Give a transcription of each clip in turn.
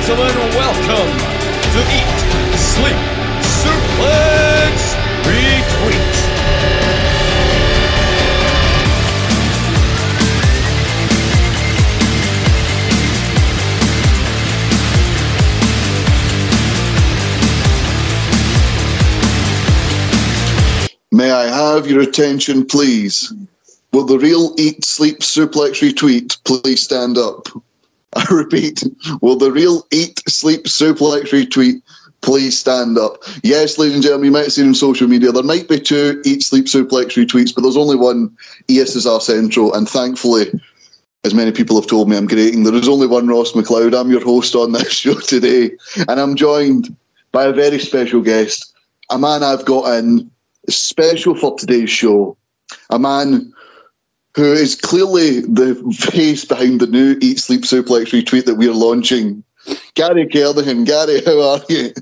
gentlemen, welcome to Eat, Sleep, Suplex, Retweet. May I have your attention, please? Will the real Eat Sleep Suplex Retweet please stand up? I repeat, will the real Eat Sleep Suplex Retweet please stand up? Yes, ladies and gentlemen, you might have seen on social media, there might be two Eat Sleep Suplex Retweets, but there's only one ESSR Central, and thankfully, as many people have told me I'm greeting, there is only one Ross McLeod. I'm your host on this show today, and I'm joined by a very special guest, a man I've got in special for today's show, a man who is clearly the face behind the new Eat Sleep Suplex retweet that we're launching. Gary Kernahan. Gary, how are you?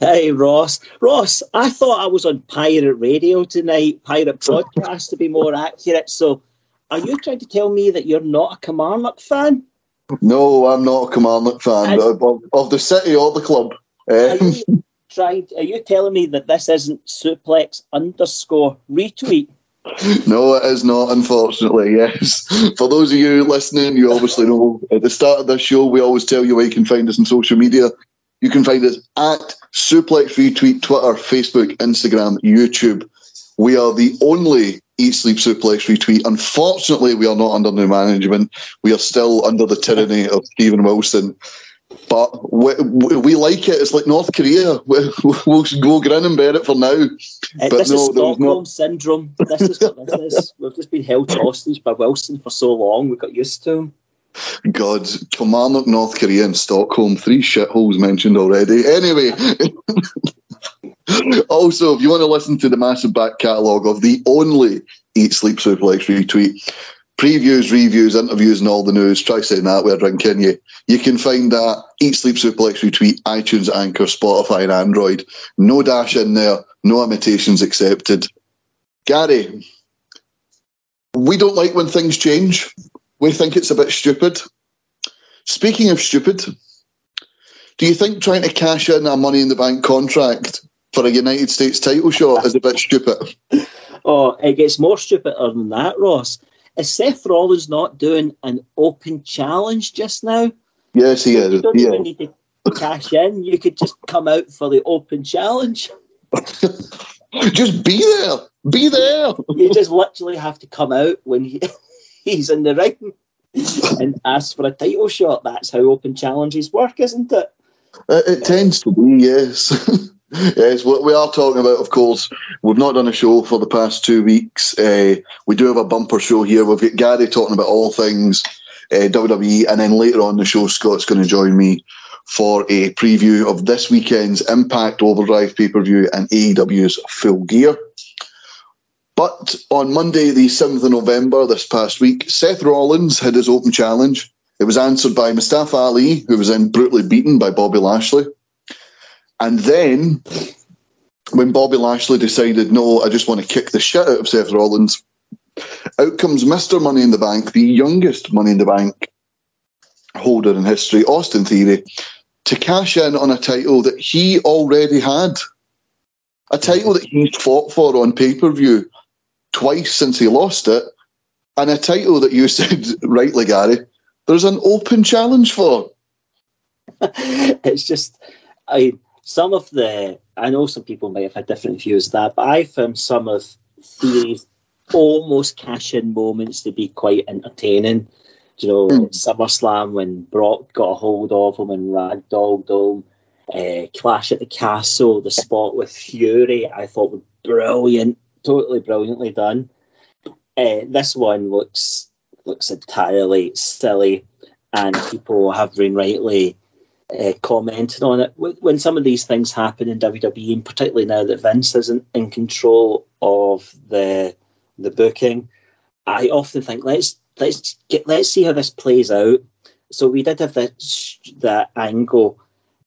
Hey, Ross. Ross, I thought I was on pirate radio tonight, pirate podcast to be more accurate. So, are you trying to tell me that you're not a Kilmarnock fan? No, I'm not a Kilmarnock fan of, of the city or the club. Are Um, you trying? Are you telling me that this isn't suplex underscore retweet? no, it is not, unfortunately, yes. For those of you listening, you obviously know at the start of this show, we always tell you where you can find us on social media. You can find us at Suplex Retweet, Twitter, Facebook, Instagram, YouTube. We are the only Eat Sleep Suplex Retweet. Unfortunately, we are not under new management. We are still under the tyranny of Stephen Wilson. But we, we, we like it. It's like North Korea. We, we'll, we'll grin and bear it for now. Uh, But this no, is Stockholm syndrome. This is what this is. We've just been held hostage by Wilson for so long. We got used to him. God, Kilmarnock, North Korea, and Stockholm, three shitholes mentioned already. Anyway, also, if you want to listen to the massive back catalogue of the only Eat Sleep Suplex retweet, previews, reviews, interviews, and all the news, try saying that with a drink in you. You can find that Eat Sleep Suplex retweet, iTunes, Anchor, Spotify, and Android. No dash in there, no imitations accepted. Gary, we don't like when things change. We think it's a bit stupid. Speaking of stupid, do you think trying to cash in a Money in the Bank contract for a United States title shot is a bit stupid? Oh, it gets more stupider than that, Ross. Is Seth Rollins not doing an open challenge just now? Yes, he is. You don't Yeah. even need to cash in. You could just come out for the open challenge. Just be there. Be there. You just literally have to come out when he, he's in the ring and ask for a title shot. That's how open challenges work, isn't it? It, it tends to be, yes. yes, what we are talking about, of course, we've not done a show for the past two weeks. Uh, we do have a bumper show here. We've got Gary talking about all things uh, WWE, and then later on the show, Scott's going to join me for a preview of this weekend's Impact Overdrive pay per view and AEW's Full Gear. But on Monday, the 7th of November, this past week, Seth Rollins had his open challenge. It was answered by Mustafa Ali, who was then brutally beaten by Bobby Lashley. And then, when Bobby Lashley decided, no, I just want to kick the shit out of Seth Rollins, out comes Mr. Money in the Bank, the youngest Money in the Bank holder in history, Austin Theory, to cash in on a title that he already had. A title that he's fought for on pay per view twice since he lost it, and a title that you said, rightly, Gary, there's an open challenge for. it's just, I some of the, I know some people might have had different views of that, but I found some of Theory's almost cash in moments to be quite entertaining. Do you know, Hmm. SummerSlam when Brock got a hold of him and ragdolled him, uh, Clash at the Castle, the spot with Fury, I thought was brilliant, totally brilliantly done. Uh, this one looks looks entirely silly, and people have been rightly uh, commented on it. When when some of these things happen in WWE, and particularly now that Vince isn't in control of the the booking, I often think let's let's get let's see how this plays out. So we did have that that angle,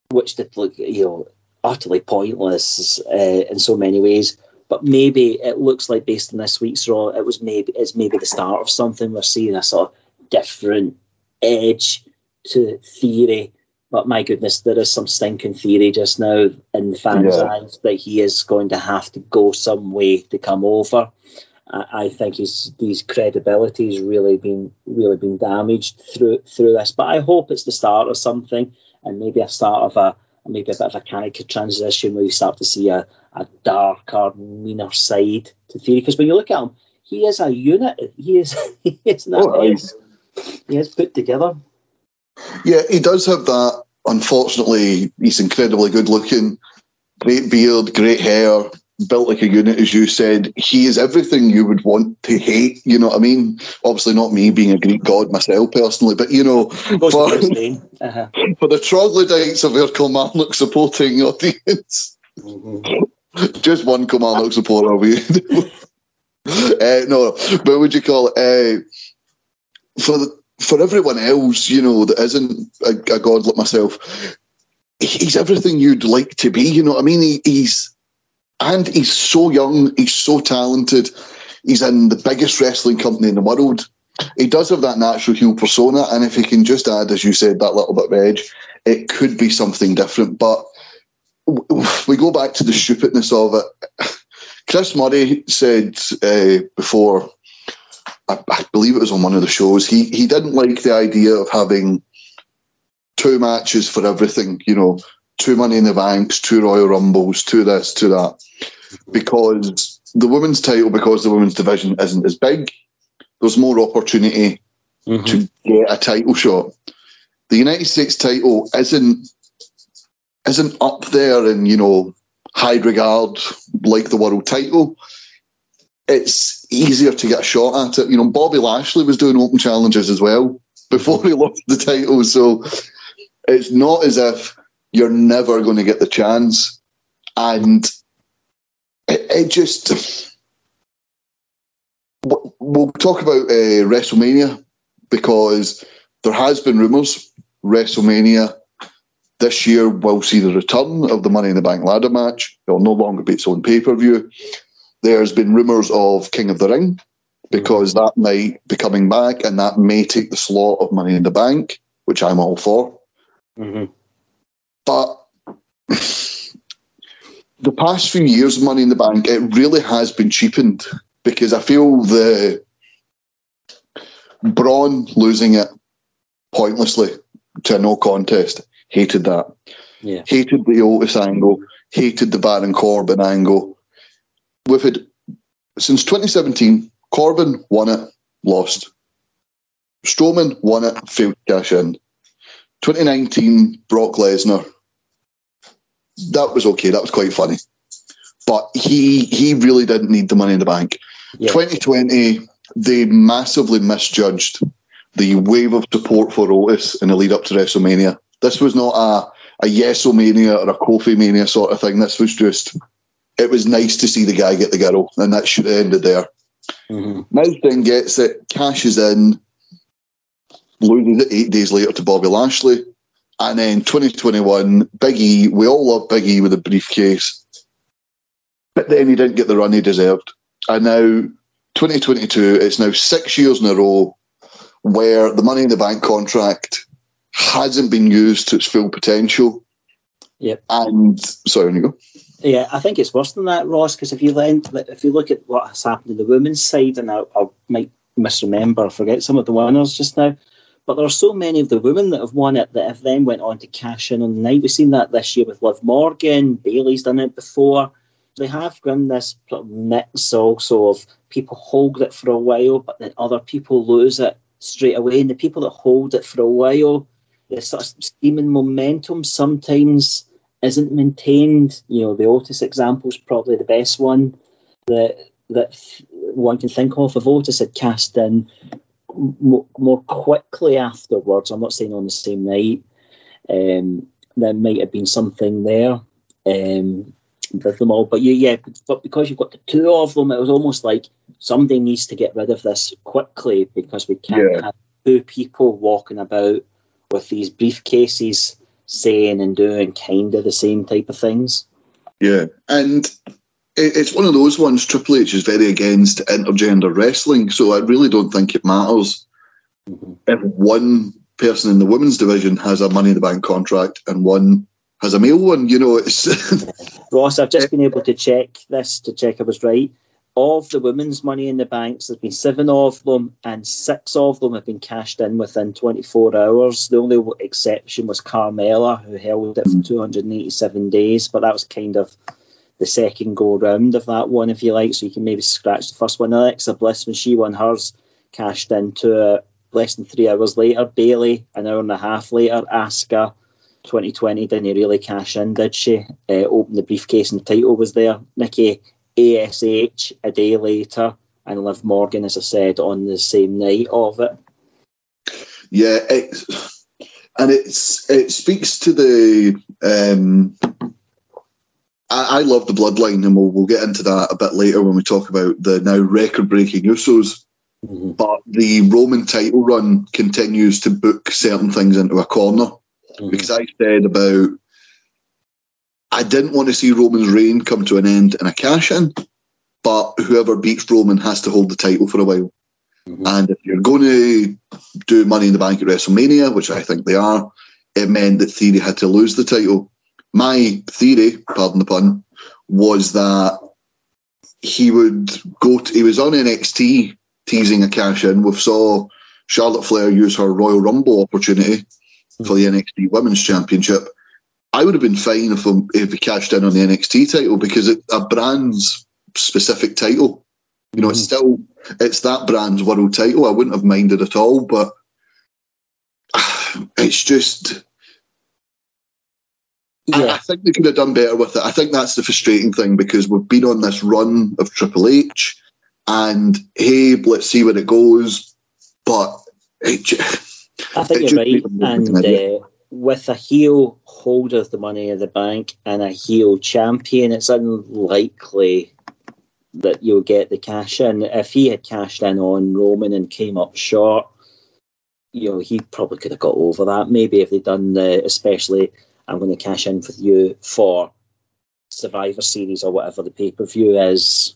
which did look you know utterly pointless uh, in so many ways. But maybe it looks like based on this week's Raw, it was maybe it's maybe the start of something. We're seeing a sort of different edge to theory But my goodness, there is some stinking theory just now in the fans' Yeah. eyes that he is going to have to go some way to come over. I, I think his his credibility has really been really been damaged through through this. But I hope it's the start of something, and maybe a start of a maybe a bit of a character transition where you start to see a, a darker, meaner side to theory. Because when you look at him, he is a unit. He is he is not Oh, aye. he is put together. Yeah, he does have that. Unfortunately, he's incredibly good looking, great beard, great hair, built like a unit, as you said. He is everything you would want to hate. You know what I mean? Obviously, not me being a Greek god myself personally, but you know, for. Uh-huh. for the troglodytes of our Kilmarnock supporting audience, Mhm. just one Kilmarnock supporter. We, uh, no, but would you call it uh, for the, for everyone else? You know, that isn't a, a god like myself. He's everything you'd like to be. You know what I mean? He, he's and he's so young. He's so talented. He's in the biggest wrestling company in the world. He does have that natural heel persona, and if he can just add, as you said, that little bit of edge, it could be something different. But we go back to the stupidness of it. Chris Murray said uh, before, I, I believe it was on one of the shows, he he didn't like the idea of having two matches for everything. You know, two Money in the Banks, two Royal Rumbles, two this, two that, because the women's title, because the women's division isn't as big, there's more opportunity Mhm. to get a title shot. The United States title isn't isn't up there in you know high regard like the world title. It's easier to get a shot at it. You know, Bobby Lashley was doing open challenges as well before he lost the title, so it's not as if you're never going to get the chance. And it, it just. We'll talk about uh, WrestleMania because there has been rumours WrestleMania this year will see the return of the Money in the Bank ladder match. It will no longer be its own pay per view. There's been rumours of King of the Ring because that might be coming back and that may take the slot of Money in the Bank, which I'm all for. Mhm. But the past few years of Money in the Bank, it really has been cheapened because I feel the Braun losing it pointlessly to a no contest. Hated that. Yeah. Hated the Otis angle. Hated the Baron Corbin angle. We've had since 2017. Corbin won it, lost. Strowman won it, failed to cash in. 2019, Brock Lesnar. That was okay. That was quite funny. But he he really didn't need the money in the bank. Yeah. 2020, they massively misjudged the wave of support for Otis in the lead up to WrestleMania. This was not a, a Yesomania or a Kofi Mania sort of thing. This was just, it was nice to see the guy get the girl, and that should have ended there. Mhm. Then gets it, cashes in, loses it eight days later to Bobby Lashley. And then 2021, Big E, we all love Big E with a briefcase. But then he didn't get the run he deserved. And now, 2022, it's now six years in a row where the Money in the Bank contract hasn't been used to its full potential. Yep. And, sorry, on you go. Yeah, I think it's worse than that, Ross. Because if you if you look at what has happened to the women's side, and I, I might misremember, forget some of the winners just now, but there are so many of the women that have won it that have then went on to cash in on the night. We've seen that this year with Liv Morgan. Bayley's done it before. They have run this mix also of people hold it for a while, but then other people lose it straight away. And the people that hold it for a while, the sort of steaming momentum sometimes isn't maintained. You know, the Otis example is probably the best one that that one can think of. If Otis had cast in more, more quickly afterwards, I'm not saying on the same night, um, there might have been something there um, with them all. But yeah, yeah, but because you've got the two of them, it was almost like somebody needs to get rid of this quickly because we can't Yeah. have two people walking about with these briefcases saying and doing kind of the same type of things. Yeah, and it's one of those ones. Triple H is very against intergender wrestling, so I really don't think it matters Mhm. if one person in the women's division has a Money in the Bank contract and one has a male one. You know, it's Ross. I've just been able to check this to check I was right. Of the women's money in the banks, there's been seven of them, and six of them have been cashed in within 24 hours. The only exception was Carmella, who held it for 287 days, but that was kind of the second go round of that one, if you like. So you can maybe scratch the first one. Alexa Bliss, when she won hers, cashed into it less than three hours later. Bayley, an hour and a half later. Asuka, 2020, didn't really cash in, did she? Uh, opened the briefcase and the title was there. Nikki, ASH a day later, and Liv Morgan, as I said, on the same night of it. Yeah, it's, and it's it speaks to the. Um, I, I love the bloodline, and we'll we'll get into that a bit later when we talk about the now record-breaking Usos. Mm-hmm. But the Roman title run continues to book certain things into a corner mm-hmm. because I said about I didn't want to see Roman's reign come to an end in a cash in, but whoever beats Roman has to hold the title for a while. Mm-hmm. And if you're going to do Money in the Bank at WrestleMania, which I think they are, it meant that Theory had to lose the title. My theory, pardon the pun, was that he would go to, he was on NXT teasing a cash in. We saw Charlotte Flair use her Royal Rumble opportunity mm-hmm. for the NXT Women's Championship. I would have been fine if, um, if he cashed in on the NXT title because it, a brand's specific title. You know, mm. it's still it's that brand's world title. I wouldn't have minded at all, but it's just. Yeah. I, I think they could have done better with it. I think that's the frustrating thing because we've been on this run of Triple H, and hey, let's see where it goes. But it, I think you're right, and uh, with a heel holder of the money of the bank and a heel champion, it's unlikely that you'll get the cash in. If he had cashed in on Roman and came up short, you know, he probably could have got over that. Maybe if they'd done the, especially, I'm going to cash in with you for Survivor Series or whatever the pay per view is,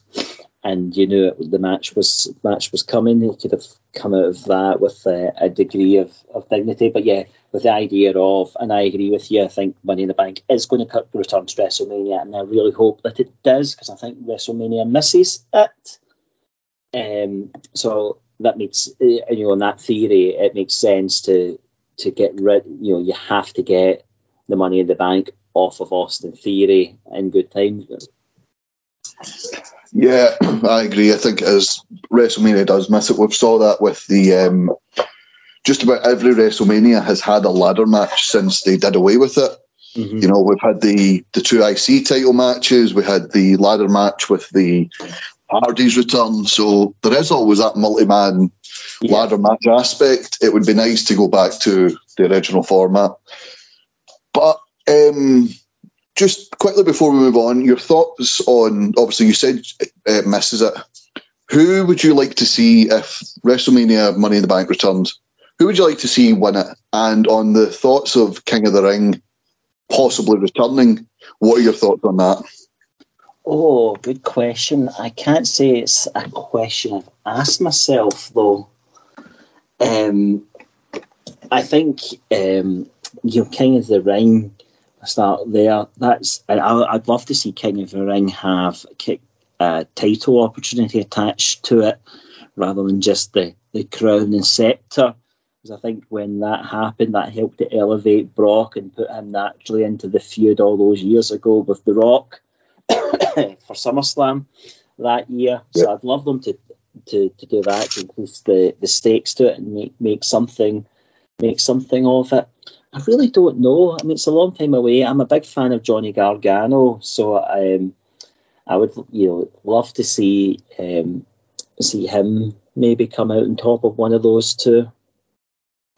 and you knew it, the match was match was coming. He could have come out of that with uh, a degree of, of dignity. But yeah, with the idea of, and I agree with you, I think Money in the Bank is going to return to WrestleMania, and I really hope that it does because I think WrestleMania misses it. Um, so that makes, uh, you know, in that theory, it makes sense to to get rid. You know, you have to get the Money in the Bank off of Austin Theory in good time. Yeah, I agree. I think as WrestleMania does miss it, we've saw that with the um, just about every WrestleMania has had a ladder match since they did away with it. Mm-hmm. You know, we've had the the two IC title matches, we had the ladder match with the Hardys return. So there is always that multi man yeah. ladder match aspect. It would be nice to go back to the original format. But um, just quickly before we move on, your thoughts on obviously you said it misses it. Who would you like to see if WrestleMania Money in the Bank returns? Who would you like to see win it? And on the thoughts of King of the Ring possibly returning, what are your thoughts on that? Oh, good question. I can't say it's a question I've asked myself though. Um, I think um, you know, King of the Ring. Start there. That's I, I'd love to see King of the Ring have a title opportunity attached to it, rather than just the the crown and scepter because I think when that happened, that helped to elevate Brock and put him naturally into the feud all those years ago with The Rock for SummerSlam that year. So I'd love them to, to, to do that, to increase the, the stakes to it and make, make something make something of it. I really don't know. I mean, it's a long time away. I'm a big fan of Johnny Gargano, so um, I would you know love to see um, see him maybe come out on top of one of those two.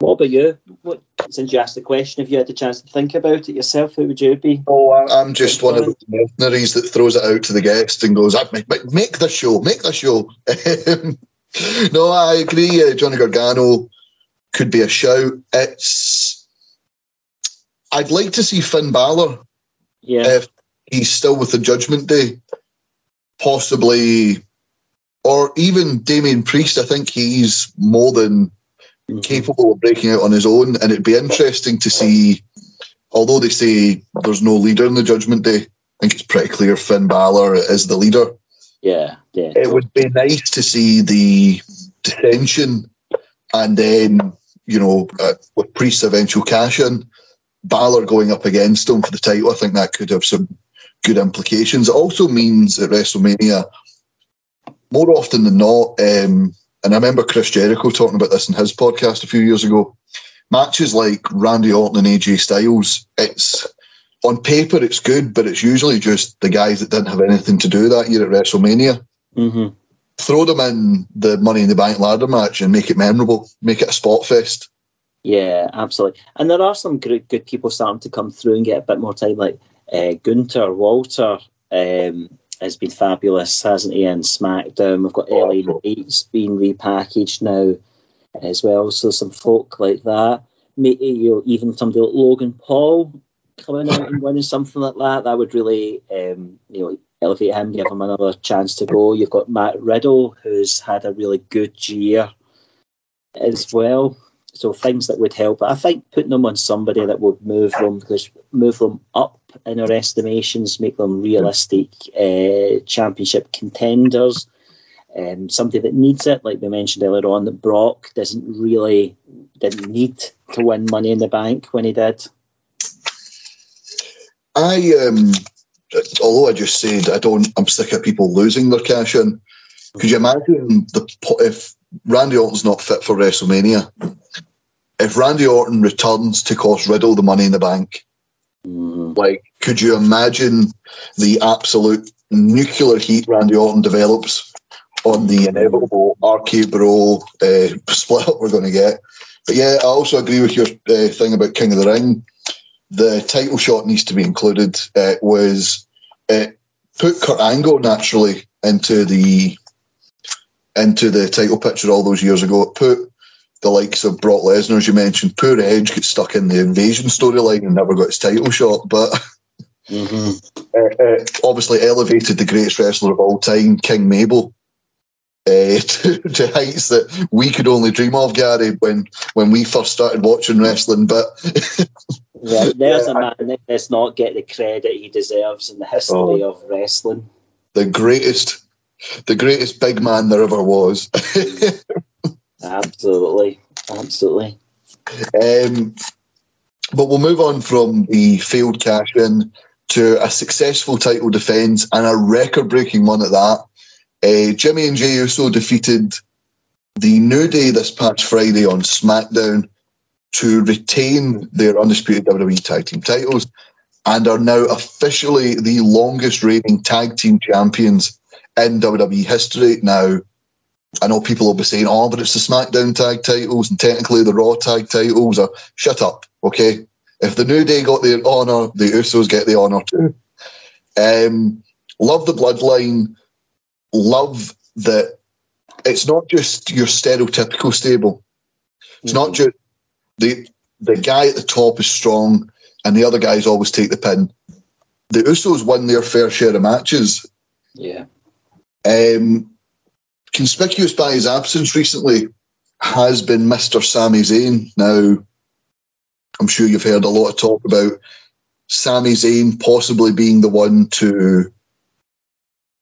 What about you? What, since you asked the question, if you had the chance to think about it yourself, who would you be? Oh, I'm just one of the mercenaries that throws it out to the guest and goes, make, make the show, make the show. no, I agree. Uh, Johnny Gargano could be a shout. It's. I'd like to see Finn Balor. Yeah. If he's still with the Judgment Day, possibly, or even Damian Priest. I think he's more than Mm-hmm. capable of breaking out on his own. And it'd be interesting to see, although they say there's no leader in the Judgment Day, I think it's pretty clear Finn Balor is the leader. Yeah, yeah. It would be nice to see the dissension and then, you know, uh, with Priest's eventual cash in, Balor going up against him for the title. I think that could have some good implications. It also means at WrestleMania, more often than not, um, and I remember Chris Jericho talking about this in his podcast a few years ago. Matches like Randy Orton and AJ Styles, it's on paper it's good, but it's usually just the guys that didn't have anything to do that year at WrestleMania. hmm Throw them in the Money in the Bank ladder match and make it memorable, make it a spot fest. Yeah, absolutely. And there are some good, good people starting to come through and get a bit more time, like uh, Gunther Walter um, has been fabulous, hasn't he? And SmackDown, we've got LA Knight's being repackaged now as well. So some folk like that. Maybe you know, even somebody like Logan Paul coming out and winning something like that. That would really, um, you know, elevate him, give him another chance to go. You've got Matt Riddle, who's had a really good year as well. So things that would help. I think putting them on somebody that would move them, because move them up in our estimations, make them realistic uh, championship contenders. Um, somebody that needs it, like we mentioned earlier on, that Brock doesn't really didn't need to win Money in the Bank when he did. I um, although I just said I don't, I'm sick of people losing their cash in. Could you imagine the if Randy Orton's not fit for WrestleMania? If Randy Orton returns to cost Riddle the Money in the Bank, Mm, like, could you imagine the absolute nuclear heat Randy Orton develops on the inevitable RK Bro uh, split up we're going to get? But yeah, I also agree with your uh, thing about King of the Ring. The title shot needs to be included. Uh, was uh, put Kurt Angle naturally into the into the title picture all those years ago. It put the likes of Brock Lesnar, as you mentioned, poor Edge got stuck in the invasion storyline and never got his title shot. But mhm. uh, uh, obviously elevated the greatest wrestler of all time, King Mabel, uh, to, to heights that we could only dream of, Gary, when when we first started watching wrestling. But Right, there's Yeah, a man that does not get the credit he deserves in the history Oh. of wrestling. the greatest, the greatest big man there ever was. Absolutely, absolutely. Um, but we'll move on from the failed cash in to a successful title defence and a record breaking one at that. Uh, Jimmy and Jey Uso defeated the New Day this past Friday on SmackDown to retain their undisputed WWE tag team titles and are now officially the longest reigning tag team champions in WWE history. Now, I know people will be saying, oh, but it's the SmackDown tag titles and technically the Raw tag titles are shut up, okay? If the New Day got the honour, the Usos get the honour too. Um, love the bloodline. Love that it's not just your stereotypical stable. It's not just the the guy at the top is strong and the other guys always take the pin. The Usos won their fair share of matches. Yeah. Um, conspicuous by his absence recently has been Mr. Sami Zayn. Now, I'm sure you've heard a lot of talk about Sami Zayn possibly being the one to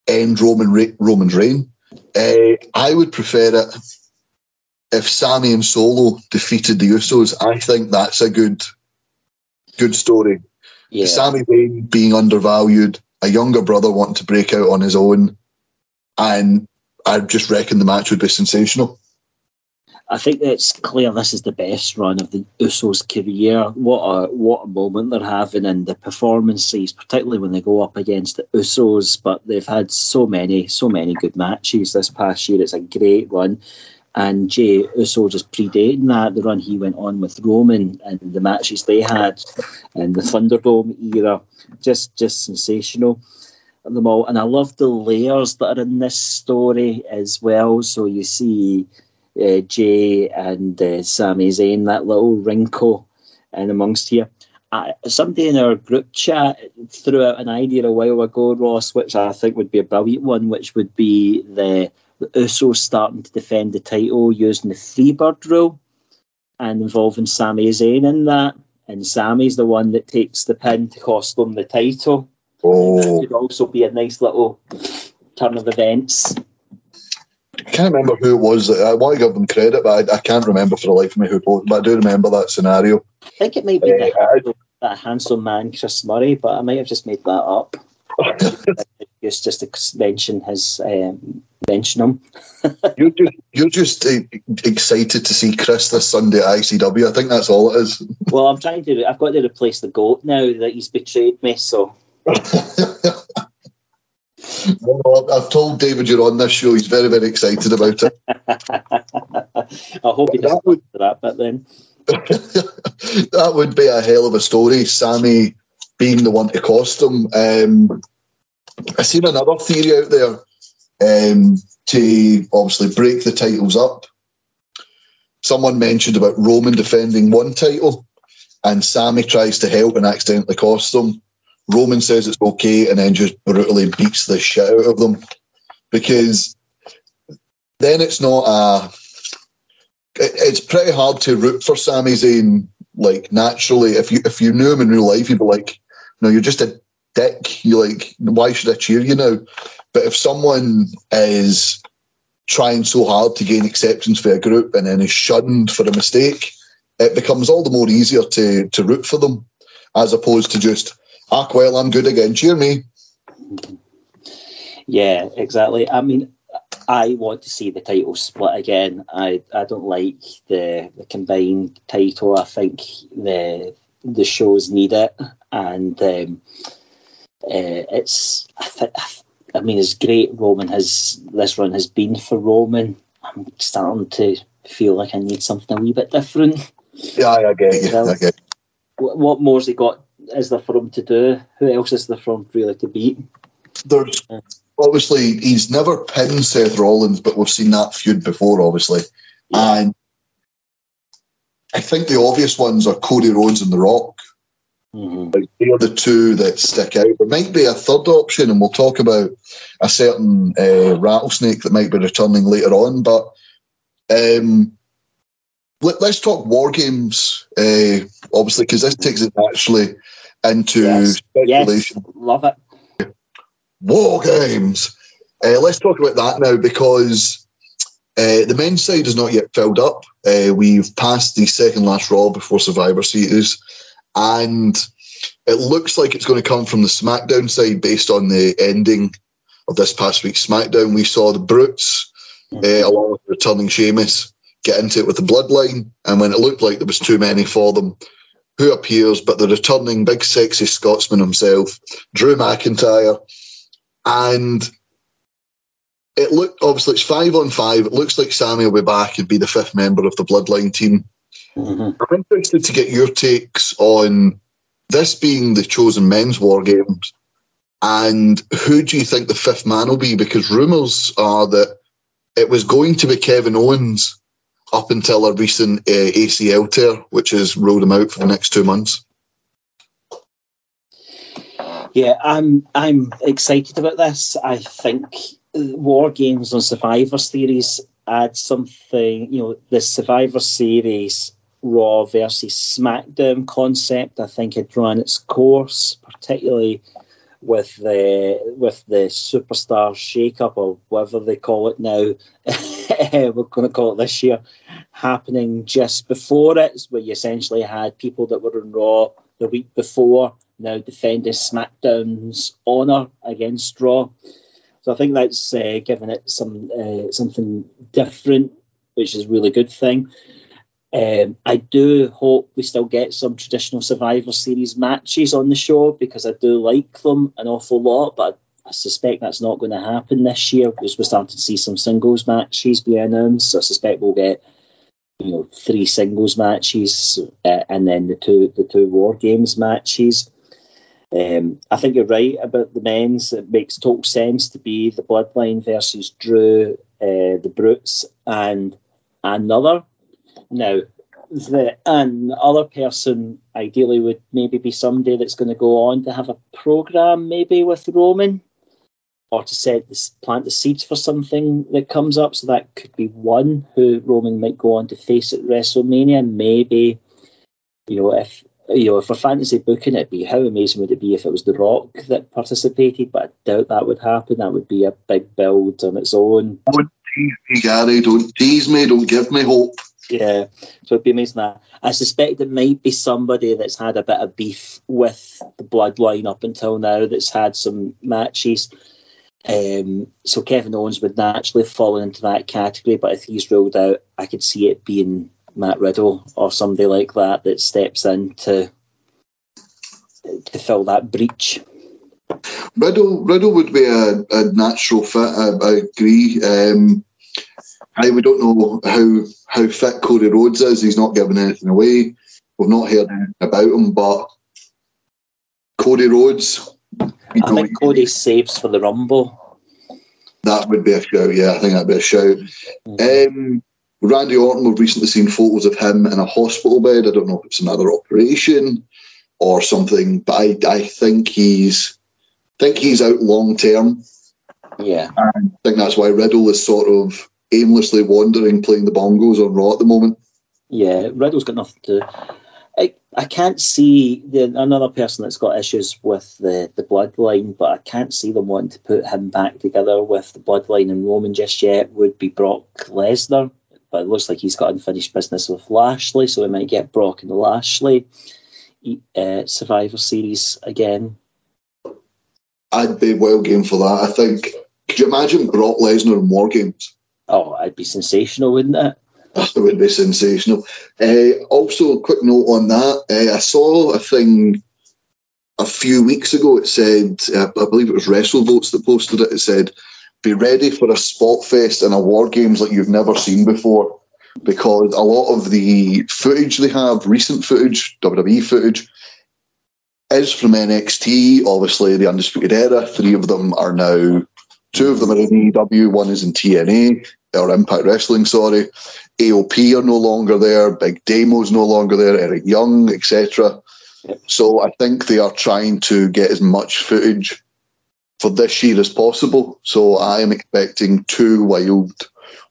end Roman Re- Roman's reign. Uh, I would prefer it if Sami and Solo defeated the Usos. I think that's a good, good story. Yeah. Sami Zayn being undervalued, a younger brother wanting to break out on his own, and I just reckon the match would be sensational. I think it's clear this is the best run of the Usos' career. What a what a moment they're having, and the performances, particularly when they go up against the Usos. But they've had so many, so many good matches this past year. It's a great run, and Jey Uso just predating that the run he went on with Roman and the matches they had in the Thunderdome era, just just sensational. Them all, and I love the layers that are in this story as well. So you see uh, Jey and uh, Zayn, that little wrinkle in amongst here. Uh, somebody in our group chat threw out an idea a while ago, Ross, which I think would be a brilliant one, which would be the, the starting to defend the title using the Freebird rule. and involving Sami Zayn in that. And Sami's the one that takes the pin to cost them the title. Oh, It could also be a nice little turn of events. I can't remember who it was. I want to give them credit, but I, I can't remember for the life of me who posted. But I do remember that scenario. I think it might be Uh, the, that handsome man, Chris Murray, but I might have just made that up. Just just to mention his um, mention him. You're just, you're just uh, excited to see Chris this Sunday at ICW. I think that's all it is. Well, I'm trying to. I've got to replace the goat now that he's betrayed me. So I've told David you're on this show. He's very, very excited about it. I hope he That doesn't would- that. But then, that would be a hell of a story. Sami being the one to cost him. Um, I seen another theory out there um, to obviously break the titles up. Someone mentioned about Roman defending one title, and Sami tries to help and accidentally cost them. Roman says it's okay, and then just brutally beats the shit out of them because then it's not a it- it's pretty hard to root for Sami Zayn like naturally. If you if you knew him in real life, you'd be like, no, you're just a dick. You're like, why should I cheer you now? But if someone is trying so hard to gain acceptance for a group and then is shunned for a mistake, it becomes all the more easier to to root for them, as opposed to just, ah, well, I'm good again. Cheer me. yeah, exactly. I mean, I want to see the title split again. I, I don't like the the combined title. I think the the shows need it, and um, uh, it's. I, th- I mean, as great Roman has this run has been for Roman, I'm starting to feel like I need something a wee bit different. Yeah, I get you. I get What, what more's he got? Is there for him to do? Who else is there for him really to beat? there's obviously he's never pinned Seth Rollins, but we've seen that feud before, obviously. And I think the obvious ones are Cody Rhodes and The Rock. Mhm. Like they are the two that stick out. There might be a third option, and we'll talk about a certain uh, rattlesnake that might be returning later on. But um, let, us talk war games, uh, obviously, because this takes it actually into Yes. speculation. Yes, love it. War games. Uh, let's talk about that now because uh, the men's side is not yet filled up. Uh, we've passed the second last Raw before Survivor Series, and it looks like it's going to come from the SmackDown side based on the ending of this past week's SmackDown. We saw the Brutes, uh, along with returning Sheamus, get into it with the Bloodline, and when it looked like there was too many for them, who appears but the returning big sexy Scotsman himself, Drew McIntyre and it looked obviously it's five on five. It looks like Sami will be back and be the fifth member of the Bloodline team. Mhm. I'm interested to get your takes on this being the chosen men's war games, and who do you think the fifth man will be? Because rumours are that it was going to be Kevin Owens up until a recent uh, ACL tear, which has ruled him out for the next two months. Yeah, I'm I'm excited about this. I think War Games on Survivor Series add something. You know, the Survivor Series Raw versus SmackDown concept. I think had run its course, particularly with the with the superstar shake-up or whatever they call it now. We're going to call it this year, happening just before it, where you essentially had people that were in Raw the week before now defending SmackDown's honour against Raw. So I think that's uh, giving it some uh, something different, which is a really good thing. Um, I do hope we still get some traditional Survivor Series matches on the show because I do like them an awful lot, but I suspect that's not going to happen this year because we're starting to see some singles matches be announced. So I suspect we'll get you know three singles matches uh, and then the two the two war games matches. Um, I think you're right about the men's. It makes total sense to be the Bloodline versus Drew, uh, the Brutes, and another. Now, the and other person ideally would maybe be somebody that's going to go on to have a program, maybe with Roman. or to set this, plant the seeds for something that comes up. So that could be one who Roman might go on to face at WrestleMania. Maybe, you know, if you know, if we're fantasy booking it, be how amazing would it be if it was The Rock that participated? But I doubt that would happen. That would be a big build on its own. Don't tease me, Gary. Don't tease me. Don't give me hope. Yeah, so it'd be amazing that. I suspect it might be somebody that's had a bit of beef with the bloodline up until now, that's had some matches. Um, so Kevin Owens would naturally fall into that category, but if he's ruled out, I could see it being Matt Riddle or somebody like that that steps in to to fill that breach. Riddle, Riddle would be a, a natural fit. I, I agree. Um, I we don't know how how fit Cody Rhodes is. He's not giving anything away. We've not heard anything about him, but Cody Rhodes. You I think Cody saves for the Rumble. That would be a shout. Yeah, I think that'd be a shout. Mm-hmm. Um, Randy Orton, we've recently seen photos of him in a hospital bed. I don't know if it's another operation or something, but I, I think he's think he's out long term. Yeah. I think that's why Riddle is sort of aimlessly wandering playing the bongos on Raw at the moment. Yeah, Riddle's got nothing to. I, I can't see the, another person that's got issues with the, the bloodline, but I can't see them wanting to put him back together with the bloodline and Roman just yet. Would be Brock Lesnar, but it looks like he's got unfinished business with Lashley, so we might get Brock and Lashley uh, Survivor Series again. I'd be well game for that. I think. Could you imagine Brock Lesnar in War Games? Oh, it'd be sensational, wouldn't it? That would be sensational. Uh, also, a quick note on that. Uh, I saw a thing a few weeks ago. It said, uh, I believe it was WrestleVotes that posted it. It said, "Be ready for a spot fest and a War Games like you've never seen before." Because a lot of the footage they have, recent footage, WWE footage, is from NXT. Obviously, the Undisputed Era. Three of them are now. Two of them are in AEW. One is in TNA or Impact Wrestling. Sorry, AOP are no longer there. Big Damo's no longer there. Eric Young, etc. So I think they are trying to get as much footage for this year as possible. So I am expecting two wild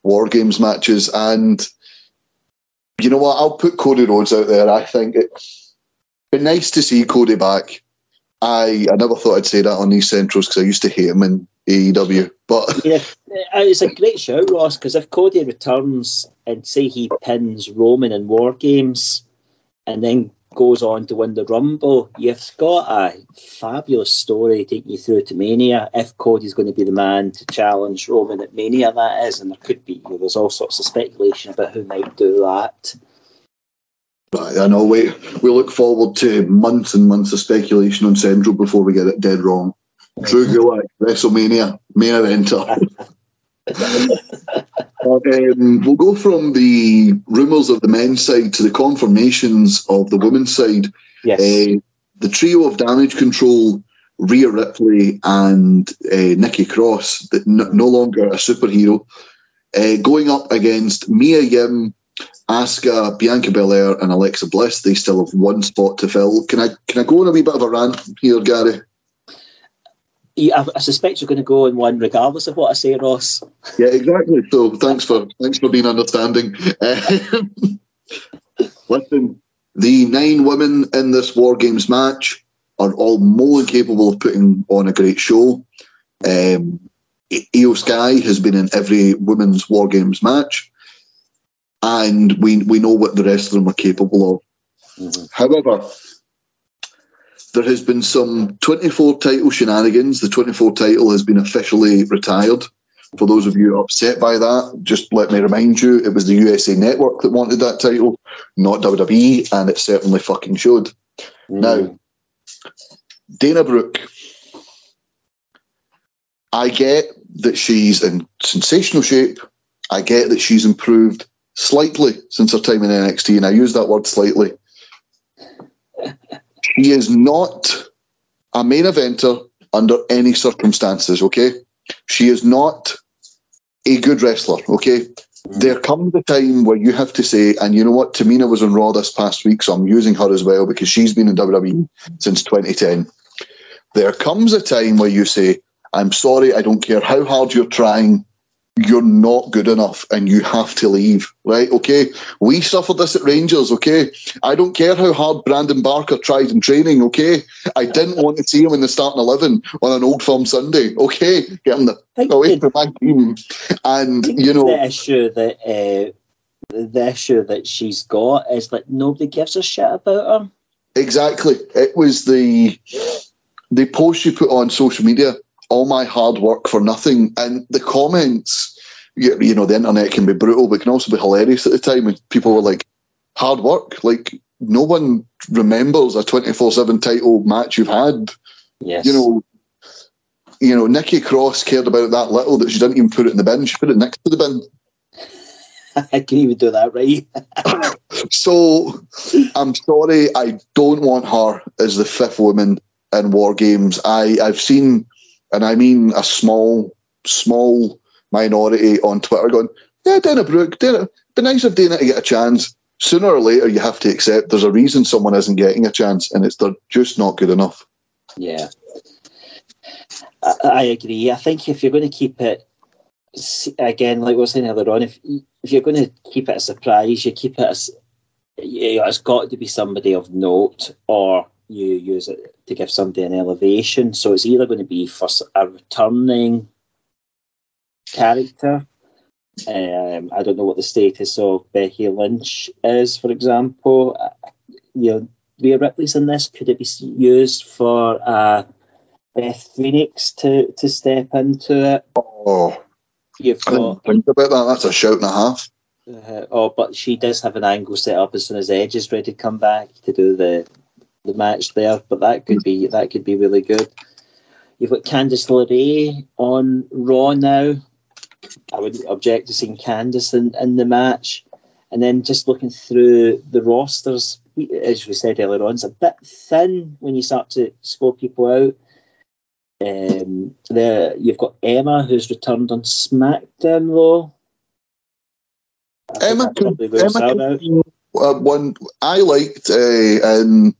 War Games matches, and you know what? I'll put Cody Rhodes out there. I think it's been nice to see Cody back. I I never thought I'd say that on these centrals because I used to hate him in AEW. But yeah, Uh, it's a great show, Ross. Because if Cody returns and say he pins Roman in War Games, and then goes on to win the Rumble, you've got a fabulous story taking you through to Mania. If Cody's going to be the man to challenge Roman at Mania, that is, and there could be. You know, there's all sorts of speculation about who might do that. Right, I know. We we look forward to months and months of speculation on Central before we get it dead wrong. Drew Gulak, WrestleMania, main eventer. um, we'll go from the rumours of the men's side to the confirmations of the women's side. Yes. Uh, the trio of damage control, Rhea Ripley and uh, Nikki Cross, that n- no longer a superhero, uh, going up against Mia Yim, Asuka, Bianca Belair, and Alexa Bliss. They still have one spot to fill. Can I can I go on a wee bit of a rant here, Gary? Yeah, I, I suspect you're going to go in one, regardless of what I say, Ross. Yeah, exactly. So thanks for thanks for being understanding. Um, listen, the nine women in this War Games match are all more than capable of putting on a great show. Um, Iyo Sky has been in every women's War Games match, and we we know what the rest of them are capable of. Mm-hmm. However, there has been some 24 title shenanigans. The 24 title has been officially retired. For those of you upset by that, just let me remind you, it was the USA Network that wanted that title, not WWE, and it certainly fucking showed. Mm. Now, Dana Brooke, I get that she's in sensational shape. I get that she's improved slightly since her time in NXT, and I use that word slightly. She is not a main eventer under any circumstances, okay? She is not a good wrestler, okay? There comes a time where you have to say, and you know what? Tamina was on Raw this past week, so I'm using her as well because she's been in WWE since 2010. There comes a time where you say, I'm sorry, I don't care how hard you're trying you're not good enough and you have to leave, right? Okay. We suffered this at Rangers, okay? I don't care how hard Brandon Barker tried in training, okay? I didn't want to see him in the starting 11 on an old firm Sunday, okay? Get him the, away from my team. And, you know. The issue that, uh, the issue that she's got is that nobody gives a shit about her. Exactly. It was the the post she put on social media all my hard work for nothing. And the comments, you, you know, the internet can be brutal, but can also be hilarious at the time. And people were like, hard work. Like, no one remembers a 24 7 title match you've had. Yes. You know, you know, Nikki Cross cared about it that little that she didn't even put it in the bin. She put it next to the bin. I can even do that, right? so I'm sorry, I don't want her as the fifth woman in War Games. I, I've seen and I mean a small, small minority on Twitter going, yeah, Dana Brooke, Dana, be nice if Dana to get a chance. Sooner or later, you have to accept there's a reason someone isn't getting a chance, and it's they're just not good enough. Yeah, I, I agree. I think if you're going to keep it again, like we were saying earlier on, if if you're going to keep it a surprise, you keep it as you know, it's got to be somebody of note, or you use it to give somebody an elevation. So it's either going to be for a returning character. Um, I don't know what the status of Becky Lynch is, for example. Uh, you know, Rhea Ripley's in this. Could it be used for uh, Beth Phoenix to, to step into it? Oh, You've I didn't think about that. That's a shout and a half. Uh, oh, but she does have an angle set up as soon as Edge is ready to come back to do the the match there, but that could be that could be really good. You've got Candice LeRae on Raw now. I wouldn't object to seeing Candice in, in the match. And then just looking through the rosters, as we said earlier on, it's a bit thin when you start to score people out. Um, there you've got Emma who's returned on SmackDown though. Emma, can, Emma can, uh, one I liked uh, in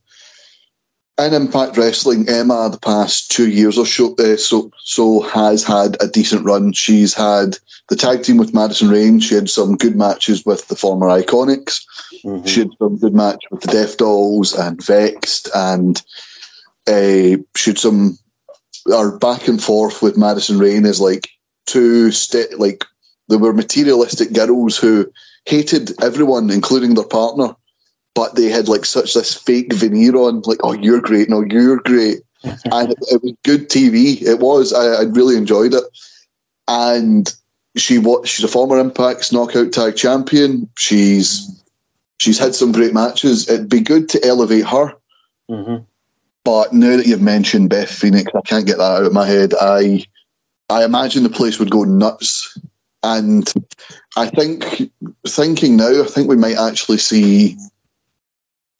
in Impact Wrestling, Emma the past two years or so, uh, so so has had a decent run. She's had the tag team with Madison Rayne. She had some good matches with the former Iconics. Mm-hmm. She had some good match with the Death Dollz and Vexed, and uh, she had some. Our back and forth with Madison Rayne is like two st- like they were materialistic girls who hated everyone, including their partner but they had like such this fake veneer on, like, oh, you're great, no, you're great. and it, it, was good TV. It was. I, I really enjoyed it. And she what she's a former Impact's knockout tag champion. She's she's had some great matches. It'd be good to elevate her. Mm-hmm. But now that you've mentioned Beth Phoenix, I can't get that out of my head. I I imagine the place would go nuts. And I think thinking now, I think we might actually see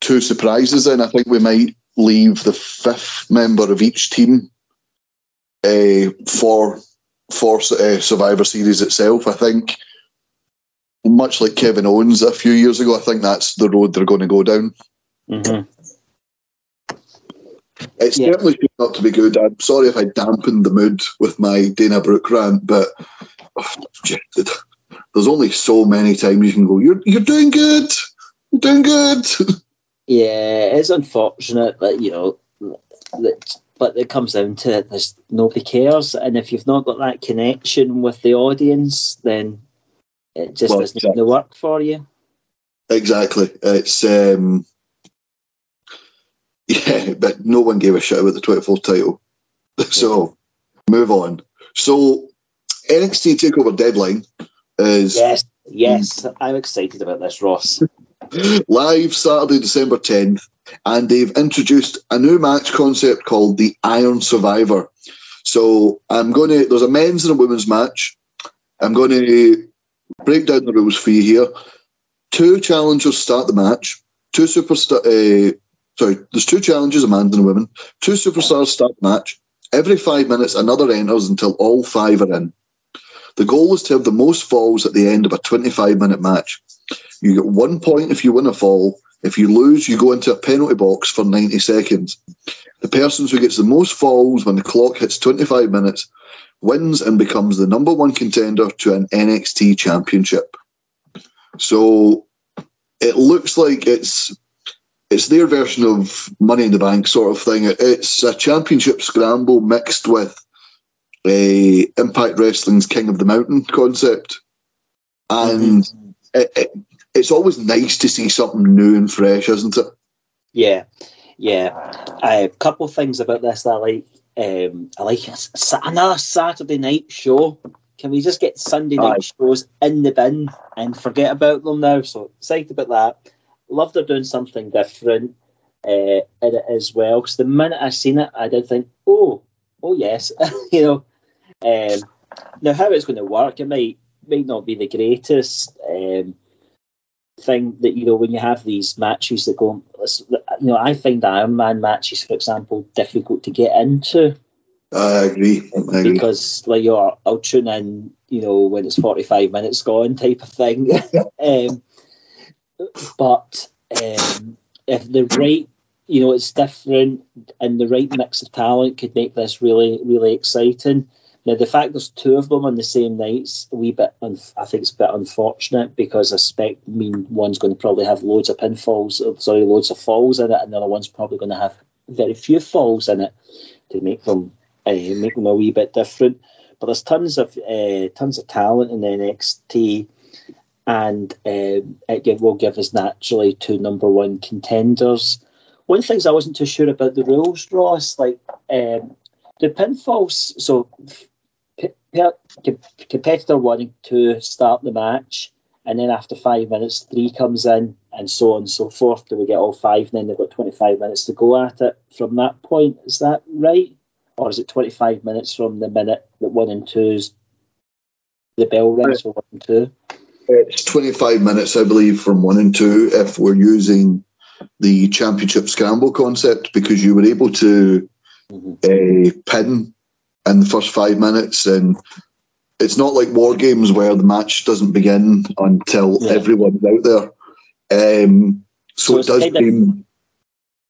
two surprises in. I think we might leave the fifth member of each team uh, for for uh, Survivor Series itself. I think, much like Kevin Owens a few years ago, I think that's the road they're going to go down. Mm-hmm. It's yeah. certainly not to be good. I'm sorry if I dampened the mood with my Dana Brooke rant, but oh, there's only so many times you can go. You're you're doing good. You're doing good. Yeah, it's unfortunate that you know, that, but it comes down to it. There's nobody cares, and if you've not got that connection with the audience, then it just well, doesn't exactly. work for you. Exactly. It's um, yeah, but no one gave a shit about the 24th title. So move on. So NXT Takeover Deadline is yes, yes. I'm excited about this, Ross live Saturday, December 10th, and they've introduced a new match concept called the Iron Survivor. So I'm going to, there's a men's and a women's match. I'm going to break down the rules for you here. Two challengers start the match. Two superstar, uh, sorry, there's two challenges, a man and a woman. Two superstars start the match. Every five minutes, another enters until all five are in. The goal is to have the most falls at the end of a 25 minute match. You get one point if you win a fall. If you lose, you go into a penalty box for 90 seconds. The person who gets the most falls when the clock hits 25 minutes wins and becomes the number one contender to an NXT championship. So it looks like it's it's their version of Money in the Bank sort of thing. It's a championship scramble mixed with a Impact Wrestling's King of the Mountain concept, and mm-hmm. it, it, it's always nice to see something new and fresh, isn't it? Yeah, yeah. A couple of things about this that I like. Um, I like another Saturday night show. Can we just get Sunday night Aye. shows in the bin and forget about them now? So excited about that. Love they're doing something different uh, in it as well. Because the minute I seen it, I did think, oh, oh yes, you know. Um, now how it's going to work, it might might not be the greatest. Um, thing that you know when you have these matches that go, you know, I find Iron Man matches, for example, difficult to get into. I agree. I agree. Because like you're, I'll tune in, you know, when it's forty five minutes gone, type of thing. um, but um, if the right, you know, it's different, and the right mix of talent could make this really, really exciting. Now, the fact there's two of them on the same nights, a wee bit, un- I think it's a bit unfortunate because I expect mean one's going to probably have loads of pinfalls, sorry, loads of falls in it, and the other one's probably going to have very few falls in it to make them uh, make them a wee bit different. But there's tons of uh, tons of talent in NXT, and um, it will give us naturally two number one contenders. One of the things I wasn't too sure about the rules, Ross, like um, the pinfalls. So competitor wanting to start the match, and then after five minutes, three comes in, and so on and so forth. Do we get all five, and then they've got 25 minutes to go at it from that point? Is that right? Or is it 25 minutes from the minute that one and two's the bell rings for one and two? It's 25 minutes, I believe, from one and two if we're using the championship scramble concept because you were able to mm-hmm. uh, pin in the first five minutes, and it's not like war games where the match doesn't begin until yeah. everyone's out there. Um, so, so, it does seem.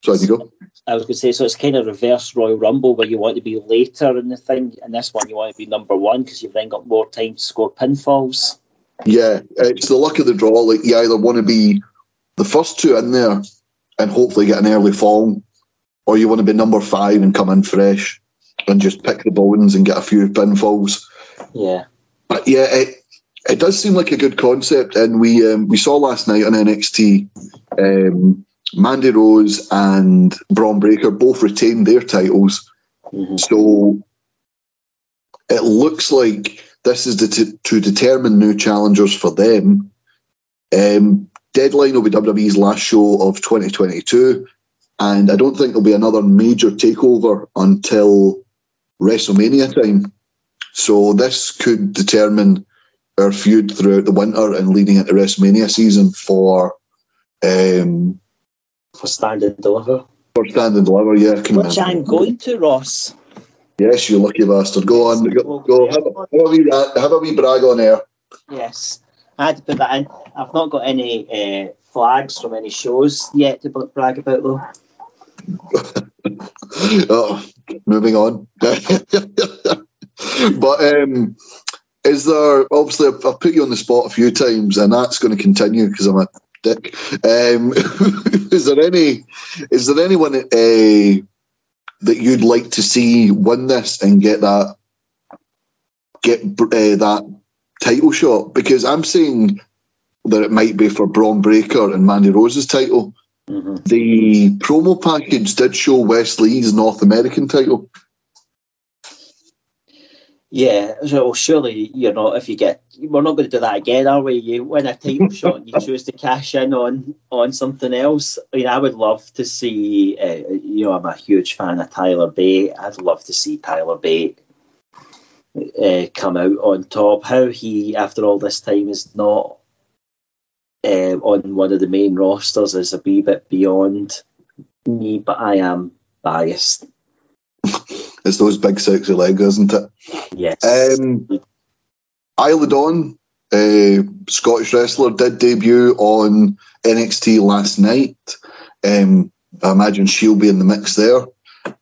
Sorry, you go. I was going to say, so it's kind of reverse Royal Rumble where you want to be later in the thing, and this one you want to be number one because you've then got more time to score pinfalls. Yeah, it's the luck of the draw. Like you either want to be the first two in there and hopefully get an early fall, or you want to be number five and come in fresh and just pick the bones and get a few pinfalls. Yeah. But yeah, it it does seem like a good concept, and we um, we saw last night on NXT, um, Mandy Rose and Bron Breakker both retained their titles, mm-hmm. so it looks like this is to, to determine new challengers for them. Um, deadline will be WWE's last show of 2022, and I don't think there'll be another major takeover until WrestleMania time. So this could determine our feud throughout the winter and leading into WrestleMania season for um, for stand and deliver. For stand and deliver, yeah. Which I'm going to, Ross. Yes, you lucky bastard. Go on, go, go have, a, have, a wee, have a wee brag on air. Yes, I had to put that in. I've not got any uh, flags from any shows yet to brag about though. oh, moving on. but um, is there obviously I've, put you on the spot a few times, and that's going to continue because I'm a dick. Um, is there any? Is there anyone uh, that you'd like to see win this and get that get uh, that title shot? Because I'm seeing that it might be for Bron Breakker and Mandy Rose's title. Mm-hmm. The promo package did show Wes Lee's North American title. Yeah, so surely you're not. If you get, we're not going to do that again, are we? You win a title shot and you choose to cash in on on something else. I mean, I would love to see. Uh, you know, I'm a huge fan of Tyler Bate. I'd love to see Tyler Bate uh, come out on top. How he, after all this time, is not uh, on one of the main rosters is a wee bit beyond me, but I am biased. it's those big sexy legs, isn't it? Yes. Um, Isla Dawn, uh, Scottish wrestler, did debut on NXT last night. Um, I imagine she'll be in the mix there.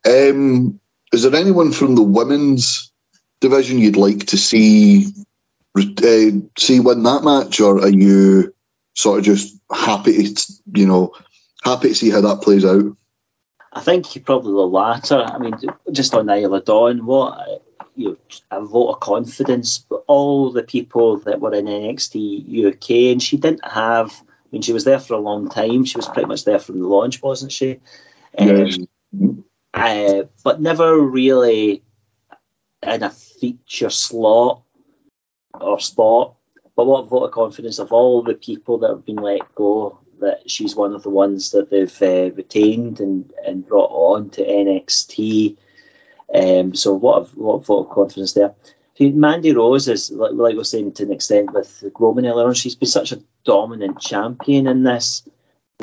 Um, is there anyone from the women's division you'd like to see uh, see win that match, or are you sort of just happy to you know happy to see how that plays out? I think probably the latter. I mean, just on Isla Dawn, what you know, a vote of confidence. But all the people that were in NXT UK, and she didn't have. I mean, she was there for a long time. She was pretty much there from the launch, wasn't she? Yes. Um, uh, but never really in a feature slot or spot. But what vote of confidence of all the people that have been let go that she's one of the ones that they've uh, retained and, and brought on to NXT. Um, so what a, what a vote of confidence there. Mandy Rose is, like, like we were saying to an extent with Roman earlier on, she's been such a dominant champion in this.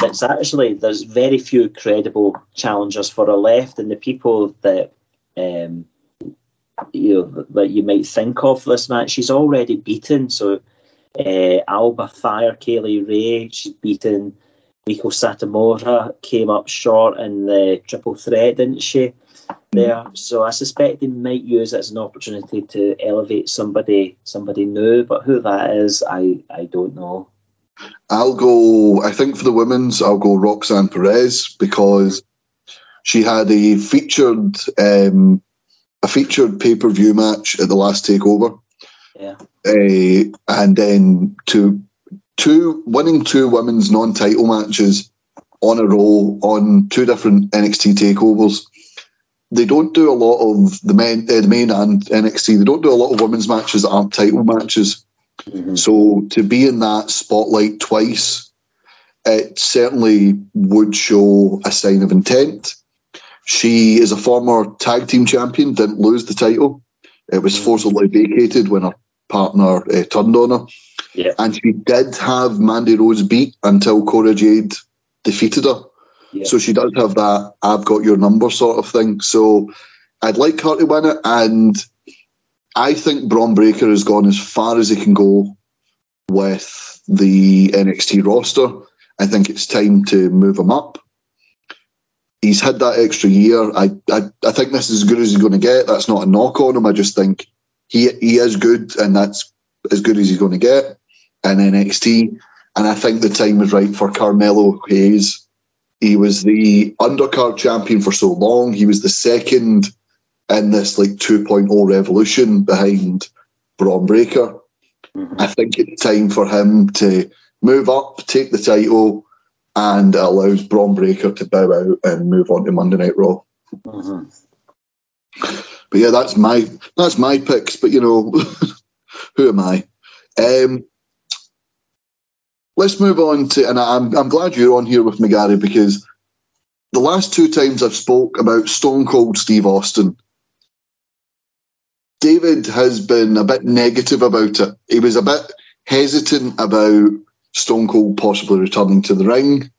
It's actually, there's very few credible challengers for her left, and the people that um, you know that you might think of this match, she's already beaten. So uh, Alba Fyre, Kaylee Ray, she's beaten. Meiko Satomura came up short in the triple threat, didn't she? There, so I suspect they might use it as an opportunity to elevate somebody, somebody new. But who that is, I I don't know. I'll go. I think for the women's, I'll go Roxanne Perez because she had a featured um, a featured pay per view match at the last takeover. Yeah. Uh, and then to two winning two women's non title matches on a roll on two different NXT takeovers. They don't do a lot of the men, uh, the main and NXT. They don't do a lot of women's matches that aren't title matches. Mm-hmm. So to be in that spotlight twice, it certainly would show a sign of intent. She is a former tag team champion, didn't lose the title. It was mm-hmm. forcibly vacated when her partner uh, turned on her. Yeah. And she did have Mandy Rose beat until Cora Jade defeated her. Yeah. So she does have that I've got your number sort of thing. So I'd like her to win it. And I think Bron Breakker has gone as far as he can go with the NXT roster. I think it's time to move him up. He's had that extra year. I, I, I think this is as good as he's going to get. That's not a knock on him. I just think he he is good, and that's as good as he's going to get in NXT. And I think the time was right for Carmelo Hayes. He was the undercard champion for so long. He was the second in this like 2.0 revolution behind Bron Breakker. Mm-hmm. I think it's time for him to move up, take the title, and it allows Bron Breakker to bow out and move on to Monday Night Raw. Mm-hmm. But yeah, that's my that's my picks. But you know, who am I? Um, let's move on to, and I'm I'm glad you're on here with me, Gary, because the last two times I've spoke about Stone Cold Steve Austin, David has been a bit negative about it. He was a bit hesitant about Stone Cold possibly returning to the ring.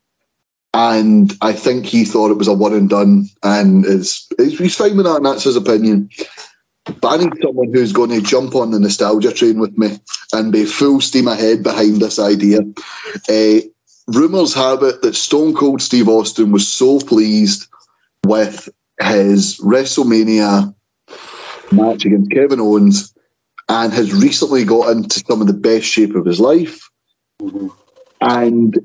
And I think he thought it was a one and done, and is he's fine with that, and that's his opinion. But I need someone who's going to jump on the nostalgia train with me and be full steam ahead behind this idea. Uh, rumours have it that Stone Cold Steve Austin was so pleased with his WrestleMania match against Kevin Owens and has recently got into some of the best shape of his life. Mm-hmm. And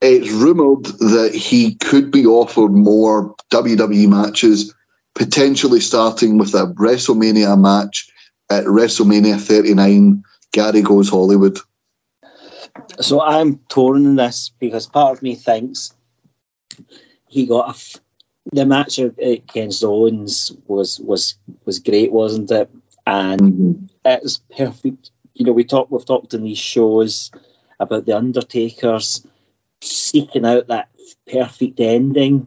it's rumoured that he could be offered more WWE matches, potentially starting with a WrestleMania match at WrestleMania 39. Gary goes Hollywood. So I'm torn in this because part of me thinks he got a, the match against Owens was was was great, wasn't it? And mm-hmm. it was perfect. You know, we talk we've talked in these shows about the Undertaker's seeking out that perfect ending.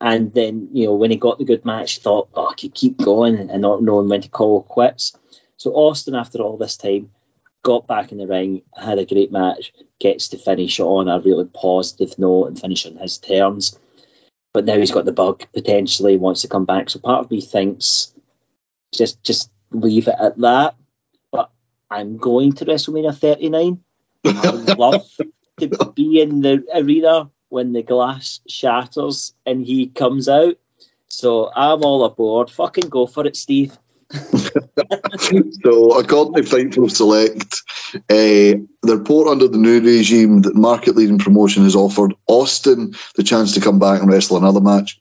And then, you know, when he got the good match, thought, oh, I could keep going and not knowing when to call quits. So Austin, after all this time, got back in the ring, had a great match, gets to finish on a really positive note and finish on his terms. But now he's got the bug, potentially wants to come back. So part of me thinks just just leave it at that. But I'm going to WrestleMania 39. I love to be in the arena when the glass shatters and he comes out So I'm all aboard. Fucking go for it, Steve. so, according to Fightful Select, uh, the report under the new regime that market leading promotion has offered Austin the chance to come back and wrestle another match.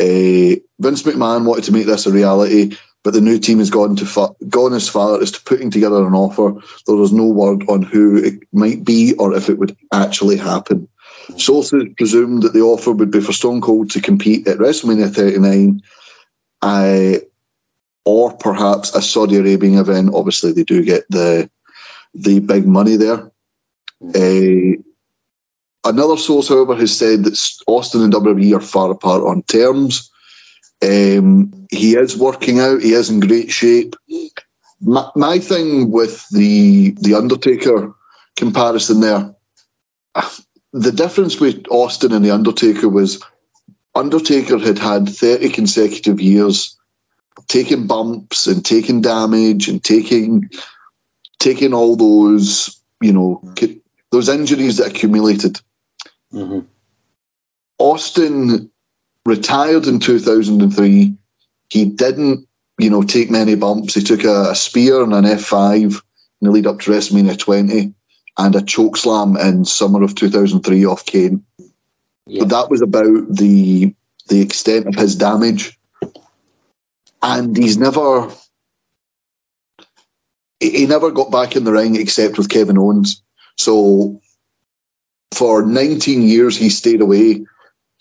Uh, Vince McMahon wanted to make this a reality, but the new team has gone to fa- gone as far as to putting together an offer, though there's no word on who it might be or if it would actually happen. Sources presumed that the offer would be for Stone Cold to compete at WrestleMania 39. I or perhaps a Saudi Arabian event. Obviously, they do get the the big money there. Uh, another source, however, has said that Austin and WWE are far apart on terms. Um, he is working out. He is in great shape. My, my thing with the the Undertaker comparison there, the difference with Austin and the Undertaker was Undertaker had had thirty consecutive years taking bumps and taking damage and taking taking all those you know those injuries that accumulated. Mm-hmm. Austin retired in 2003. He didn't, you know, take many bumps. He took a, a spear and an F5 in the lead up to WrestleMania 20 and a choke slam in summer of 2003 off Kane. Yeah. But that was about the the extent of his damage and he's never he never got back in the ring except with Kevin Owens. So for 19 years he stayed away.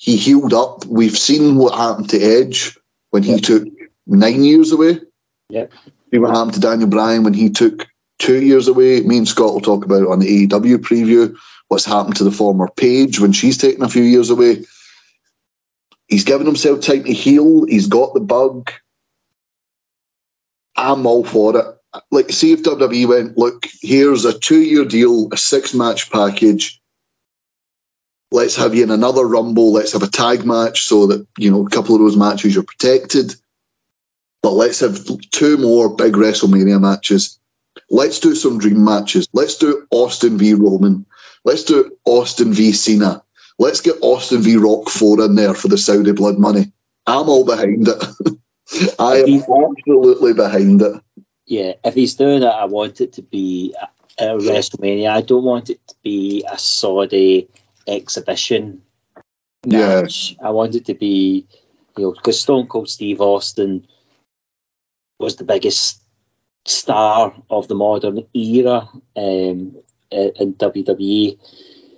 He healed up. We've seen what happened to Edge when he yep. took nine years away. Yeah. See what happened to Daniel Bryan when he took two years away. Me and Scott will talk about on the AEW preview what's happened to the former Paige when she's taken a few years away. He's given himself time to heal. He's got the bug. I'm all for it. Like, see if WWE went, look, here's a two year deal, a six match package. Let's have you in another Rumble. Let's have a tag match so that, you know, a couple of those matches you're protected. But let's have two more big WrestleMania matches. Let's do some dream matches. Let's do Austin v Roman. Let's do Austin v Cena. Let's get Austin v Rock 4 in there for the Saudi blood money. I'm all behind it. I am absolutely behind it. Yeah, if he's doing it, I want it to be a WrestleMania. I don't want it to be a Saudi exhibition match. Yeah. I wanted to be, you know, because Stone Cold Steve Austin was the biggest star of the modern era um, in WWE.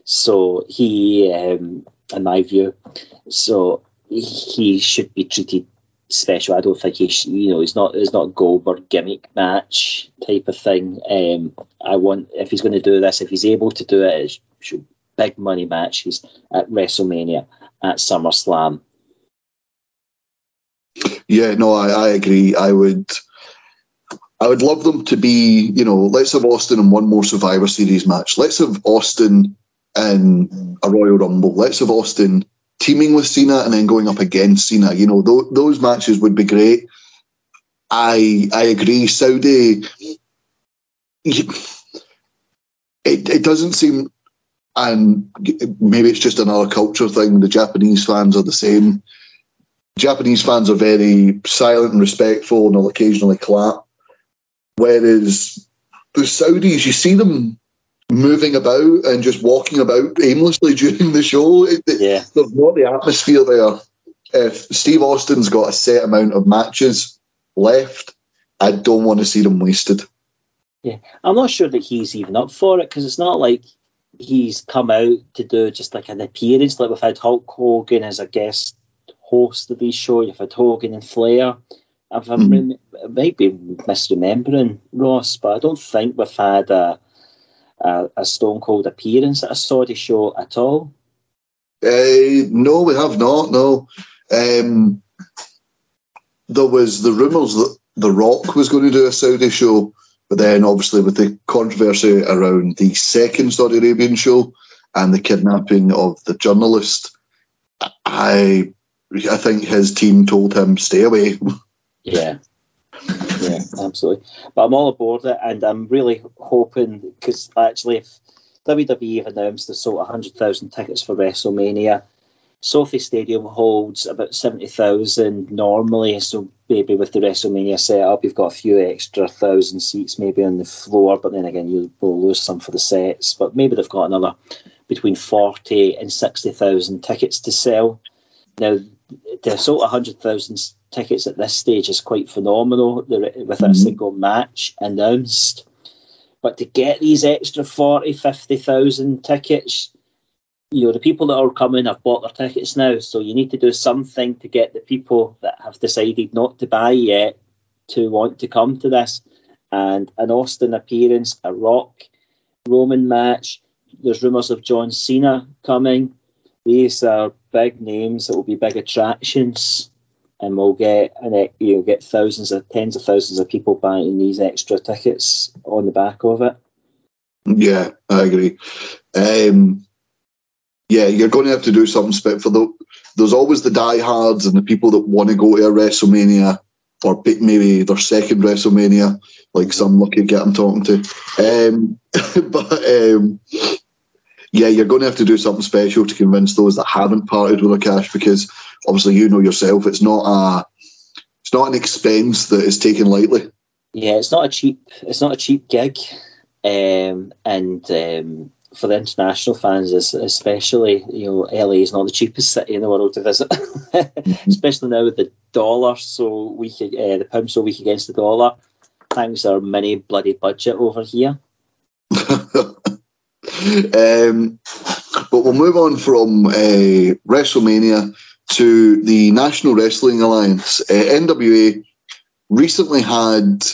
So he, um, in my view, so he should be treated special. I don't think he's you know he's not it's not Goldberg gimmick match type of thing. Um, I want if he's going to do this, if he's able to do it, it's big money matches at WrestleMania, at SummerSlam. Yeah, no, I, I agree. I would. I would love them to be, you know, let's have Austin in one more Survivor Series match. Let's have Austin in a Royal Rumble. Let's have Austin teaming with Cena and then going up against Cena. You know, th- those matches would be great. I I agree. Saudi, it it doesn't seem, and maybe it's just another culture thing. The Japanese fans are the same. Japanese fans are very silent and respectful, and will occasionally clap. Whereas the Saudis, you see them moving about and just walking about aimlessly during the show. yeah. There's not the atmosphere there. If Steve Austin's got a set amount of matches left, I don't want to see them wasted. Yeah, I'm not sure that he's even up for it because it's not like he's come out to do just like an appearance. Like we've had Hulk Hogan as a guest host of these shows. You've had Hogan and Flair. I've, mm-hmm. I might be misremembering Ross, but I don't think we've had a a, a Stone Cold appearance at a Saudi show at all? Uh, no, we have not. No, um, there was the rumours that The Rock was going to do a Saudi show, but then obviously with the controversy around the second Saudi Arabian show and the kidnapping of the journalist, I I think his team told him stay away. Yeah, yeah, absolutely. But I'm all aboard it, and I'm really hoping because actually, if WWE have announced they sold 100,000 tickets for WrestleMania, SoFi Stadium holds about 70,000 normally, so maybe with the WrestleMania setup, you've got a few extra thousand seats maybe on the floor, but then again, you will lose some for the sets. But maybe they've got another between 40 and 60,000 tickets to sell. Now, to sold 100,000 tickets at this stage is quite phenomenal with mm-hmm. a single match announced. But to get these extra 40, 50,000 tickets, you know, the people that are coming have bought their tickets now, so you need to do something to get the people that have decided not to buy yet to want to come to this. And an Austin appearance, a Rock Roman match. There's rumours of John Cena coming. These are big names that will be big attractions, and we'll get and you'll get thousands of tens of thousands of people buying these extra tickets on the back of it. Yeah, I agree. Um, yeah, you're going to have to do something special for the. There's always the diehards and the people that want to go to a WrestleMania or maybe their second WrestleMania, like some lucky get I'm talking to. Um, but um, yeah, you're going to have to do something special to convince those that haven't parted with their cash because obviously you know yourself, it's not a it's not an expense that is taken lightly. Yeah, it's not a cheap it's not a cheap gig, um, and um, for the international fans, especially, you know, LA is not the cheapest city in the world to visit, mm-hmm. especially now with the dollar so weak, uh, the pound so weak against the dollar. Thanks our mini bloody budget over here. um, but we'll move on from uh, WrestleMania to the National Wrestling Alliance. Uh, NWA recently had.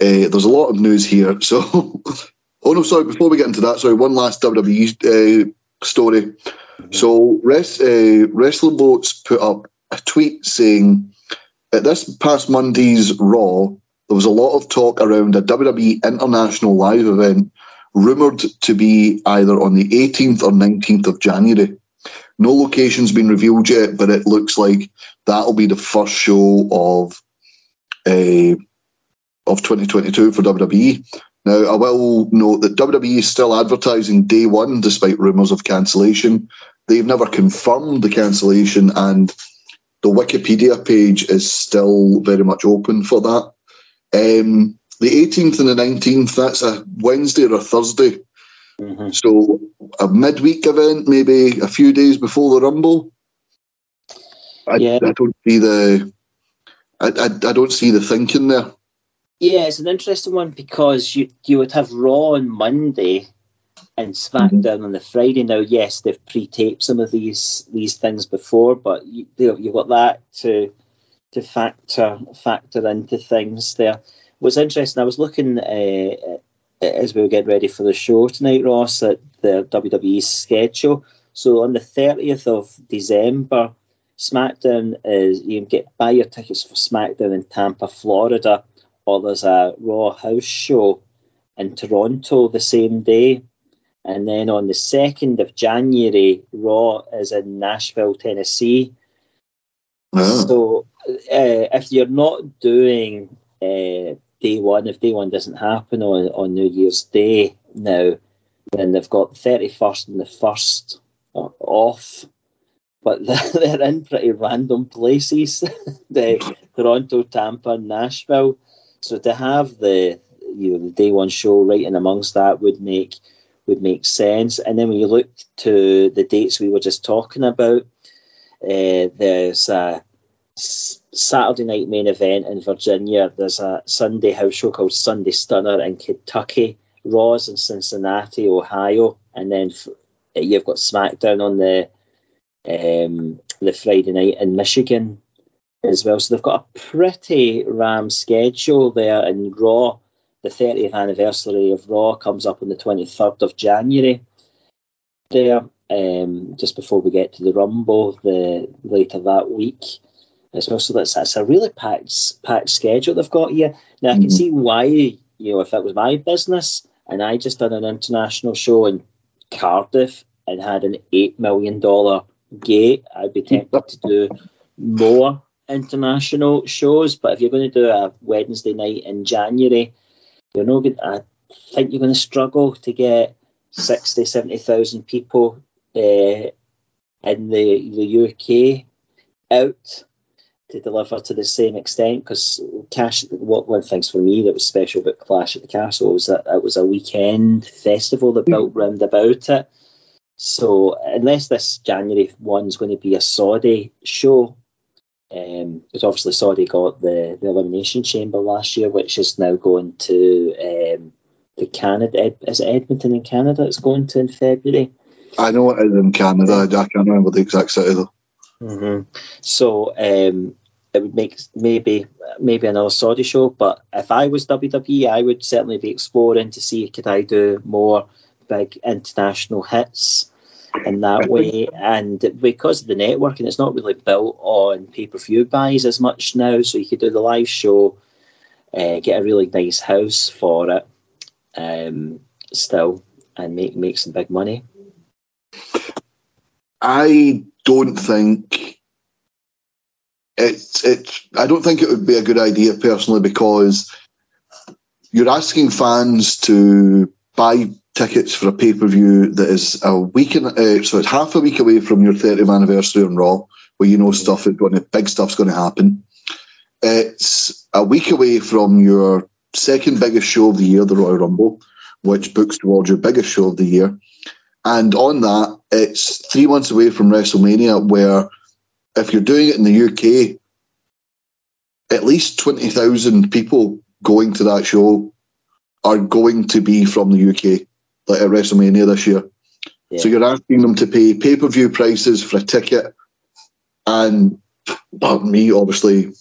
Uh, there's a lot of news here, so Oh no, sorry. Before we get into that, sorry. One last WWE uh, story. Mm-hmm. So, rest, uh, WrestleVotes put up a tweet saying, "At this past Monday's Raw, there was a lot of talk around a WWE International Live event, rumored to be either on the 18th or 19th of January. No location's been revealed yet, but it looks like that'll be the first show of." Uh, of 2022 for WWE. Now, I will note that WWE is still advertising day one despite rumours of cancellation. They've never confirmed the cancellation, and the Wikipedia page is still very much open for that. Um, the 18th and the 19th, that's a Wednesday or a Thursday. Mm-hmm. So a midweek event, maybe a few days before the Rumble. I, yeah. I don't see the I, I, I don't see the thinking there. Yeah, it's an interesting one because you you would have Raw on Monday and SmackDown mm-hmm. on the Friday. Now, yes, they've pre-taped some of these these things before, but you you've got that to to factor factor into things there. What's interesting, I was looking uh, as we were getting ready for the show tonight, Ross, at the WWE schedule. So on the thirtieth of December, SmackDown is you can get buy your tickets for SmackDown in Tampa, Florida or there's a Raw house show in Toronto the same day. And then on the 2nd of January, Raw is in Nashville, Tennessee. Oh. So uh, if you're not doing uh, day one, if day one doesn't happen on, on New Year's Day now, then they've got 31st and the 1st off. But they're in pretty random places the Toronto, Tampa, Nashville. So to have the you know the day one show right in amongst that would make would make sense. And then when you look to the dates we were just talking about, uh, there's a Saturday night main event in Virginia. There's a Sunday house show called Sunday Stunner in Kentucky. Raw's in Cincinnati, Ohio, and then you've got SmackDown on the um, the Friday night in Michigan as well. So they've got a pretty ram schedule there in Raw. The 30th anniversary of Raw comes up on the 23rd of January. There, um, just before we get to the Rumble, the later that week as well. So that's that's a really packed packed schedule they've got here. Now I can mm-hmm. see why you know if it was my business and I just done an international show in Cardiff and had an eight million dollar gate, I'd be tempted to do more international shows, but if you're going to do a Wednesday night in January, you're not going. I think you're going to struggle to get 60, 70,000 people uh, in the, the UK out to deliver to the same extent because Cash. What one things for me that was special about Clash at the Castle was that it was a weekend festival that built round about it. So unless this January one's going to be a Saudi show, um, because obviously Saudi got the, the Elimination Chamber last year, which is now going to um, the Canada. Ed, is it Edmonton in Canada? It's going to in February. I know it is in Canada. I can't remember the exact city though. Mm-hmm. So um, it would make maybe maybe another Saudi show. But if I was WWE, I would certainly be exploring to see could I do more big international hits in that way. And because of the networking, it's not really built on pay per view buys as much now. So you could do the live show, uh, get a really nice house for it, um, still, and make make some big money. I don't think it's it's. I don't think it would be a good idea personally because you're asking fans to buy tickets for a pay per view that is a week in, uh, so it's half a week away from your 30th anniversary on Raw, where you know stuff is going to big stuff's going to happen. It's a week away from your second biggest show of the year, the Royal Rumble, which books towards your biggest show of the year. And on that, it's three months away from WrestleMania, where if you're doing it in the UK, at least 20,000 people going to that show are going to be from the UK, like at WrestleMania this year. Yeah. So you're asking them to pay pay per view prices for a ticket. And pardon me, obviously,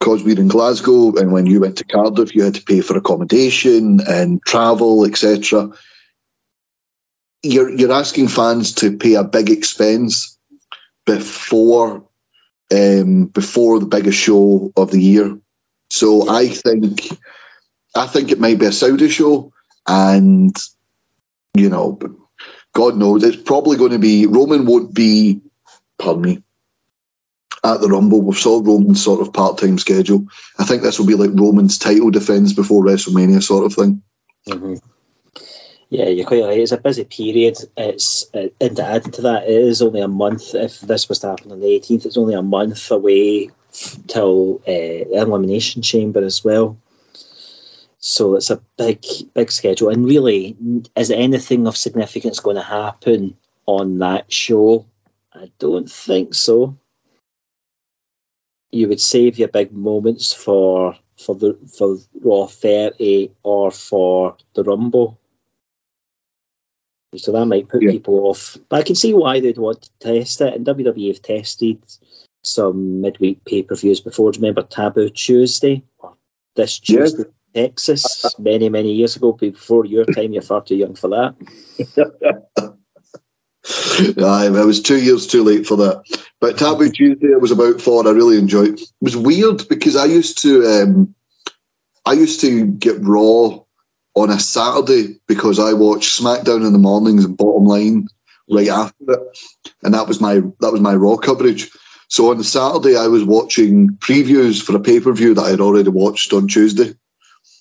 because we're in Glasgow, and when you went to Cardiff, you had to pay for accommodation and travel, etc. You're you're asking fans to pay a big expense before um, before the biggest show of the year. So I think I think it might be a Saudi show, and you know, God knows it's probably going to be Roman won't be. Pardon me. At the Rumble, We've saw Roman's sort of part-time schedule. I think this will be like Roman's title defense before WrestleMania, sort of thing. Mm-hmm. Yeah, you're quite right. It's a busy period. It's uh, and to add to that, it is only a month. If this was to happen on the 18th, it's only a month away till uh, Elimination Chamber as well. So it's a big, big schedule. And really, is anything of significance going to happen on that show? I don't think so. You would save your big moments for for the for Raw 30 or for the Rumble so that might put yeah. people off. But I can see why they'd want to test it. And WWE have tested some midweek pay per views before. Do you remember Taboo Tuesday? This Tuesday, yeah. Texas, many, many years ago, before your time. You're far too young for that. I was two years too late for that. But Taboo Tuesday, I was about four. I really enjoyed. It it was weird because I used to, um, I used to get Raw on a Saturday because I watched SmackDown in the mornings and Bottom Line right after it, and that was my that was my Raw coverage. So on the Saturday, I was watching previews for a pay per view that I had already watched on Tuesday.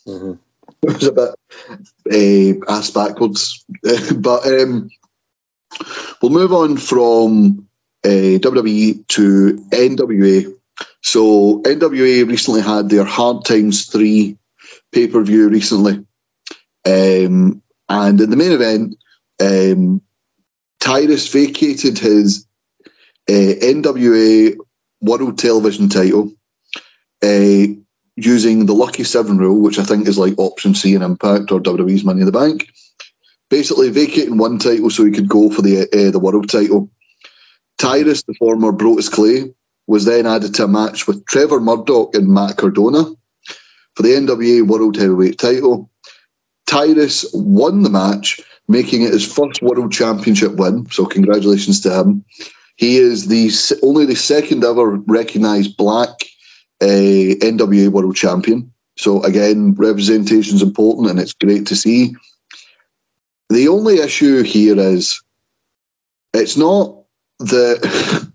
Mm-hmm. It was a bit uh, ass backwards, but um, we'll move on from uh, WWE to NWA. So NWA recently had their Hard Times three pay per view recently. Um, and in the main event, um, Tyrus vacated his uh, NWA World Television title uh, using the Lucky Seven rule, which I think is like option C in Impact or WWE's Money in the Bank. Basically, vacating one title so he could go for the uh, the world title. Tyrus, the former Brodus Clay, was then added to a match with Trevor Murdoch and Matt Cardona for the NWA World Heavyweight title. Tyrus won the match, making it his first World Championship win. So congratulations to him. He is the only the second ever recognised black uh, NWA World Champion. So again, representation is important, and it's great to see. The only issue here is it's not the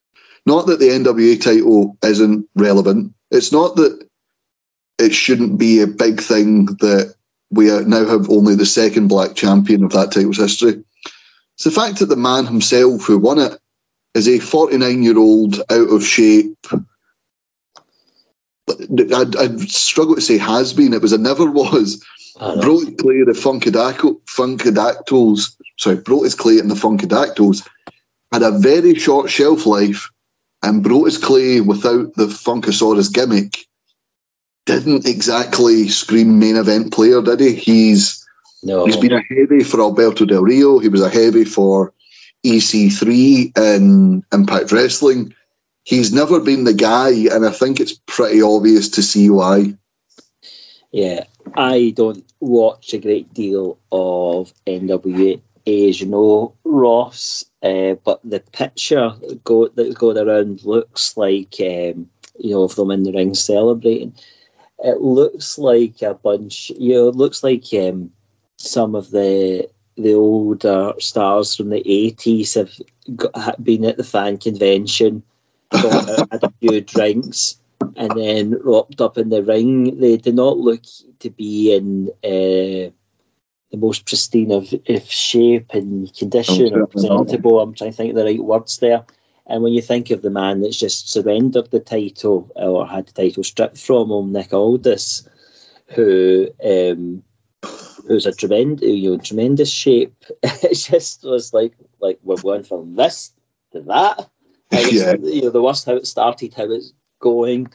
not that the NWA title isn't relevant. It's not that it shouldn't be a big thing that we now have only the second black champion of that title's history. It's the fact that the man himself who won it is a 49 year old out of shape. I'd, I'd, struggle to say has been. It was a never was. Brodus Clay, the Funkadactyls, sorry, Brodus Clay and the Funkadactyls had a very short shelf life, and Brodus Clay without the Funkasaurus gimmick didn't exactly scream main event player, did he? He's no. he's been a heavy for Alberto Del Rio. He was a heavy for EC3 in Impact Wrestling. He's never been the guy, and I think it's pretty obvious to see why. Yeah, I don't watch a great deal of NWA, as you know, Ross, uh, but the picture go, that's going around looks like, um, you know, of them in the ring celebrating. It looks like a bunch, you know, it looks like um, some of the the older stars from the 80s have got, been at the fan convention, got had a few drinks, and then rocked up in the ring. They do not look to be in uh, the most pristine of, of shape and condition or presentable. I'm trying to think of the right words there. And when you think of the man that's just surrendered the title or had the title stripped from him, Nick Aldis, who um, who's a tremendous, you know, tremendous shape. it just was like, like we're going from this to that. Yeah. You know, the worst how it started, how it's going.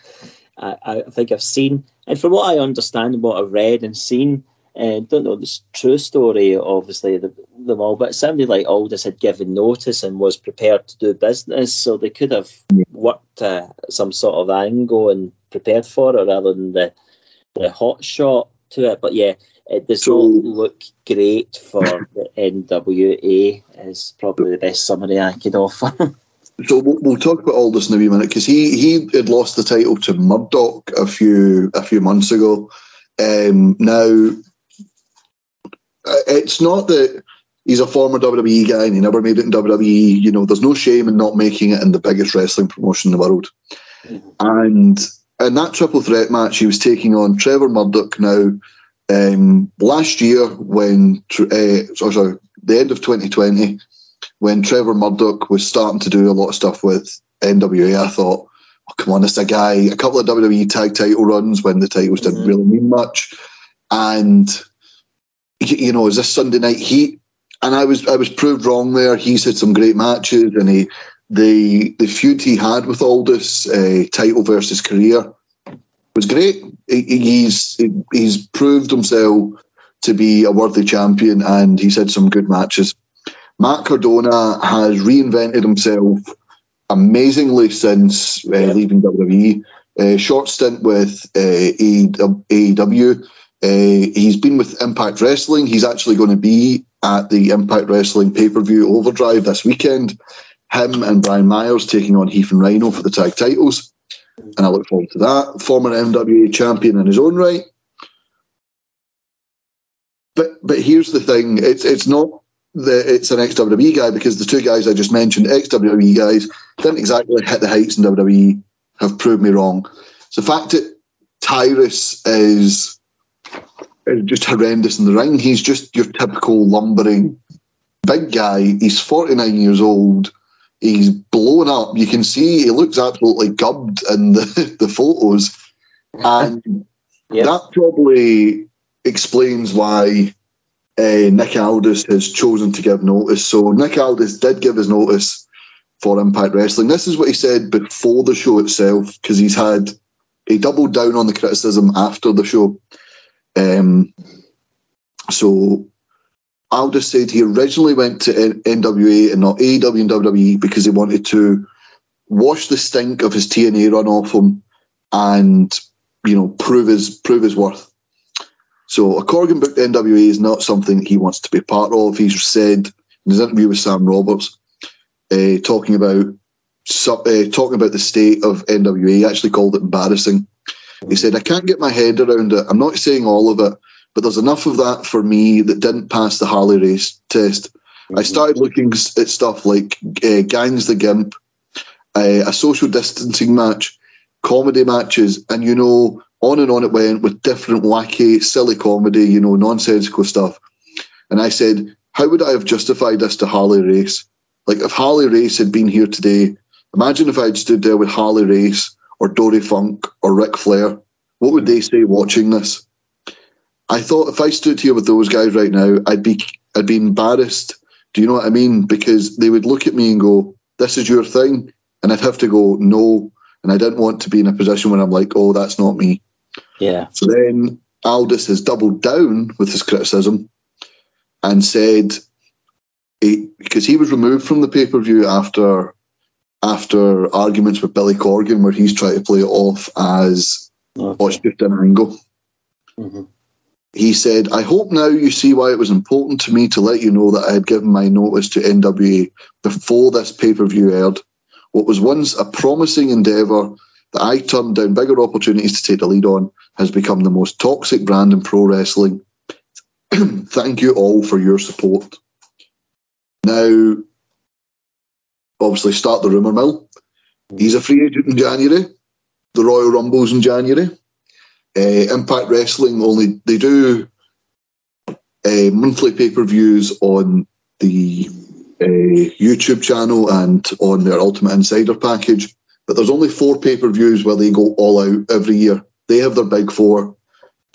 I, I think I've seen, and from what I understand and what I've read and seen, and uh, don't know the true story, obviously, the, them all, but it sounded like Aldis had given notice and was prepared to do business, so they could have worked uh, some sort of angle and prepared for it rather than the, the hot shot to it. But yeah, it does so, not look great for the NWA, is probably the best summary I could offer. So we'll, we'll, talk about all this in a wee minute because he he had lost the title to Murdoch a few a few months ago. Um, now it's not that he's a former WWE guy and he never made it in WWE. You know, there's no shame in not making it in the biggest wrestling promotion in the world. Mm-hmm. And in that triple threat match, he was taking on Trevor Murdoch. Now, um, last year when uh, sorry, the end of 2020 when Trevor Murdoch was starting to do a lot of stuff with NWA, I thought, oh, come on, it's a guy, a couple of WWE tag title runs when the titles didn't mm-hmm. really mean much. And, you know, is this Sunday night heat? And I was I was proved wrong there. He's had some great matches, and he the the feud he had with Aldis, uh, title versus career, was great. He, he's he's proved himself to be a worthy champion, and he's had some good matches. Matt Cardona has reinvented himself amazingly since uh, leaving WWE. Uh, short stint with uh, AEW. Uh, he's been with Impact Wrestling. He's actually going to be at the Impact Wrestling pay per view Overdrive this weekend. Him and Brian Myers taking on Heath and Rhino for the tag titles. And I look forward to that. Former NWA champion in his own right. But but here's the thing: it's it's not that it's an ex WWE guy because the two guys I just mentioned, ex WWE guys, didn't exactly hit the heights in WWE, have proved me wrong. So the fact that Tyrus is, is just horrendous in the ring, he's just your typical lumbering big guy. He's 49 years old. He's blown up. You can see he looks absolutely gubbed in the, the photos. And that probably explains why uh, Nick Aldis has chosen to give notice. So Nick Aldis did give his notice for Impact Wrestling. This is what he said before the show itself, because he's had he doubled down on the criticism after the show. Um, so Aldis said he originally went to NWA and not AEW and WWE because he wanted to wash the stink of his TNA run off him and you know prove his prove his worth. So a Corgan booked NWA is not something he wants to be a part of. He's said in his interview with Sam Roberts, uh, talking about uh, talking about the state of NWA. He actually called it embarrassing. He said, "I can't get my head around it. I'm not saying all of it, but there's enough of that for me that didn't pass the Harley Race test." Mm-hmm. I started looking at stuff like uh, Gangs the Gimp, uh, a social distancing match, comedy matches, and you know on and on it went with different wacky, silly comedy, you know, nonsensical stuff. And I said, how would I have justified this to Harley Race? Like if Harley Race had been here today, imagine if I'd stood there with Harley Race or Dory Funk or Ric Flair. What would they say watching this? I thought if I stood here with those guys right now, I'd be I'd be embarrassed. Do you know what I mean? Because they would look at me and go, "This is your thing," and I'd have to go, "No." And I didn't want to be in a position where I'm like, "Oh, that's not me." Yeah. So then Aldis has doubled down with his criticism and said, he, because he was removed from the pay per view after after arguments with Billy Corgan, where he's trying to play it off as Okay. it's just an angle. Mhm. He said, I hope now you see why it was important to me to let you know that I had given my notice to NWA before this pay per view aired. What was once a promising endeavour that I turned down bigger opportunities to take the lead on has become the most toxic brand in pro wrestling. Thank you all for your support. Now, obviously, start the rumour mill. He's a free agent in January. The Royal Rumble's in January. Uh, Impact Wrestling only they do uh, monthly pay per views on the uh, YouTube channel and on their Ultimate Insider package. But there's only four pay per views where they go all out every year. They have their big four.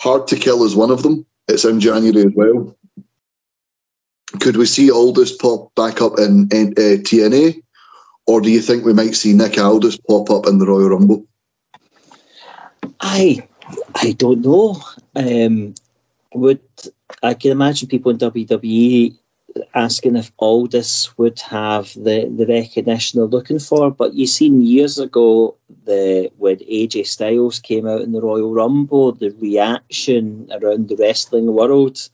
Hard to Kill is one of them. It's in January as well. Could we see Aldis pop back up in, in uh, TNA? Or do you think we might see Nick Aldis pop up in the Royal Rumble? I I don't know. Um, would I can imagine people in WWE asking if Aldis would have the, the recognition they're looking for, but you seen years ago the when AJ Styles came out in the Royal Rumble, the reaction around the wrestling world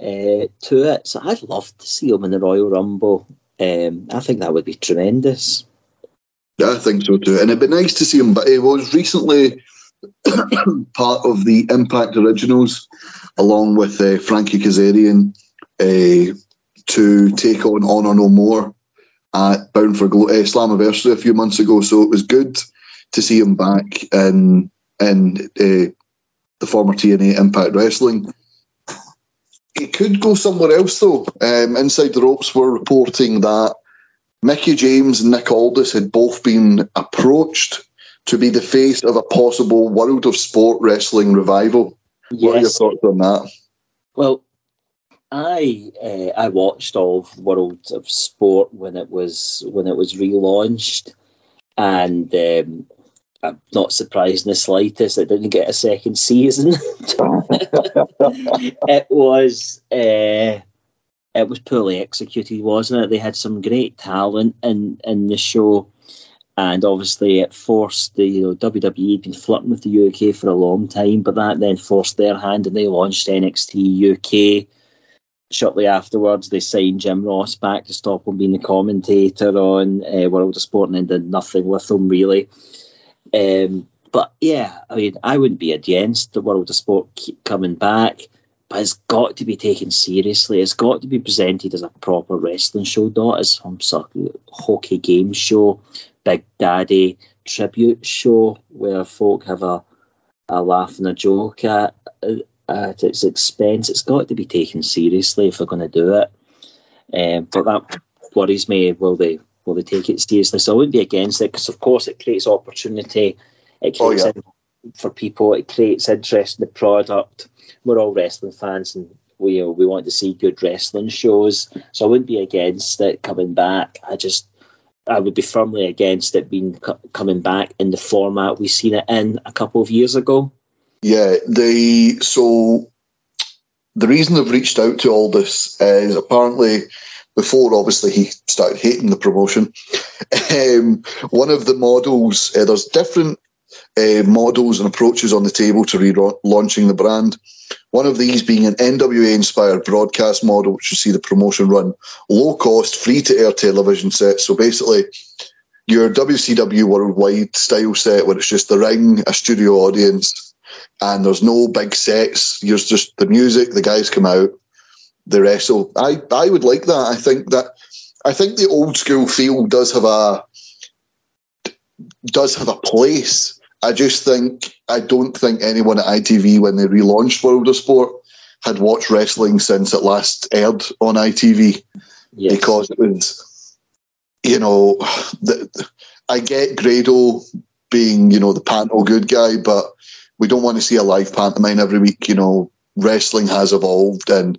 uh, to it. So I'd love to see him in the Royal Rumble. Um, I think that would be tremendous. Yeah, I think so too. And it'd be nice to see him, but he was recently part of the Impact Originals, along with uh, Frankie Kazarian, uh, to take on Honor No More at Bound for Glo- uh, Slammiversary a few months ago. So it was good to see him back in in uh, the former TNA Impact Wrestling. It could go somewhere else though. Um, Inside the Ropes were reporting that Mickie James and Nick Aldis had both been approached to be the face of a possible World of Sport wrestling revival. What are your thoughts on that? Well, I uh, I watched all of World of Sport when it was when it was relaunched, and um, I'm not surprised in the slightest it didn't get a second season. it was uh, it was poorly executed, wasn't it? They had some great talent in in the show. And obviously, it forced the you know WWE had been flirting with the UK for a long time, but that then forced their hand, and they launched NXT UK. Shortly afterwards, they signed Jim Ross back to stop him being the commentator on uh, World of Sport, and then did nothing with him really. Um, but yeah, I mean, I wouldn't be against the World of Sport keep coming back, but it's got to be taken seriously. It's got to be presented as a proper wrestling show, not as some sort of hockey game show, Big Daddy tribute show where folk have a, a laugh and a joke at, at its expense. It's got to be taken seriously if they're going to do it. Um, but that worries me. Will they? Will they take it seriously? So I wouldn't be against it because, of course, it creates opportunity. It Oh, creates yeah. for people. It creates interest in the product. We're all wrestling fans, and we we want to see good wrestling shows. So I wouldn't be against it coming back. I just I would be firmly against it being coming back in the format we've seen it in a couple of years ago. Yeah, the so the reason they've reached out to Aldis is apparently before obviously he started hating the promotion. Um, one of the models, uh, there's different uh, models and approaches on the table to relaunching the brand. One of these being an NWA inspired broadcast model, which you see the promotion run low cost, free to air television sets. So basically, your WCW worldwide style set where it's just the ring, a studio audience, and there's no big sets. There's just the music, the guys come out, they wrestle. I, I would like that. I think that I think the old school feel does have a does have a place. I just think I don't think anyone at ITV when they relaunched World of Sport had watched wrestling since it last aired on ITV Yes. because it was, you know, the, I get Grado being, you know, the panto good guy, but we don't want to see a live pantomime every week. You know, wrestling has evolved, and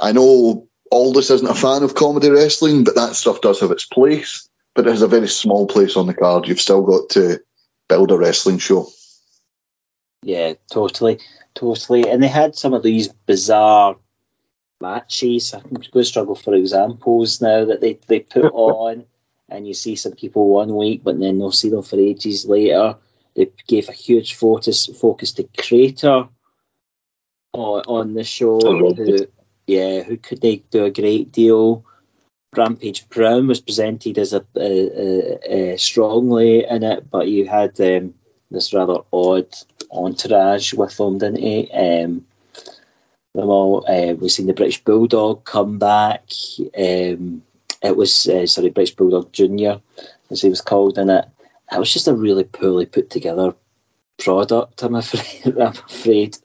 I know Aldis isn't a fan of comedy wrestling, but that stuff does have its place. But it has a very small place on the card. You've still got to build a wrestling show. Yeah, totally, totally. And they had some of these bizarre matches. I'm going to struggle for examples now that they, they put on, and you see some people one week, but then they'll see them for ages later. They gave a huge focus focus to Grado on, on the show, Oh, who, yeah, who could they do a great deal. Rampage Brown was presented as a, a, a, a strongly in it, but you had um, this rather odd entourage with them, didn't he? Um, them all. Uh, we've seen the British Bulldog come back. Um, it was uh, sorry, British Bulldog Junior, as he was called in it. It was just a really poorly put together product. I'm afraid. I'm afraid.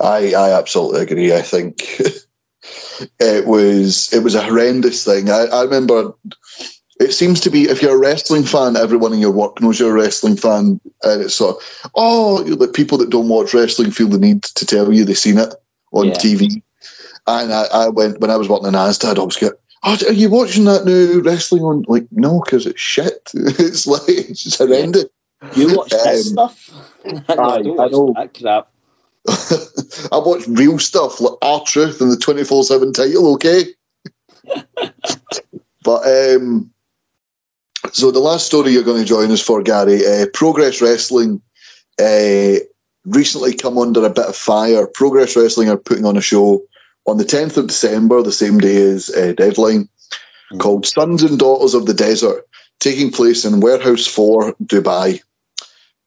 I I absolutely agree. I think it was it was a horrendous thing. I, I remember it seems to be if you're a wrestling fan, everyone in your work knows you're a wrestling fan, and it's sort of oh, the people that don't watch wrestling feel the need to tell you they've seen it on Yeah. TV. And I, I went when I was working in Asda, I'd always get. Oh, are you watching that new wrestling on? Like, no, because it's shit. it's like it's just horrendous. You watch this Um, stuff? no, I don't I watch know. that crap. I watch real stuff like R Truth and the twenty four seven title. Okay, but um, so the last story you're going to join us for, Gary, uh, Progress Wrestling, uh, recently come under a bit of fire. Progress Wrestling are putting on a show on the tenth of December, the same day as uh, Deadline, Mm. called Sons and Daughters of the Desert, taking place in Warehouse Four, Dubai.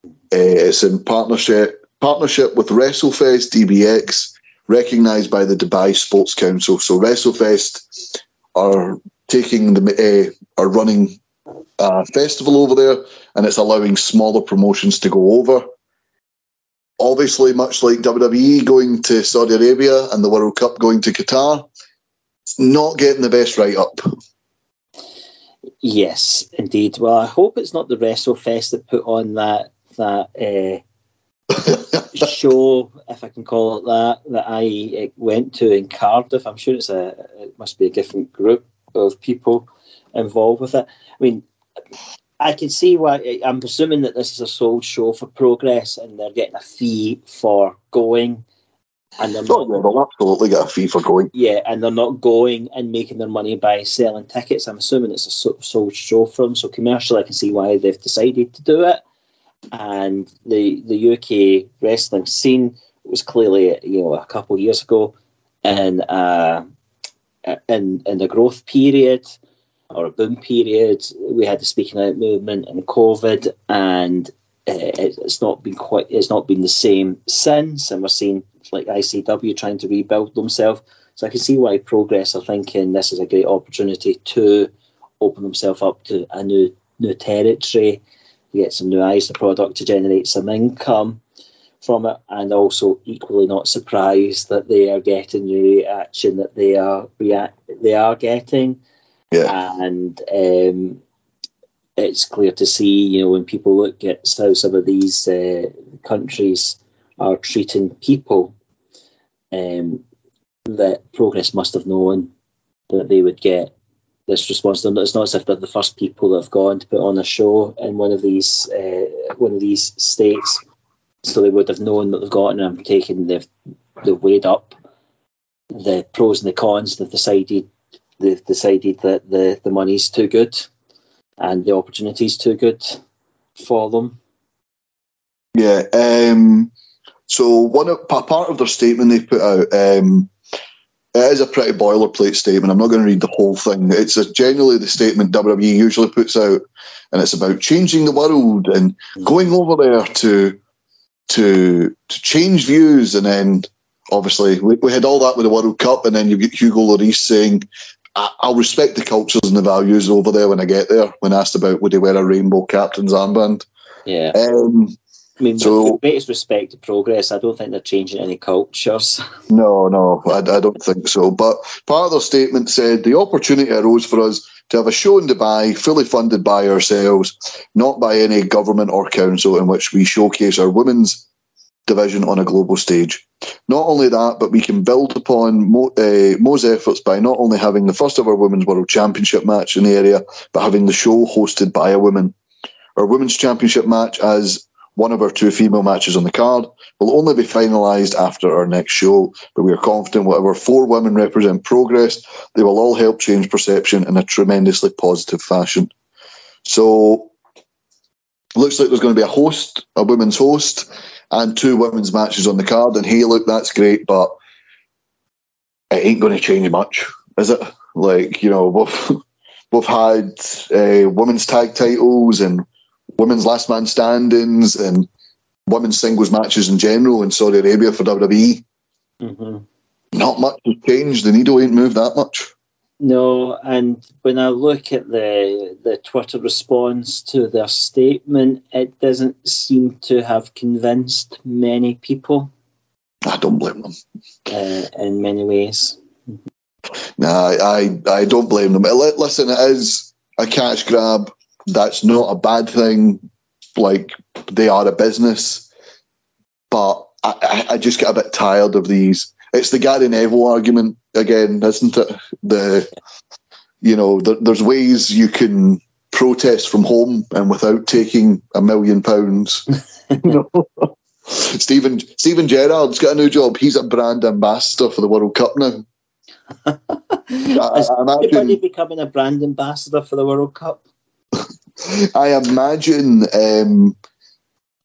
Uh, it's in partnership partnership with WrestleFest DBX, recognised by the Dubai Sports Council. So WrestleFest are taking the uh, are running a festival over there, and it's allowing smaller promotions to go over. Obviously, much like WWE going to Saudi Arabia and the World Cup going to Qatar, it's not getting the best write up. Yes, indeed. Well, I hope it's not the WrestleFest that put on that that uh, show, if I can call it that, that I uh, went to in Cardiff. I'm sure it's a it must be a different group of people involved with it. I mean, I can see why. I'm assuming that this is a sold show for Progress, and they're getting a fee for going, and they're Oh, not yeah, they'll absolutely get a fee for going. yeah, and they're not going and making their money by selling tickets. I'm assuming it's a sold show for them. So commercially, I can see why they've decided to do it. And the the UK wrestling scene was clearly, you know, a couple of years ago, in uh, in in the growth period or a boom period. We had the speaking out movement and COVID, and uh, it's not been quite. It's not been the same since, and we're seeing like ICW trying to rebuild themselves. So I can see why Progress are thinking this is a great opportunity to open themselves up to a new new territory, get some new eyes to the product to generate some income from it, and also equally not surprised that they are getting the reaction that they are react they are getting, Yeah. and um, it's clear to see you know when people look at how some of these uh, countries are treating people um, that Progress must have known that they would get this response. It's not as if they're the first people that have gone to put on a show in one of these uh, one of these states, so they would have known that they've gotten them taken. They've they've weighed up the pros and the cons. They've decided they've decided that the the money's too good and the opportunity's too good for them. Yeah. Um, so one of, pa- part of their statement they put out, um, it is a pretty boilerplate statement. I'm not going to read the whole thing. It's a, generally the statement WWE usually puts out, and it's about changing the world and going over there to to to change views. And then obviously we, we had all that with the World Cup, and then you get Hugo Lloris saying, "I'll respect the cultures and the values over there when I get there." When asked about would he wear a rainbow captain's armband. Yeah, Um, I mean, So- with greatest respect to progress, I don't think they're changing any cultures. No, no, I, I don't think so. But part of their statement said the opportunity arose for us to have a show in Dubai, fully funded by ourselves, not by any government or council, in which we showcase our women's division on a global stage. Not only that, but we can build upon Mo, uh, Mo's efforts by not only having the first ever Women's World Championship match in the area, but having the show hosted by a woman. Our Women's Championship match, as one of our two female matches on the card, will only be finalised after our next show, but we are confident whatever four women represent progress, they will all help change perception in a tremendously positive fashion. So, looks like there's going to be a host, a women's host, and two women's matches on the card. And hey, look, that's great, but it ain't going to change much, is it? Like, you know, we've, we've had uh, women's tag titles and women's last man standings and women's singles matches in general in Saudi Arabia for WWE. hmm Not much has changed. The needle ain't moved that much. No, and when I look at the the Twitter response to their statement, it doesn't seem to have convinced many people I don't blame them. uh, in many ways. Nah, I, I, don't blame them. Li- Listen, it is a cash grab. That's not a bad thing. Like, they are a business. But I, I just get a bit tired of these. It's the Gary Neville argument again, isn't it? The, you know, there, there's ways you can protest from home and without taking a million pounds. Know? Stephen Steven Gerrard's got a new job. He's a brand ambassador for the World Cup now. Is imagine- anybody becoming a brand ambassador for the World Cup? I imagine um,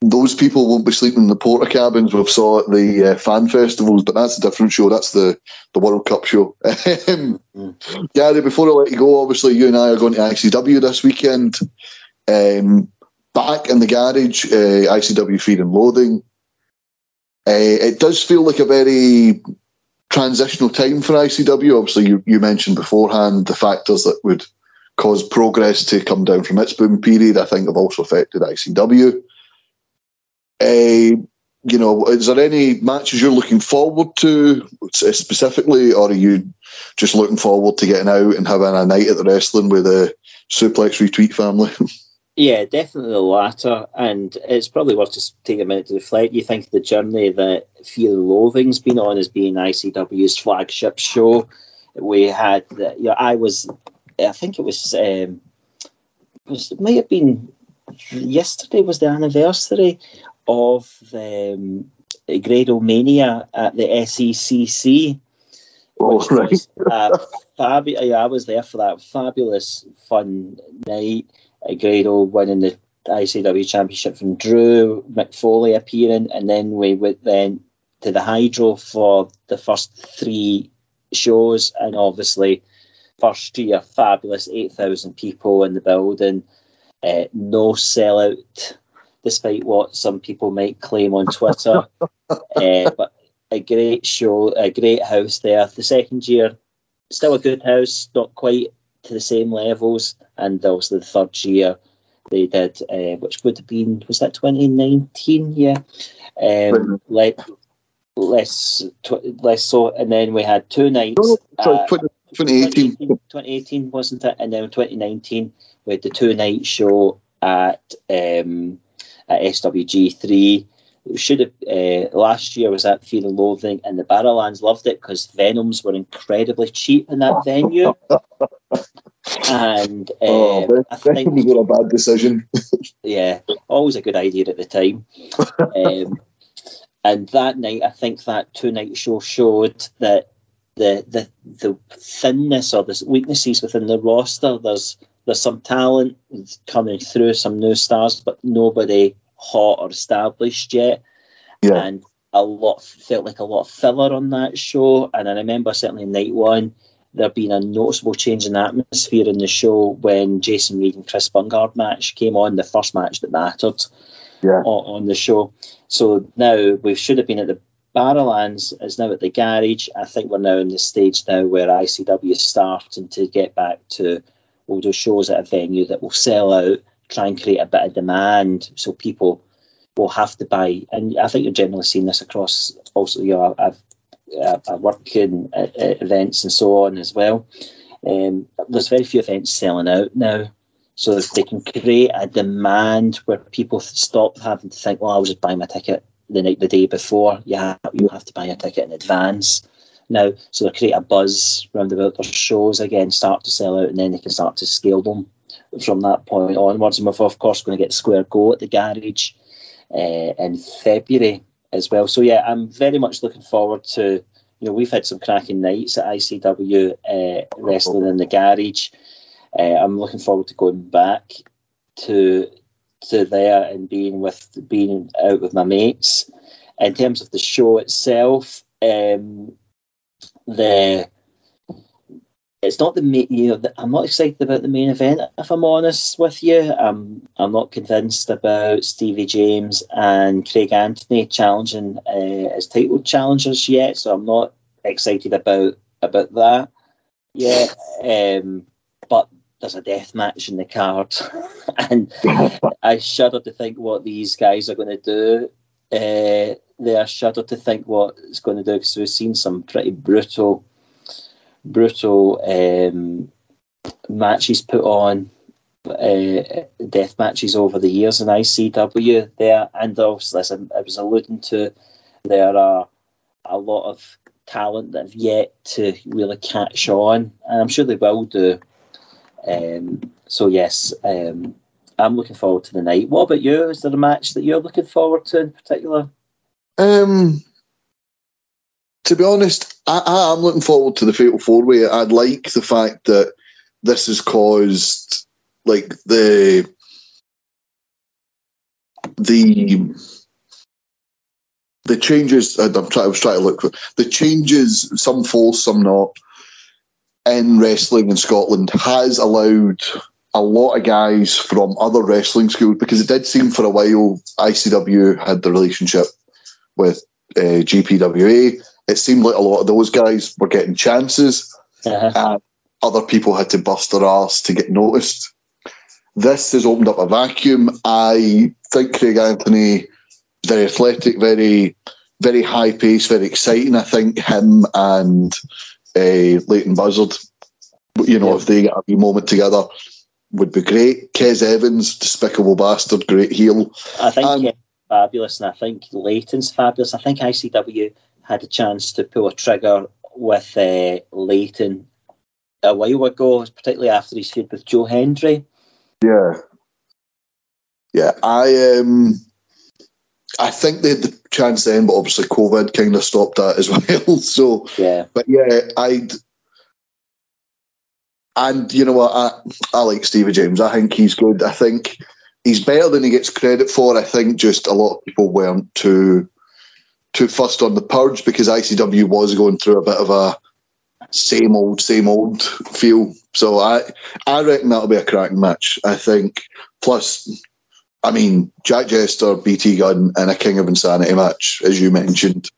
those people won't be sleeping in the porta cabins we've saw at the uh, fan festivals, but that's a different show. That's the, the World Cup show. Um, Mm. Gary, before I let you go, obviously you and I are going to ICW this weekend. Um, back in the garage, uh, ICW Fear and Loathing. Uh, it does feel like a very transitional time for ICW. Obviously, you, you mentioned beforehand the factors that would cause progress to come down from its boom period, I think have also affected ICW. Uh, you know, is there any matches you're looking forward to specifically, or are you just looking forward to getting out and having a night at the wrestling with the Suplex Retweet family? Yeah, definitely the latter. And it's probably worth just taking a minute to reflect. You think the journey that Fear and Loathing's been on as being ICW's flagship show. We had, the, you know, I was, I think it was, um, it was, it might have been yesterday was the anniversary of the um, Grado Mania at the SECC. Oh, which right. was a fabu- yeah, I was there for that fabulous, fun night. Uh, Grado winning the ICW Championship from Drew, Mick Foley appearing, and then we went then to the Hydro for the first three shows, and obviously first year fabulous, eight thousand people in the building, uh, no sellout, despite what some people might claim on Twitter. uh, but a great show, a great house there. The second year, still a good house, not quite to the same levels. And also the third year, they did, uh, which would have been, was that 2019? Yeah. Um, let, less, tw- less so. And then we had two nights. No, no, sorry, uh, 20- 2018. 2018, wasn't it? And then 2019, we had the two night show at um, at SWG3. Should have uh, last year was at Fear and Loathing, and the Barrowlands loved it because Venoms were incredibly cheap in that venue. and uh, oh, I think was not a bad decision. yeah, always a good idea at the time. um, and that night, I think that two night show showed that the the the thinness or the weaknesses within the roster. There's there's some talent coming through, some new stars, but nobody hot or established yet. Yeah. And a lot felt like a lot of filler on that show. And I remember certainly night one there being a noticeable change in atmosphere in the show when Jason Reed and Chris Bungard match came on, the first match that mattered Yeah. on, on the show. So now we should have been at the Barrowlands, is now at the garage. I think we're now in the stage now where ICW is starting to get back to we'll do shows at a venue that will sell out, try and create a bit of demand so people will have to buy, and I think you're generally seeing this across also, you know, I've, I work in uh, uh, events and so on as well. Um, there's very few events selling out now. So if they can create a demand where people stop having to think, well, I'll just buy my ticket the night, the day before. Yeah, you have to buy a ticket in advance now. So they create a buzz around about their shows again, start to sell out, and then they can start to scale them from that point onwards. And we're of course going to get Square Go at the garage uh, in February as well. So yeah, I'm very much looking forward to. You know, we've had some cracking nights at ICW uh, wrestling in the garage. Uh, I'm looking forward to going back to to there and being with being out with my mates. In terms of the show itself, um, the it's not the main. You know, I'm not excited about the main event. If I'm honest with you, I'm I'm not convinced about Stevie James and Craig Anthony challenging uh, as title challengers yet. So I'm not excited about about that yet. Um, but there's a death match in the card, and I shudder to think what these guys are going to do. Uh, they are shudder to think what it's going to do because we've seen some pretty brutal brutal um, matches put on, uh, death matches over the years in ICW there, and also as I was alluding to, there are a lot of talent that have yet to really catch on, and I'm sure they will do. Um, so yes, um, I'm looking forward to the night. What about you? Is there a match that you're looking forward to in particular? Um, to be honest, I, am looking forward to the Fatal Four Way. I like the fact that this has caused like the the the changes. I'm trying. I was trying to look for the changes. Some false, some not. In wrestling in Scotland has allowed a lot of guys from other wrestling schools because it did seem for a while ICW had the relationship with uh, GPWA it seemed like a lot of those guys were getting chances, uh-huh. and other people had to bust their ass to get noticed. This has opened up a vacuum. I think Craig Anthony, very athletic, very, very high pace, very exciting. I think him and uh, Leighton Buzzard, you know, yeah. if they get a moment together, would be great. Kez Evans, despicable bastard, great heel. I think and, fabulous, and I think Leighton's fabulous. I think ICW had a chance to pull a trigger with uh, Leighton a while ago, particularly after his feud with Joe Hendry. Yeah, yeah. I um, I think they had the chance then, but obviously COVID kind of stopped that as well. so yeah, but yeah, I'd. And you know what? I, I like Stevie James. I think he's good. I think he's better than he gets credit for. I think just a lot of people weren't too too fussed on the purge because ICW was going through a bit of a same old, same old feel. So I I reckon that'll be a cracking match. I think. Plus, I mean, Jack Jester, BT Gun, and a King of Insanity match, as you mentioned.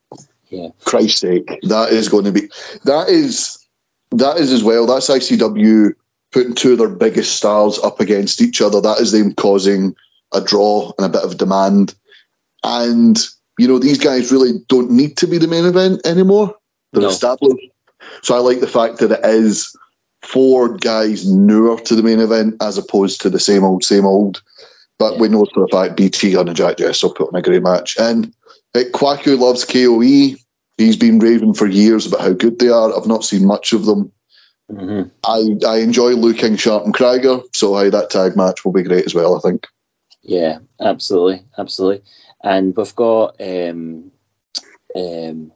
Yeah. Christ's sake, that is going to be that is that is as well. That's ICW putting two of their biggest stars up against each other. That is them causing a draw and a bit of demand. And you know, these guys really don't need to be the main event anymore. They're no. established. So I like the fact that it is four guys newer to the main event as opposed to the same old, same old. But yeah. we know for a fact BT and Jack Jester put on a great match. And uh, Kwaku loves KOE. He's been raving for years about how good they are. I've not seen much of them. Mm-hmm. I I enjoy looking Sharp and Krieger, so I, that tag match will be great as well. I think. Yeah, absolutely, absolutely and we've got um, um,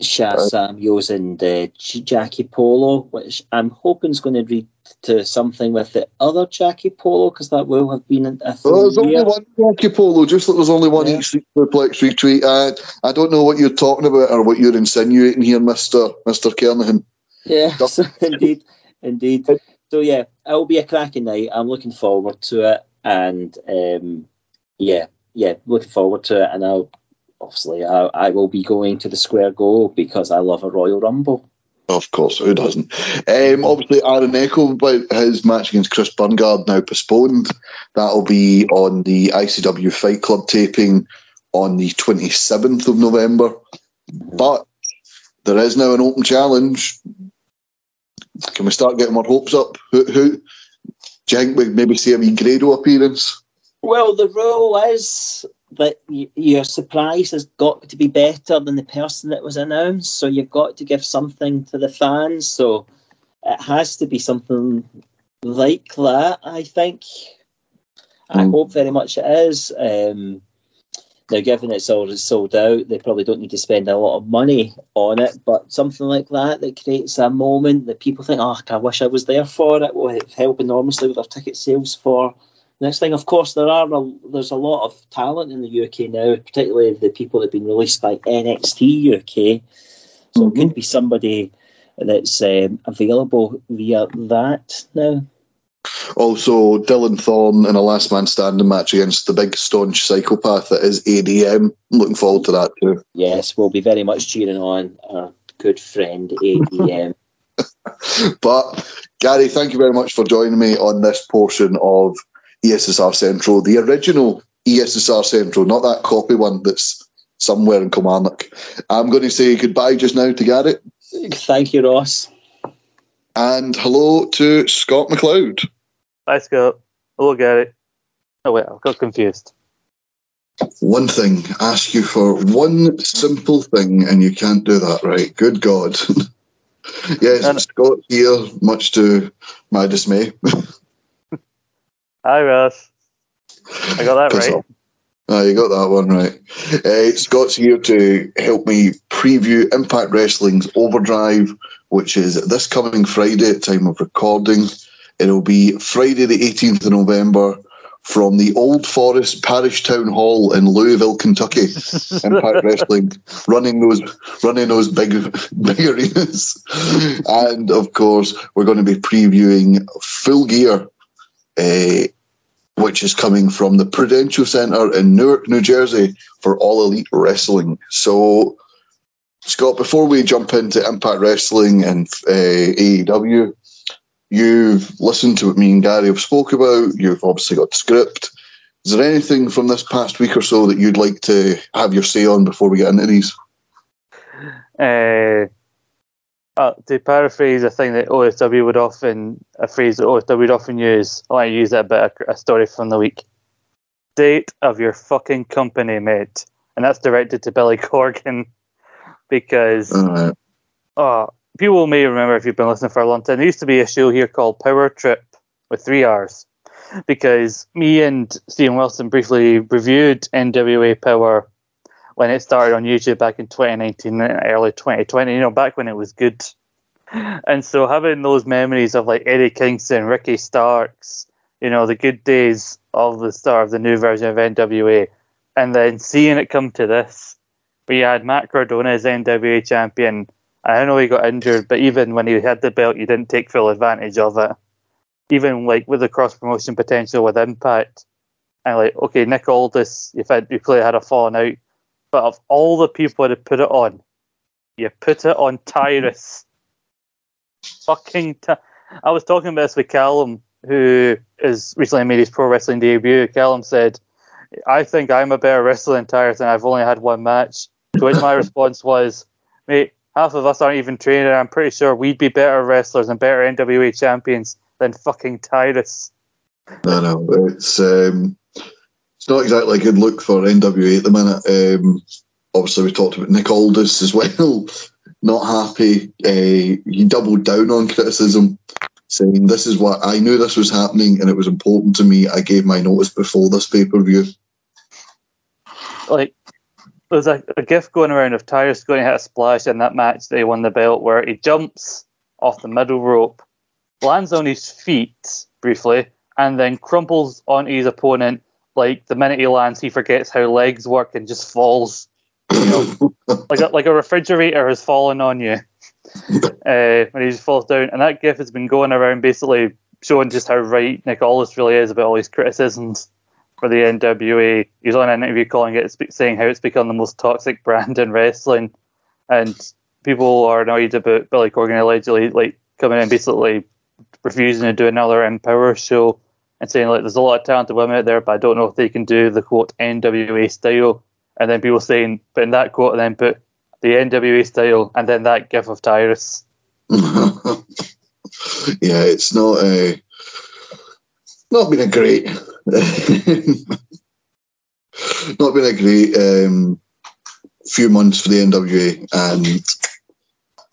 Samuels and uh, Jackie Polo, which I'm hoping is going to lead to something with the other Jackie Polo because that will have been a thing. Well, there's only one Jackie Polo, just like there's only one yeah. each Superplex retweet. I, I don't know what you're talking about or what you're insinuating here, Mister Mister Kernahan. Yeah, indeed, indeed. So yeah, it'll be a cracking night. I'm looking forward to it, and um, yeah, yeah, looking forward to it. And I'll, obviously, I, I will be going to the Square Go because I love a Royal Rumble. Of course, who doesn't? Um, obviously, Aaron Echo, but his match against Chris Bungard now postponed. That'll be on the ICW Fight Club taping on the 27th of November. But there is now an open challenge. Can we start getting our hopes up? Who, who do you think we maybe see a wee Grado appearance? Well, the rule is that y- your surprise has got to be better than the person that was announced. So you've got to give something to the fans. So it has to be something like that, I think. I Mm. hope very much it is. Um, now, given it's already sold out, they probably don't need to spend a lot of money on it, but something like that that creates a moment that people think, oh, I wish I was there for it, will help enormously with our ticket sales for Next thing, of course, there are a, there's a lot of talent in the UK now, particularly the people that have been released by NXT UK. So it could be somebody that's um, available via that now. Also, Dylan Thorne in a last man standing match against the big staunch psychopath that is ADM. I'm looking forward to that too. Yes, we'll be very much cheering on our good friend ADM. But Gary, thank you very much for joining me on this portion of ESSR Central, the original ESSR Central, not that copy one that's somewhere in Kilmarnock. I'm going to say goodbye just now to Gary Thank you, Ross. And hello to Scott McLeod. Hi, Scott. Hello, Gary. Oh, wait, I got confused. One thing, ask you for one simple thing, and you can't do that right. Good God. yes, And- Scott's here, much to my dismay. Hi, Ross. I got that Piss right. off. Ah, you got that one right. Uh, Scott's here to help me preview Impact Wrestling's Overdrive, which is this coming Friday at time of recording. It'll be Friday the 18th of November from the Old Forest Paristown Hall in Louisville, Kentucky. Impact Wrestling running those running those big big arenas, and of course we're going to be previewing Full Gear, uh, which is coming from the Prudential Center in Newark, New Jersey, for All Elite Wrestling. So, Scott, before we jump into Impact Wrestling and uh, AEW, you've listened to what me and Gary have spoke about. You've obviously got the script. Is there anything from this past week or so that you'd like to have your say on before we get into these? Uh, uh, to paraphrase a thing that OSW would often, a phrase that OSW would often use, I want to use that bit a story from the week. Date of your fucking company, mate. And that's directed to Billy Corgan because Uh, uh, people may remember if you've been listening for a long time, there used to be a show here called Power Trip with three R's because me and Stephen Wilson briefly reviewed NWA Power when it started on YouTube back in 2019 and early 2020, you know, back when it was good. And so having those memories of like Eddie Kingston, Ricky Starks, you know, the good days of the start of the new version of NWA, and then seeing it come to this, we had Matt Cardona as NWA champion. I know he got injured, but even when he had the belt, you didn't take full advantage of it. Even like with the cross promotion potential with Impact, and like okay, Nick Aldis, you've had you clearly had a falling out, but of all the people to put it on, you put it on Tyrus. Fucking, Ty- I was talking about this with Callum, who is recently made his pro wrestling debut. Callum said, "I think I'm a better wrestler than Tyrus, and I've only had one match." To which my response was, "Mate, half of us aren't even trained, and I'm pretty sure we'd be better wrestlers and better NWA champions than fucking Tyrus." No, no, it's um, it's not exactly a good look for NWA at the minute. Um, obviously, we talked about Nick Aldis as well. Not happy. Uh, he doubled down on criticism, saying, "This is what I knew this was happening, and it was important to me. I gave my notice before this pay per view." like there's a, a gif going around of Tyrus going to hit a splash in that match that he won the belt where he jumps off the middle rope, lands on his feet briefly, and then crumples onto his opponent. Like the minute he lands, he forgets how legs work and just falls. You know, like a, like a refrigerator has fallen on you uh, when he just falls down. And that gif has been going around basically showing just how right Nick Aldis really is about all his criticisms for the NWA. He was on an interview calling it, saying how it's become the most toxic brand in wrestling. And people are annoyed about Billy Corgan allegedly like coming in basically refusing to do another Empower show and saying like there's a lot of talented women out there, but I don't know if they can do the quote NWA style. And then people saying, but in that quote, and then put the NWA style, and then that gif of Tyrus. yeah, it's not a not been a great not been a great um, few months for the NWA, and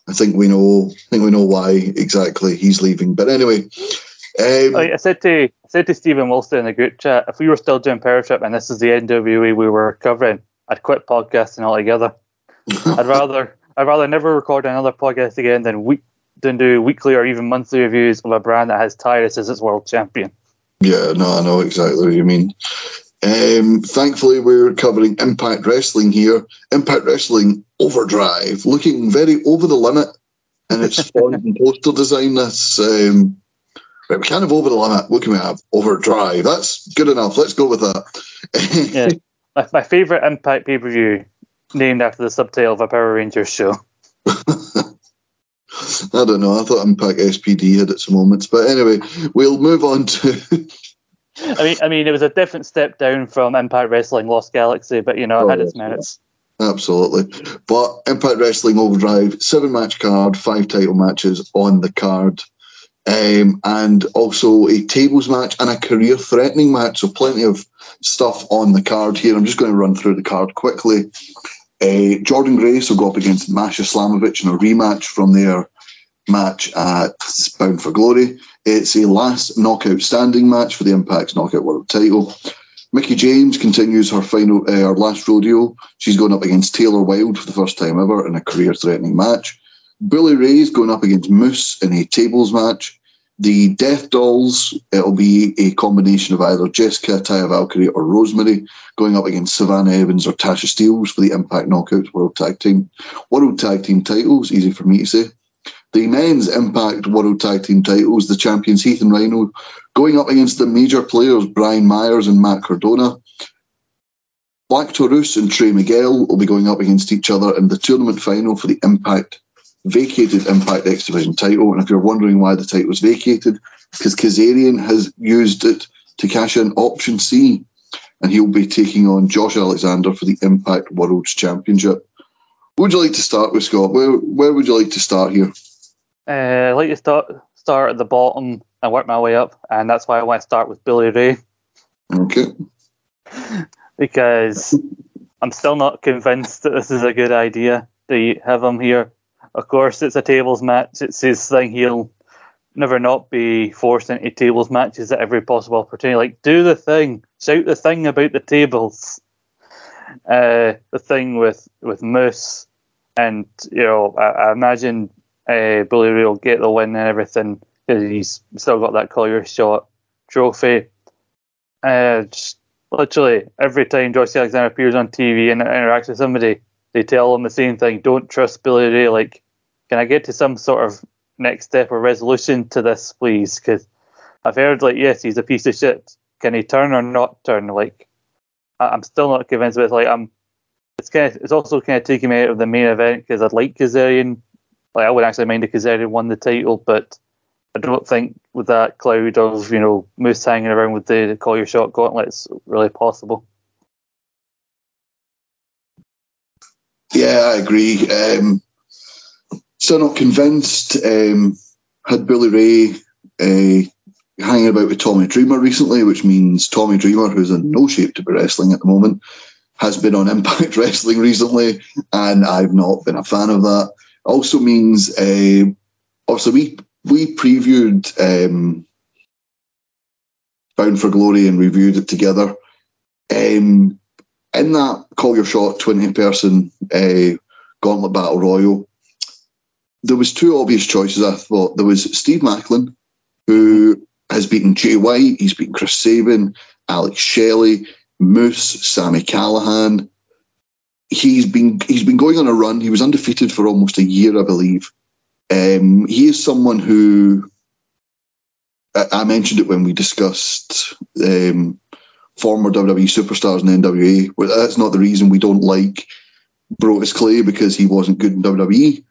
I think we know I think we know why exactly he's leaving. But anyway, um, I said to I said to Stephen Wilson in the group chat, if we were still doing Power and this is the NWA we were covering, I'd quit podcasting altogether. I'd rather I'd rather never record another podcast again than week than do weekly or even monthly reviews of a brand that has Tyrus as its world champion. Yeah, no, I know exactly what you mean. Um, thankfully, we're covering Impact Wrestling here. Impact Wrestling Overdrive, looking very over the limit in its font and poster design. That's um, right, we're kind of over the limit. What can we have? Overdrive. That's good enough. Let's go with that. Yeah. My, my favorite Impact pay per view, named after the subtitle of a Power Rangers show. I don't know. I thought Impact SPD had its moments, but anyway, we'll move on to. I mean, I mean, it was a different step down from Impact Wrestling Lost Galaxy, but you know, it had its merits. Absolutely. But Impact Wrestling Overdrive, seven match card, five title matches on the card. Um, and also a tables match and a career threatening match. So plenty of stuff on the card here. I'm just going to run through the card quickly. Uh, Jordynne Grace will go up against Masha Slamovich in a rematch from their match at Bound for Glory. It's a last knockout standing match for the Impact's knockout world title. Mickie James continues her final, uh, her last rodeo. She's going up against Taylor Wilde for the first time ever in a career-threatening match. Bully Ray's going up against Moose in a tables match. The Death Dollz, it'll be a combination of either Jessica, Taya Valkyrie, or Rosemary going up against Savannah Evans or Tasha Steelz for the Impact Knockouts World Tag Team World Tag Team titles. Easy for me to say. The men's Impact World Tag Team titles, the champions Heath and Rhino going up against the major players Brian Myers and Matt Cardona. Black Taurus and Trey Miguel will be going up against each other in the tournament final for the Impact vacated Impact X Division title. And if you're wondering why the title was vacated, because Kazarian has used it to cash in option C, and he'll be taking on Josh Alexander for the Impact World's Championship. Would you like to start with Scott? Where where would you like to start here? Uh, I like to start start at the bottom and work my way up, and that's why I want to start with Bully Ray Okay. because I'm still not convinced that this is a good idea to have him here. Of course, it's a tables match. It's his thing. He'll never not be forced into tables matches at every possible opportunity. Like, do the thing, shout the thing about the tables. Uh, the thing with with Moose, and you know, I, I imagine uh, Bully Ray will get the win and everything because he's still got that Call Your Shot trophy. Uh, just literally every time Josh Alexander appears on TV and interacts with somebody, they tell him the same thing: don't trust Bully Ray. Like, can I get to some sort of next step or resolution to this, please? Because I've heard like, yes, he's a piece of shit. Can he turn or not turn? Like, I- I'm still not convinced. With like, I'm. It's kind of. It's also kind of taking me out of the main event because I'd like Kazarian. Like, I would actually mind if Kazarian won the title, but I don't think with that cloud of you know Moose hanging around with the call your shot gauntlet, it's really possible. Yeah, I agree. Um, still not convinced. Um, had Bully Ray uh, hanging about with Tommy Dreamer recently, which means Tommy Dreamer, who's in no shape to be wrestling at the moment, has been on Impact Wrestling recently, and I've not been a fan of that. Also means, uh, obviously, we we previewed um, Bound for Glory and reviewed it together. Um, in that Call Your Shot 20 person uh, Gauntlet Battle Royal, there was two obvious choices, I thought. There was Steve Maclin, who has beaten Jay White, he's beaten Chris Sabin, Alex Shelley, Moose, Sami Callihan. He's been he's been going on a run. He was undefeated for almost a year, I believe. Um, he is someone who I, mentioned it when we discussed um, former WWE superstars in NWA. Well, that's not the reason we don't like Brodus Clay because he wasn't good in WWE.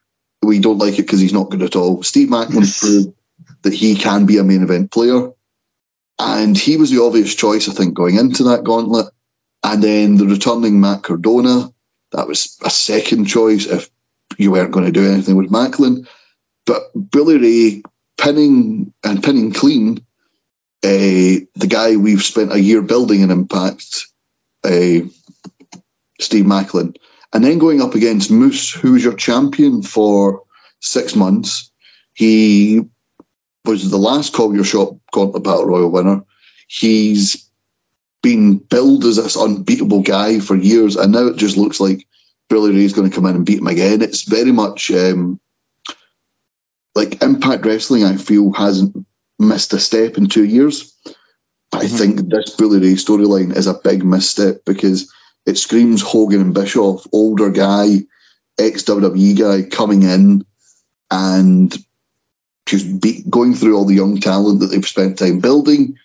We don't like it because he's not good at all. Steve Maclin proved that he can be a main event player, and he was the obvious choice, I think, going into that gauntlet. And then the returning Matt Cardona, that was a second choice if you weren't going to do anything with Maclin. But Bully Ray pinning and pinning clean uh, the guy we've spent a year building an impact, uh, Steve Maclin, and then going up against Moose, who was your champion for six months. He was the last Call Your Shot Gauntlet Battle Royal winner. He's been billed as this unbeatable guy for years, and now it just looks like Bully Ray's going to come in and beat him again. It's very much um, like Impact Wrestling. I feel hasn't missed a step in two years. I mm-hmm. think this Bully Ray storyline is a big misstep because it screams Hogan and Bischoff, older guy, ex WWE guy coming in and just be, going through all the young talent that they've spent time building.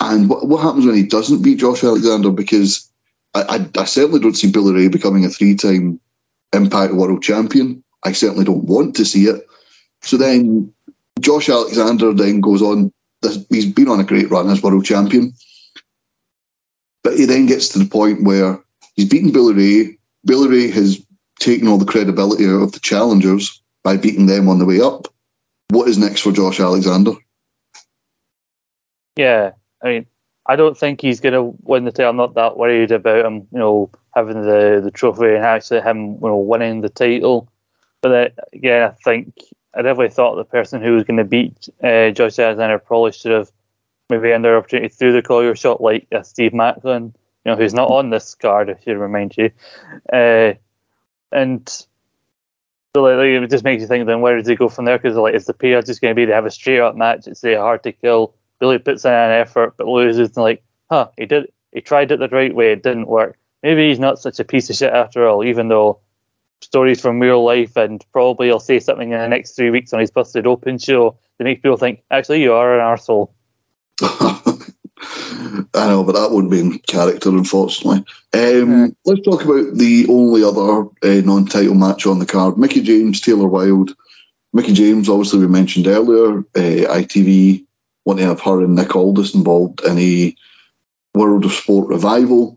And what, what happens when he doesn't beat Josh Alexander? Because I, I, I certainly don't see Bully Ray becoming a three time Impact World Champion. I certainly don't want to see it. So then Josh Alexander then goes on. He's been on a great run as world champion, but he then gets to the point where he's beaten Bully Ray. Bully Ray has taken all the credibility of the challengers by beating them on the way up. What is next for Josh Alexander? Yeah, I mean, I don't think he's going to win the title. I'm not that worried about him, you know, having the the trophy and actually him, you know, winning the title. But uh, again, I think I definitely thought the person who was going to beat uh, Josh Alexander probably should have maybe had their opportunity through the call your shot like uh, Steve Maclin, you know, who's not on this card, I should remind you. Uh, and so like, like, it just makes you think then where does he go from there? Because like, is the PR just going to be to have a straight up match? It's a hard to kill. Bully puts in an effort but loses. And like, huh, he did. He tried it the right way. It didn't work. Maybe he's not such a piece of shit after all, even though stories from real life, and probably he'll say something in the next three weeks on his busted open show to make people think, actually, you are an arsehole. I know, but that wouldn't be in character, unfortunately. Um. Let's talk about the only other uh, non-title match on the card: Mickie James, Taylor Wilde. Mickie James, obviously, we mentioned earlier. Uh, ITV want to have her and Nick Aldis involved in a World of Sport revival.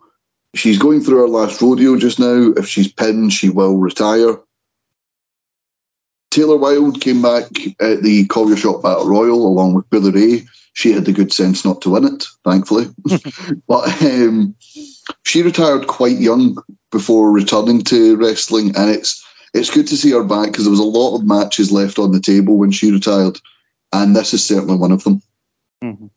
She's going through her last rodeo just now. If she's pinned, she will retire. Taylor Wilde came back at the Call Your Shot Battle Royal along with Bully Ray. She had the good sense not to win it, thankfully. but um, she retired quite young before returning to wrestling, and it's it's good to see her back because there was a lot of matches left on the table when she retired, and this is certainly one of them. Mm-hmm.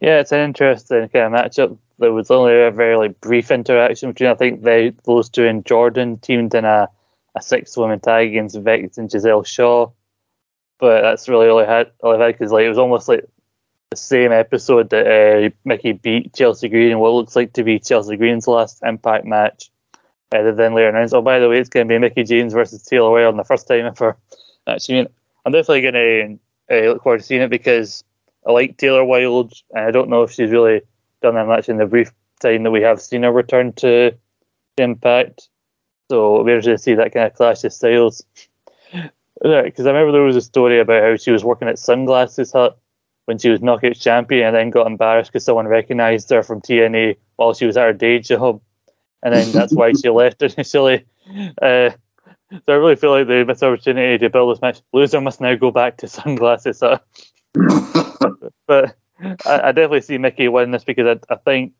Yeah, it's an interesting kind of matchup there was only a very like brief interaction between I think they those two and Jordynne teamed in a, a six woman tag against Vex and Giselle Shaw. But that's really all I had all I had because like it was almost like same episode that uh, Mickie beat Chelsea Green in what looks like to be Chelsea Green's last Impact match. Uh, they then later announced, oh by the way, it's going to be Mickie James versus Taylor Wilde on the first time ever. Actually, I'm definitely going to uh, look forward to seeing it because I like Taylor Wilde, and I don't know if she's really done that much in the brief time that we have seen her return to Impact. So we're going to see that kind of clash of styles. Because I remember there was a story about how she was working at Sunglasses Hut when she was Knockouts champion and then got embarrassed because someone recognised her from TNA while she was at her day job. And then that's why she left initially. Uh, so I really feel like they missed opportunity to build this match. Loser must now go back to Sunglasses Hut. but I, I, definitely see Mickie win this because I, I, think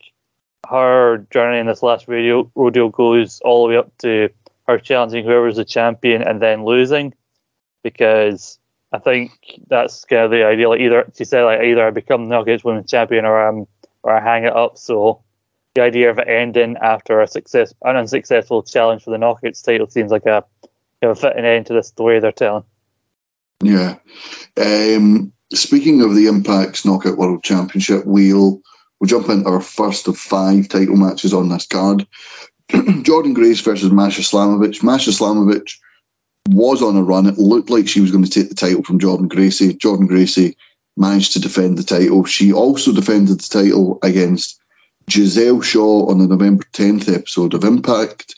her journey in this last rodeo, rodeo goes all the way up to her challenging whoever's the champion and then losing because I think that's kind of the idea. Like either she said, like either I become the Knockouts Women's Champion or I'm or I hang it up. So the idea of it ending after a success an unsuccessful challenge for the Knockouts title seems like a of a fitting end to the story they're telling. Yeah. Um, speaking of the Impact's Knockout World Championship, we'll we'll jump into our first of five title matches on this card. Jordynne Grace versus Masha Slamovich. Masha Slamovich was on a run. It looked like she was going to take the title from Jordynne Gracie. Jordynne Gracie managed to defend the title. She also defended the title against Giselle Shaw on the November 10th episode of Impact.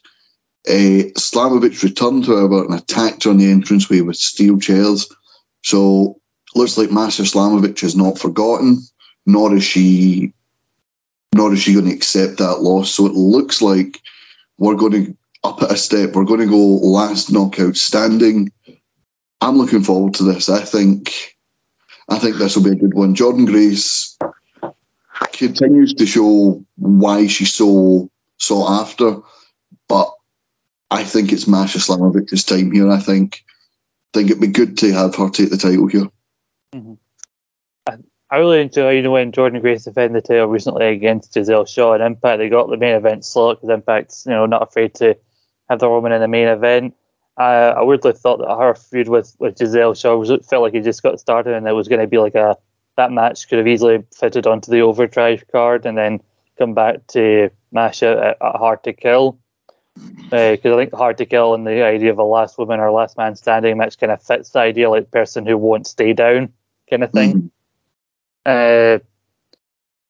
Uh, Slamovich returned, however, and attacked her on the entranceway with steel chairs. So looks like Masha Slamovich is not forgotten, nor is she, nor is she going to accept that loss. So it looks like we're going to up at a step. We're going to go last knockout standing. I'm looking forward to this. I think, I think this will be a good one. Jordynne Grace continues to show why she's so sought after, but I think it's Masha Slamovich's time here. I think, think it'd be good to have her take the title here. Mm-hmm. I really enjoy, you know, when Jordynne Grace defended the title recently against Giselle Shaw and Impact, they got the main event slot because Impact's, you know, not afraid to have the woman in the main event. Uh, I weirdly thought that her feud with, with Giselle Shaw was, felt like it just got started and it was going to be like a that match could have easily fitted onto the overdrive card and then come back to Masha at, at Hard to Kill. Because uh, I think Hard to Kill and the idea of a last woman or last man standing match kind of fits the idea like person who won't stay down kind of thing. Mm-hmm. Uh,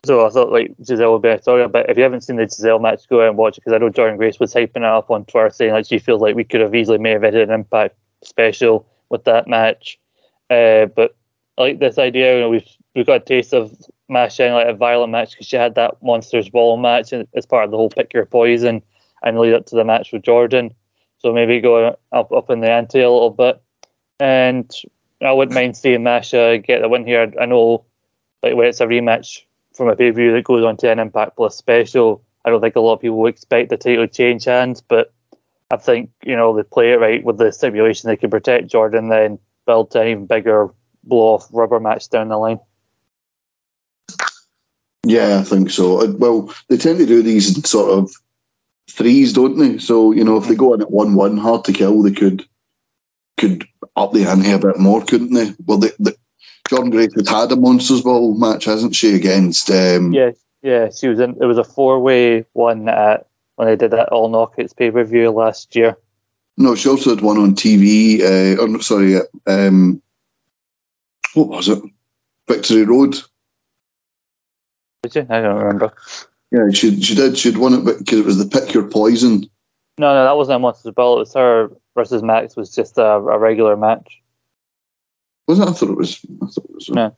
so I thought like Giselle would be a story, but if you haven't seen the Giselle match, go out and watch it because I know Jordynne Grace was hyping it up on Twitter saying like she feels like we could have easily made it an Impact special with that match. Uh, but I like this idea. You know, we've we've got a taste of Masha like a violent match because she had that monsters ball match as part of the whole pick your poison and lead up to the match with Jordynne. So maybe go up up in the ante a little bit. And I wouldn't mind seeing Masha get the win here. I know like when it's a rematch from a pay per view that goes on to an Impact Plus special, I don't think a lot of people expect the title to change hands, but I think, you know, they play it right with the stipulation they can protect Jordynne, then build to an even bigger blow off rubber match down the line. Yeah, I think so. Uh, well, they tend to do these sort of threes, don't they? So, you know, if they go in at 1 1, hard to kill, they could could up the ante a bit more, couldn't they? Well, they, they, Jordynne Grace has had a Monsters Ball match, hasn't she, against. Um, yeah, yeah, she was in. It was a four way one at when they did that All Knockouts pay per view last year. No, she also had one on TV. Uh, or, sorry, um, what was it? Victory Road. Did you? I don't remember. Yeah, she she did. She'd won it because it was the Pick Your Poison. No, no, that wasn't a Monsters Ball. It was her versus Max. Was just a, a regular match. Was it? I thought it was. I thought it was. No.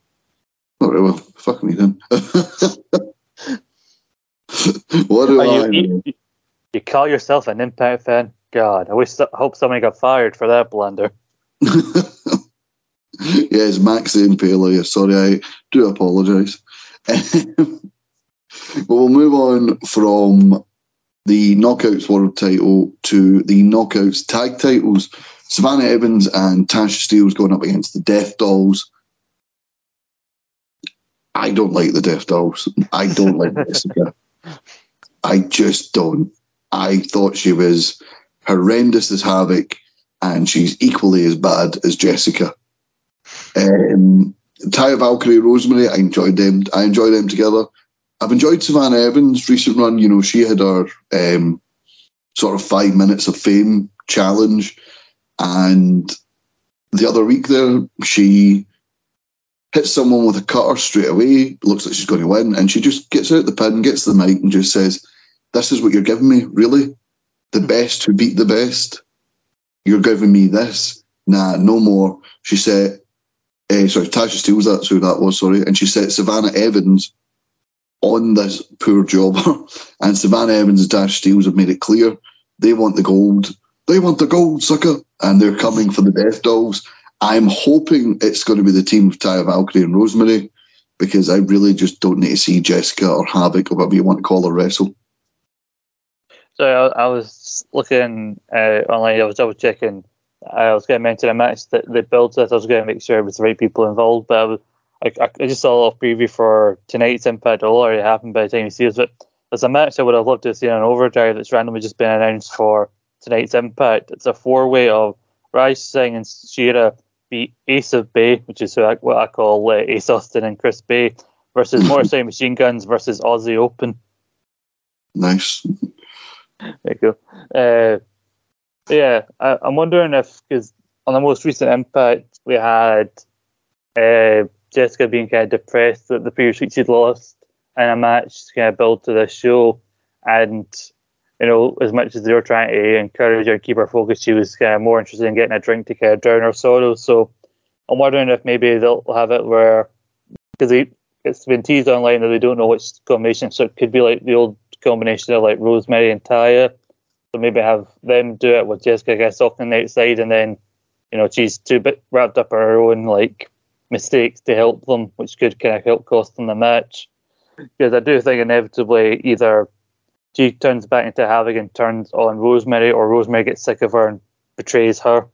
All right, well, fuck me then. what do you, I you, you, call yourself an Impact fan? God, I wish. I hope somebody got fired for that blunder. yes, Max Impaler. Sorry, I do apologise. but we'll move on from the Knockouts World title to the Knockouts Tag titles. Savannah Evans and Tasha Steelz going up against the Death Dollz. I don't like the Death Dollz. I don't like Jessica. I just don't. I thought she was horrendous as Havoc, and she's equally as bad as Jessica. Um, Taya Valkyrie, Rosemary, I enjoyed them. I enjoyed them together. I've enjoyed Savannah Evans' recent run. You know, she had her um, sort of five minutes of fame challenge, and the other week there, she hits someone with a cutter straight away. Looks like she's going to win, and she just gets out the pin, gets the mic, and just says, "This is what you're giving me, really? The best who beat the best. You're giving me this? Nah, no more." She said, uh, sorry, Tasha Steelz, that's who that was, sorry. And she said Savannah Evans on this poor jobber. and Savannah Evans and Tasha Steelz have made it clear they want the gold. They want the gold, sucker. And they're coming for the Death Dollz. I'm hoping it's going to be the team of Taya Valkyrie and Rosemary because I really just don't need to see Jessica or Havoc or whatever you want to call her wrestle. So I, I was looking uh, online, I was double checking I was going to mention a match that they built that I was going to make sure it was the right people involved, but I, was, I, I just saw a little preview for tonight's Impact. It'll already happen by the time you see it. But there's a match I would have loved to see on Overdrive that's randomly just been announced for tonight's Impact. It's a four way of Raj Singh and Shera beat Ace of Bay, which is I, what I call uh, Ace Austin and Chris Bey, versus Motorcycle Machine Guns versus Aussie Open. Nice. There you go. Uh, yeah, I, am wondering if because on the most recent Impact we had uh, Jessica being kind of depressed that the previous week she'd lost in a match to kind of build to this show, and you know, as much as they were trying to encourage her and keep her focused, she was kind of more interested in getting a drink to kind of drown her sorrows. So I'm wondering if maybe they'll have it where because it's been teased online that they don't know which combination, so it could be like the old combination of like Rosemary and Taya. So maybe have them do it with Jessica gets off on the outside, and then you know she's too bit wrapped up in her own like mistakes to help them, which could kind of help cost them the match. Because I do think inevitably either she turns back into Havoc and turns on Rosemary, or Rosemary gets sick of her and betrays her.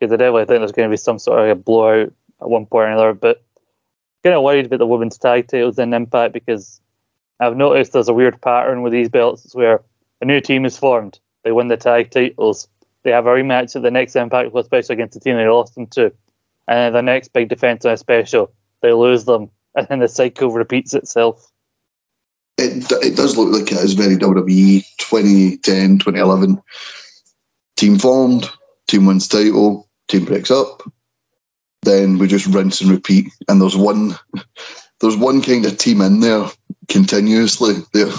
Because I definitely think there's going to be some sort of a blowout at one point or another. But kind of worried about the women's tag titles in Impact because I've noticed there's a weird pattern with these belts where a new team is formed, they win the tag titles, they have a rematch at the next Impact, especially against the team they lost them to, and then the next big defense on a special, they lose them, and then the cycle repeats itself. It, it does look like it is very WWE 2010, 2011. Team formed, team wins title, team breaks up, then we just rinse and repeat. And there's one, there's one kind of team in there continuously. There,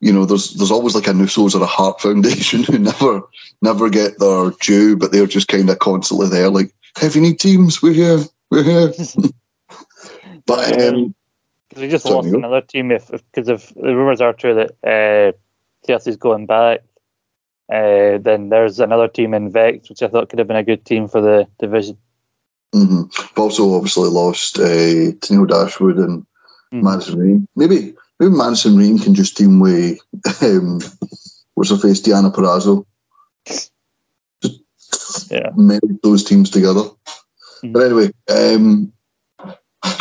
you know, there's there's always like a Nussos or a Heart Foundation who never never get their due, but they're just kind of constantly there. Like, if you need teams, we're here, we're here. but um, we just lost another team if because if, if, the rumors are true that uh, Chelsea's going back. Uh, then there's another team in Vex, which I thought could have been a good team for the division. Mm-hmm. But also, obviously, lost uh, Dashwood and mm. Madison Rayne. Maybe maybe Madison Rayne can just team with um, what's her face, Deonna Purrazzo. Just yeah. meld those teams together. Mm. But anyway, um,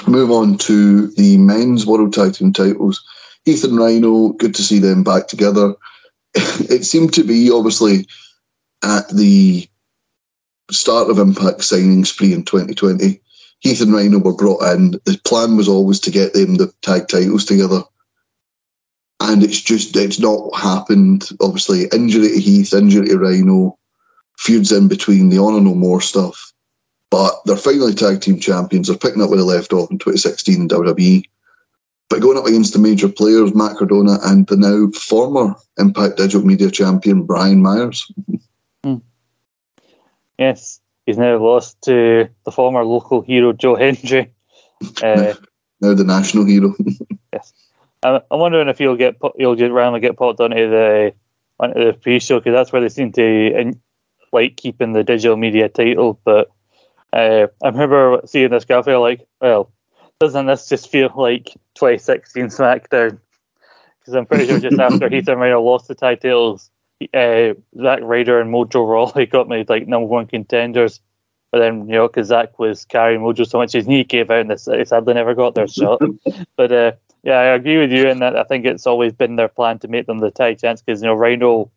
move on to the men's world team titles. Heath and Rhino, good to see them back together. it seemed to be obviously at the start of Impact signing spree in 2020, Heath and Rhino were brought in. The plan was always to get them the tag titles together. And it's just, it's not happened. Obviously, injury to Heath, injury to Rhino, feuds in between, the Honor No More stuff. But they're finally tag team champions. They're picking up where they left off in 2016 in WWE. But going up against the major players, Matt Cardona and the now former Impact Digital Media champion, Brian Myers. Yes, he's now lost to the former local hero Joe Hendry. Uh, now the national hero. yes, I'm, I'm, wondering if he'll get he'll get randomly get popped onto the onto the pre-show because that's where they seem to in, like keeping the digital media title. But uh, I remember seeing this graphic like, well, doesn't this just feel like 2016 SmackDown? Because I'm pretty sure just after Heath and Rhino lost the titles, uh, Zack Ryder and Mojo Rawley got made like number one contenders. But then, you know, because Zack was carrying Mojo so much, his knee gave out and they sadly never got their shot. but uh, yeah, I agree with you in that I think it's always been their plan to make them the tag champs because, you know, Rhino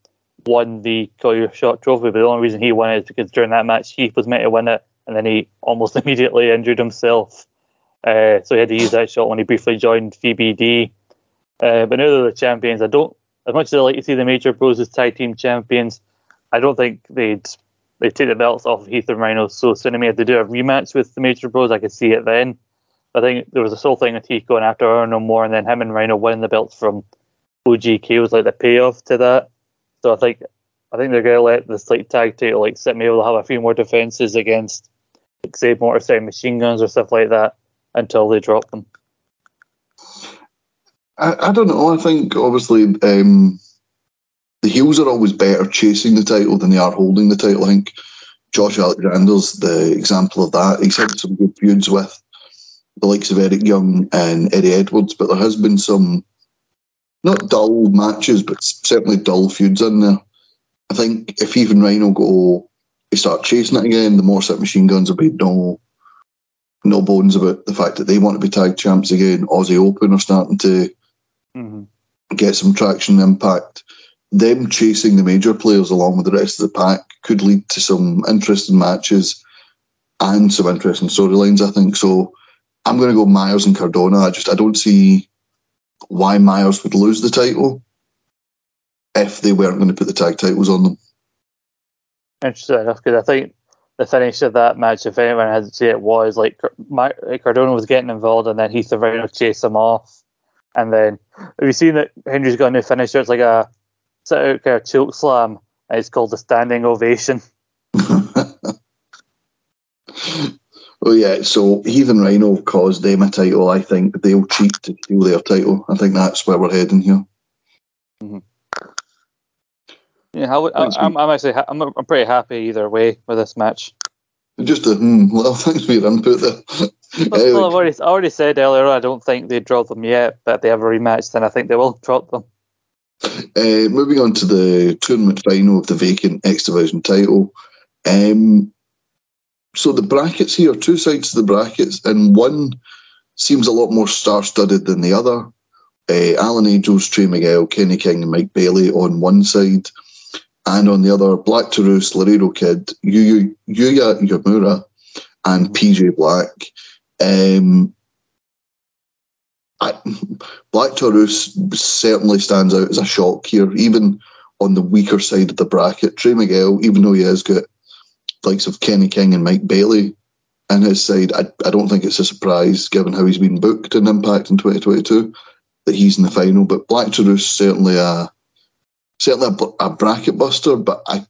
won the Call Your Shot trophy, but the only reason he won it is because during that match, Heath was meant to win it and then he almost immediately injured himself. Uh, so he had to use that shot when he briefly joined VBD. Uh, but now they're the champions. I don't as much as I like to see the Major Bros as tag team champions, I don't think they'd they take the belts off of Heath and Rhino so soon. I mean, if they do a rematch with the Major Bros, I could see it then. I think there was this whole thing with Heath going after Honor No More, and then him and Rhino winning the belts from OGK was like the payoff to that. So I think I think they're gonna let this like tag title like sit me they'll have a few more defenses against say motorcycle machine guns or stuff like that until they drop them. I, I don't know. I think obviously um, the heels are always better chasing the title than they are holding the title. I think Josh Alexander's the example of that. He's had some good feuds with the likes of Eric Young and Eddie Edwards, but there has been some not dull matches, but certainly dull feuds in there. I think if even Rhino go, start chasing it again, the Motorcycle Machine Guns will be no no bones about the fact that they want to be tag champs again. Aussie Open are starting to mm-hmm. get some traction and impact. Them chasing the major players along with the rest of the pack could lead to some interesting matches and some interesting storylines, I think. So I'm going to go Myers and Cardona. I just I don't see why Myers would lose the title if they weren't going to put the tag titles on them. Interesting enough, because I think the finish of that match, if anyone hasn't seen it, was like Cardona was getting involved, and then Heath and Rhino chased him off, and then have you seen that Hendry's got a new finisher? It's like a sit out kind of choke slam. And it's called the standing ovation. Oh yeah, so Heath and Rhino caused them a title. I think they'll cheat to steal their title. I think that's where we're heading here. Mm-hmm. Yeah, would, I, I'm actually ha- I'm, I'm pretty happy either way with this match. Just a hmm, well, thanks for your input there. Well, well, I've already, I already said earlier, I don't think they drop them yet, but if they have a rematch, then I think they will drop them. Uh, moving on to the tournament final of the vacant X Division title. Um, so the brackets here, two sides to the brackets, and one seems a lot more star-studded than the other. Uh, Alan Angels, Trey Miguel, Kenny King, and Mike Bailey on one side, and on the other, Black Taurus, Laredo Kid, Yu- Yuya Uemura, and PJ Black. Um, I, Black Taurus certainly stands out as a shock here, even on the weaker side of the bracket. Trey Miguel, even though he has got likes of Kenny King and Mike Bailey in his side, I, I don't think it's a surprise given how he's been booked in Impact in 2022 that he's in the final. But Black Taurus certainly a certainly a, a bracket buster, but I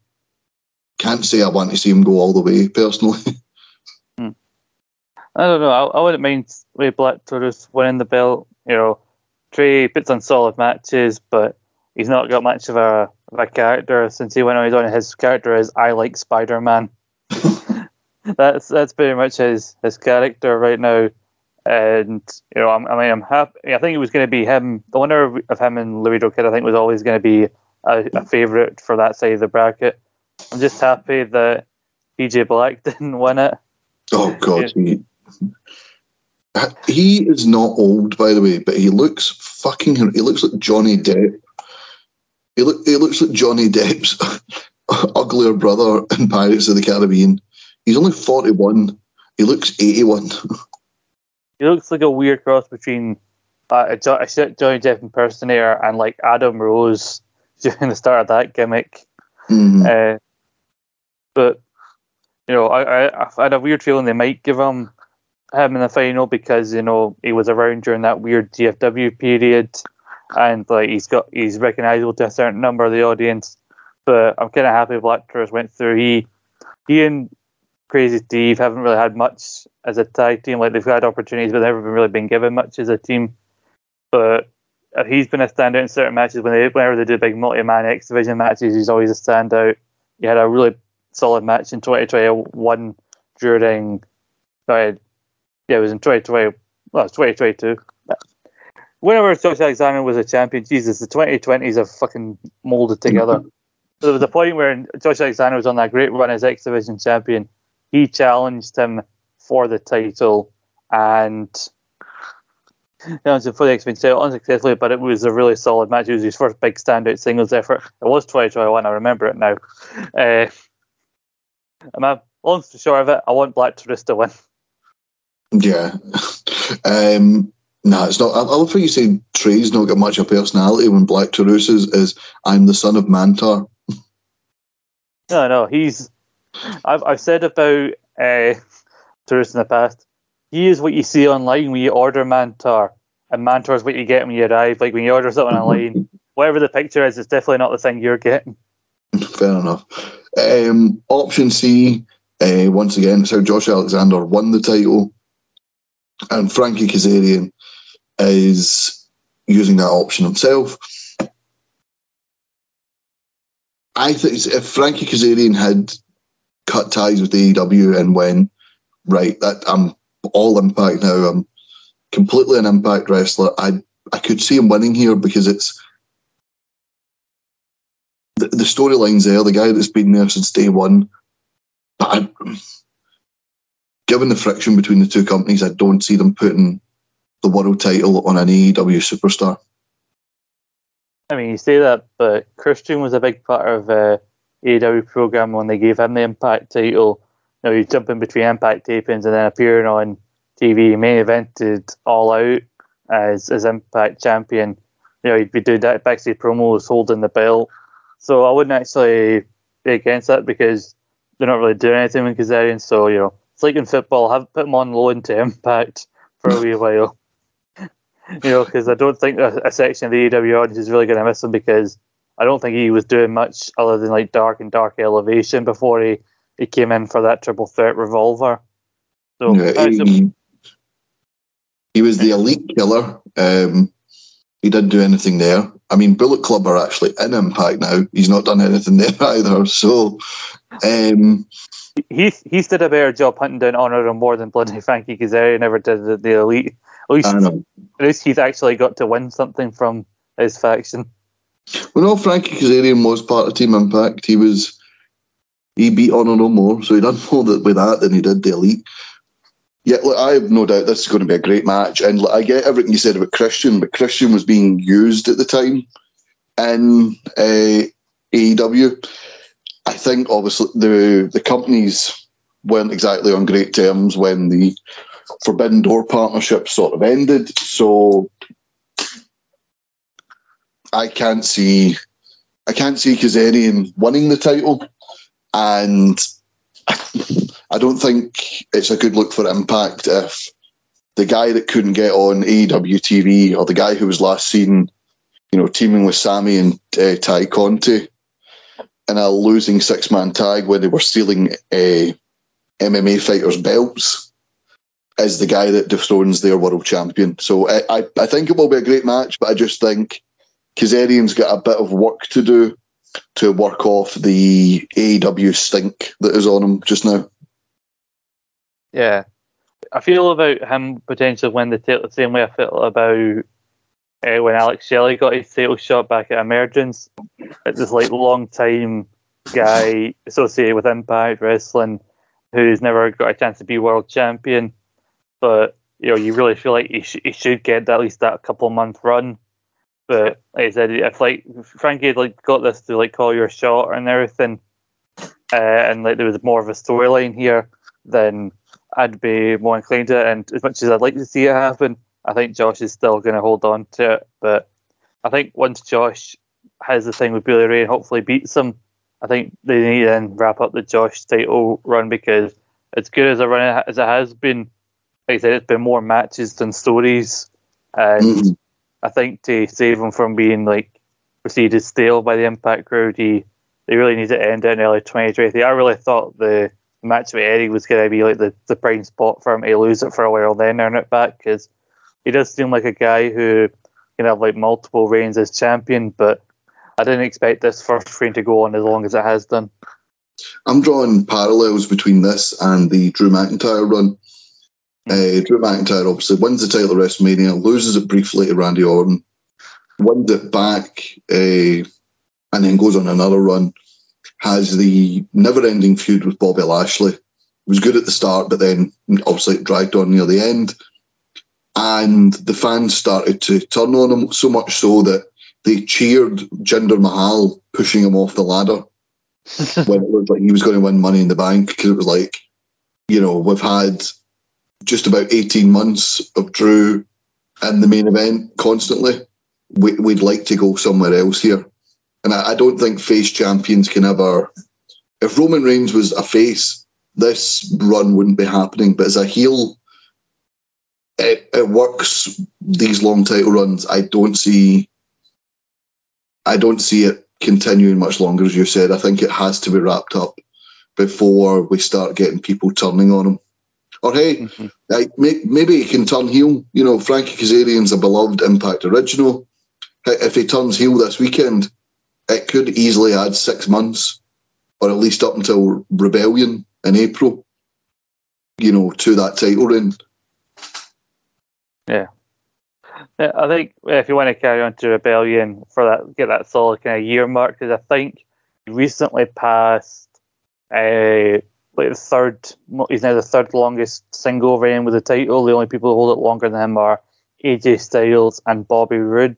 can't say I want to see him go all the way personally. I don't know. I, I wouldn't mind with Black Taurus winning the belt. You know, Trey puts on solid matches, but he's not got much of a, of a character since he went on his own. His character is I like Spider Man. that's that's pretty much his his character right now. And you know, I'm, I mean, I'm happy. I think it was going to be him. The winner of, him and Laredo Kid, I think, was always going to be a, a favorite for that side of the bracket. I'm just happy that PJ Black didn't win it. Oh God, he, he is not old, by the way, but he looks fucking. He looks like Johnny Depp. He look. He looks like Johnny Depp's uglier brother in Pirates of the Caribbean. He's only forty-one. He looks eighty-one. He looks like a weird cross between uh, a, a Johnny Depp impersonator and like Adam Rose during the start of that gimmick. Mhm. Uh, but you know, I, I I had a weird feeling they might give him him in the final because you know he was around during that weird GFW period, and like he's got he's recognizable to a certain number of the audience. But I'm kind of happy Black Taurus went through. He he and Crazy Steve haven't really had much as a tag team. Like they've had opportunities, but they've never really been given much as a team. But Uh, he's been a standout in certain matches when they whenever they do big multi-man X division matches. He's always a standout. He had a really solid match in 2021 during. Sorry, yeah, it was in 2020. Well, it's 2022. Whenever Josh Alexander was a champion, Jesus, the 2020s have fucking molded together. So there was a point where Josh Alexander was on that great run as X Division champion. He challenged him for the title and you know, for the X Division title unsuccessfully, but it was a really solid match. It was his first big standout singles effort. It was 2021, I remember it now. Uh, I'm a, long story short of it, I want Black Taurus to win. Yeah. Um, no, it's not. I, I love how you say Trey's not got much of a personality when Black Taurus is, is I'm the son of Mantar. No, no, he's. I've I've said about uh, Taurus in the past. He is what you see online when you order Mantar, and Mantar is what you get when you arrive. Like when you order something online, whatever the picture is, it's definitely not the thing you're getting. Fair enough. Um, option C, uh, once again, how Josh Alexander won the title, and Frankie Kazarian is using that option himself. I think if Frankie Kazarian had cut ties with AEW and went right, that I'm all Impact now. I'm completely an Impact wrestler. I I could see him winning here because it's the, the storyline's there. The guy that's been there since day one. But I, given the friction between the two companies, I don't see them putting the world title on an AEW superstar. I mean, you say that, but Christian was a big part of uh, AEW program when they gave him the Impact title. You know, you jump in between Impact tapings and then appearing on TV, main evented All Out as as Impact champion. You know, he'd be doing that backstage promos, holding the belt. So I wouldn't actually be against that because they're not really doing anything with Kazarian. So you know, it's like in football, have put him on loan to Impact for a wee while. You know, because I don't think a, a section of the AEW audience is really going to miss him because I don't think he was doing much other than like dark and dark elevation before he, he came in for that triple threat revolver. So Yeah, he, he was the elite killer. Um, he didn't do anything there. I mean, Bullet Club are actually in Impact now. He's not done anything there either. So, um, he's he's did a better job hunting down Honor No More than bloody Frankie Kazarian never did the, the elite. At least, at least he's actually got to win something from his faction. Well, no, Frankie Kazarian was part of Team Impact. He was he beat Honor No More, so he done more that with that than he did the Elite. Yeah, look, I have no doubt this is going to be a great match, and look, I get everything you said about Christian, but Christian was being used at the time in uh, AEW. I think obviously the the companies weren't exactly on great terms when the Forbidden Door partnership sort of ended, so I can't see I can't see Kazarian winning the title, and I don't think it's a good look for Impact if the guy that couldn't get on AEW TV or the guy who was last seen, you know, teaming with Sammy and uh, Tay Conti in a losing six man tag when they were stealing uh, MMA fighters' belts is the guy that dethrones their world champion. So I, I, I think it will be a great match, but I just think Kazarian's got a bit of work to do to work off the AEW stink that is on him just now. Yeah, I feel about him potentially win the title the same way I felt about uh, when Alex Shelley got his title shot back at Emergence. It's this like long time guy associated with Impact Wrestling who's never got a chance to be world champion, but you know you really feel like he, sh- he should get at least that couple month run. But like I said, if like Frankie had like got this to like call your shot and everything, uh, and like there was more of a storyline here, then I'd be more inclined to it. And as much as I'd like to see it happen, I think Josh is still going to hold on to it. But I think once Josh has the thing with Bully Ray and hopefully beats him, I think they need to then wrap up the Josh title run because as good as a run as it has been, like I said, it's been more matches than stories. And. I think to save him from being like proceeded stale by the Impact crowd, he they really need to end it in early 2020. I really thought the match with Eddie was going to be like the, the prime spot for him to lose it for a while, then earn it back because he does seem like a guy who can have like multiple reigns as champion, but I didn't expect this first reign to go on as long as it has done. I'm drawing parallels between this and the Drew McIntyre run. Uh, Drew McIntyre obviously wins the title at WrestleMania, loses it briefly to Randy Orton, wins it back, uh, and then goes on another run. Has the never-ending feud with Bobby Lashley. Was good at the start, but then obviously it dragged on near the end. And the fans started to turn on him so much so that they cheered Jinder Mahal pushing him off the ladder when it looked like he was going to win Money in the Bank because it was like, you know, we've had just about 18 months of Drew in the main event constantly. We, we'd like to go somewhere else here. And I, I don't think face champions can ever. If Roman Reigns was a face, this run wouldn't be happening. But as a heel, it, it works these long title runs. I don't see. I don't see it continuing much longer, as you said. I think it has to be wrapped up before we start getting people turning on him. Or hey, like, may- maybe he can turn heel. You know, Frankie Kazarian's a beloved Impact original. If he turns heel this weekend, it could easily add six months, or at least up until Rebellion in April. You know, to that title reign. Yeah, I think if you want to carry on to Rebellion for that, get that solid kind of year mark, because I think recently passed uh, like the third. He's now the third longest single reign with the title. The only people who hold it longer than him are AJ Styles and Bobby Roode.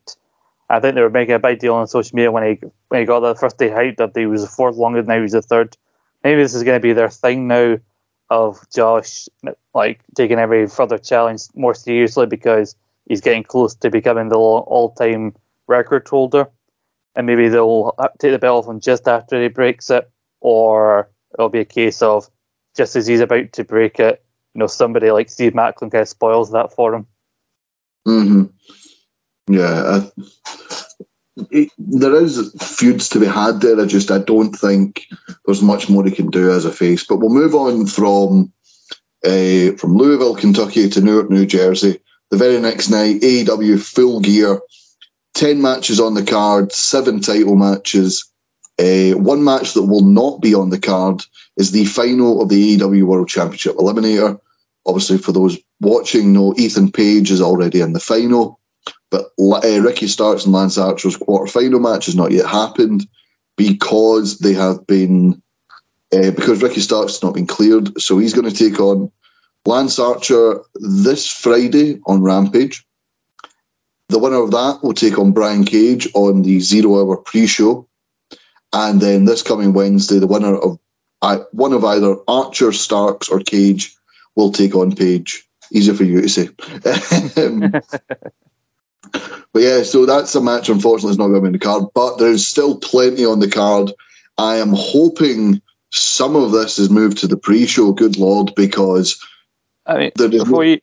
I think they were making a big deal on social media when he when he got that first day hyped that He was the fourth longest. Now he's the third. Maybe this is going to be their thing now of Josh like taking every further challenge more seriously because he's getting close to becoming the all-time record holder, and maybe they'll uh, take the belt off him just after he breaks it, or it'll be a case of just as he's about to break it, you know, somebody like Steve Maclin kind of spoils that for him. hmm Yeah, I, it, there is feuds to be had there. I just I don't think there's much more he can do as a face. But we'll move on from uh, from Louisville, Kentucky to Newark, New Jersey. The very next night, AEW Full Gear, ten matches on the card, seven title matches. Uh, one match that will not be on the card is the final of the AEW World Championship Eliminator. Obviously, for those watching, no, Ethan Page is already in the final. But uh, Ricky Starks and Lance Archer's quarterfinal match has not yet happened because they have been uh, because Ricky Starks has not been cleared. So he's going to take on Lance Archer this Friday on Rampage. The winner of that will take on Brian Cage on the zero hour pre show. And then this coming Wednesday, the winner of one of either Archer, Starks, or Cage will take on Page. Easier for you to say. um, but yeah, so that's a match. Unfortunately, it's not going to be in the card, but there's still plenty on the card. I am hoping some of this is moved to the pre-show. Good lord, because I mean, before you,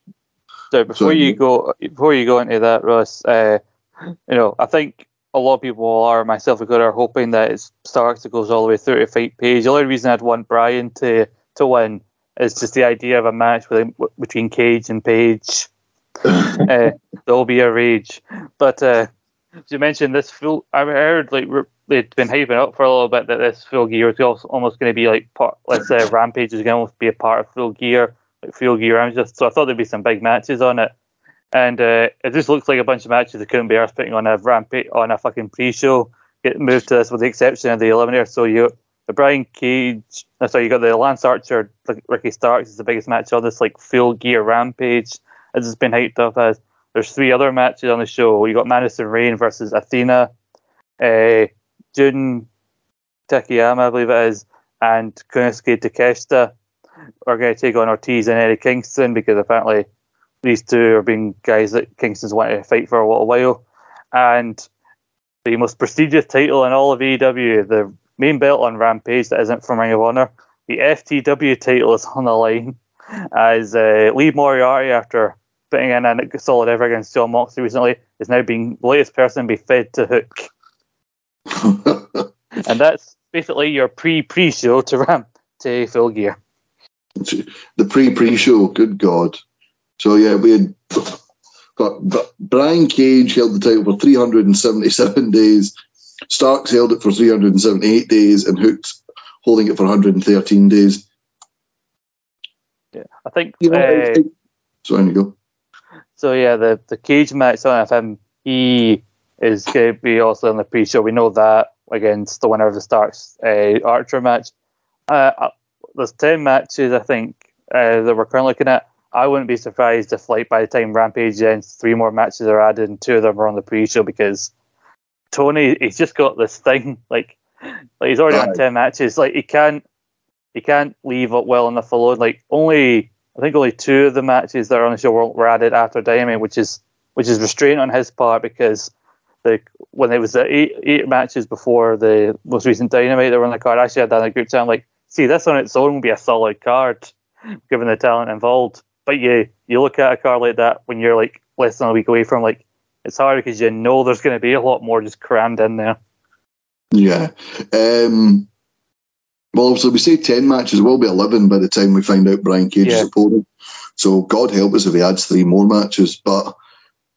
sorry, before sorry. you go, before you go into that, Ross, uh, you know, I think a lot of people are, myself included, are hoping that it starts to goes all the way through to fight Page. The only reason I'd want Brian to to win is just the idea of a match with, between Cage and Page. uh, there'll be a rage. But uh, you mentioned this full, I heard like they'd been hyping up for a little bit that this full gear is almost going to be like part. Let's say Rampage is going to be a part of full gear, like full gear. I'm just so I thought there'd be some big matches on it, and uh, it just looks like a bunch of matches that couldn't be arsed putting on a rampage on a fucking pre-show. Get moved to this with the exception of the eliminator. So you the Brian Cage, sorry, you got the Lance Archer, Ricky Starks is the biggest match on this like full gear rampage. As it's been hyped up as. There's three other matches on the show. You got Madison Rayne versus Athena, uh, Jun Akiyama, I believe it is, and Konosuke Takeshita are going to take on Ortiz and Eddie Kingston because apparently these two are being guys that Kingston's wanted to fight for a little while. And the most prestigious title in all of AEW, the main belt on Rampage that isn't from Ring of Honor, the FTW title is on the line as uh, Lee Moriarty, after putting in a solid effort against Jon Moxley recently, is now being the latest person to be fed to Hook. and that's basically your pre pre show to ramp to full gear. The pre pre show, good God. So yeah, we had got Brian Cage held the title for 377 days, Starks held it for 378 days, and Hook's holding it for 113 days. Yeah, I think. You know, uh, so on you go. So yeah, the the cage match on FM, he is going to be also in the pre-show. We know that against the winner of the Starks uh, Archer match. Uh, uh, there's ten matches, I think, uh, that we're currently looking at. I wouldn't be surprised if, like, by the time Rampage ends, three more matches are added, and two of them are on the pre-show because Tony, he's just got this thing, like, like he's already right. on ten matches. Like, he can't, he can't leave it well enough alone. Like, only I think only two of the matches that are on the show were, were added after Dynamite, which is which is restraint on his part because the when it was the eight eight matches before the most recent Dynamite that were on the card, I actually had that in a group chat. I'm like, see, this on its own would be a solid card, given the talent involved. But you you look at a card like that when you're like less than a week away from like it's hard because you know there's going to be a lot more just crammed in there. Yeah. Um, well, obviously, we say 10 matches, will be 11 by the time we find out Brian Cage's yeah. opponent. So, God help us if he adds three more matches. But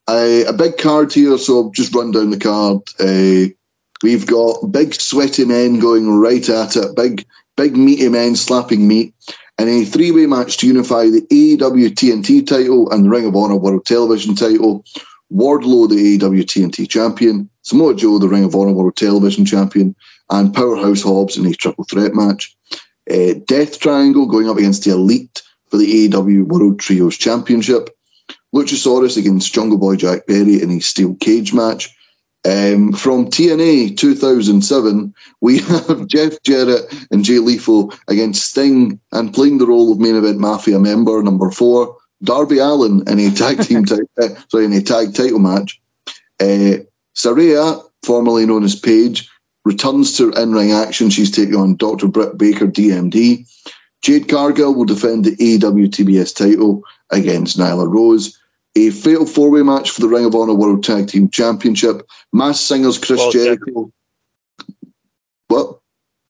uh, a big card here, so just run down the card. Uh, we've got big sweaty men going right at it, big, big meaty men slapping meat, and a three way match to unify the AEW TNT title and the Ring of Honor World Television title. Wardlow, the AEW TNT champion, Samoa Joe, the Ring of Honor World Television champion, and Powerhouse Hobbs in a triple threat match. Uh, Death Triangle going up against the Elite for the AEW World Trios Championship. Luchasaurus against Jungle Boy Jack Perry in a steel cage match. Um, from TNA 2007, we have Jeff Jarrett and Jay Lethal against Sting and playing the role of main event Mafia member number four, Darby Allin in a tag team t- uh, sorry in a tag title match. Uh, Saraya, formerly known as Paige, returns to in-ring action. She's taking on Dr. Britt Baker, DMD. Jade Cargill will defend the AWTBS title against Nyla Rose. A fatal four way match for the Ring of Honor World Tag Team Championship. Masked Singer's Chris World Jericho. What?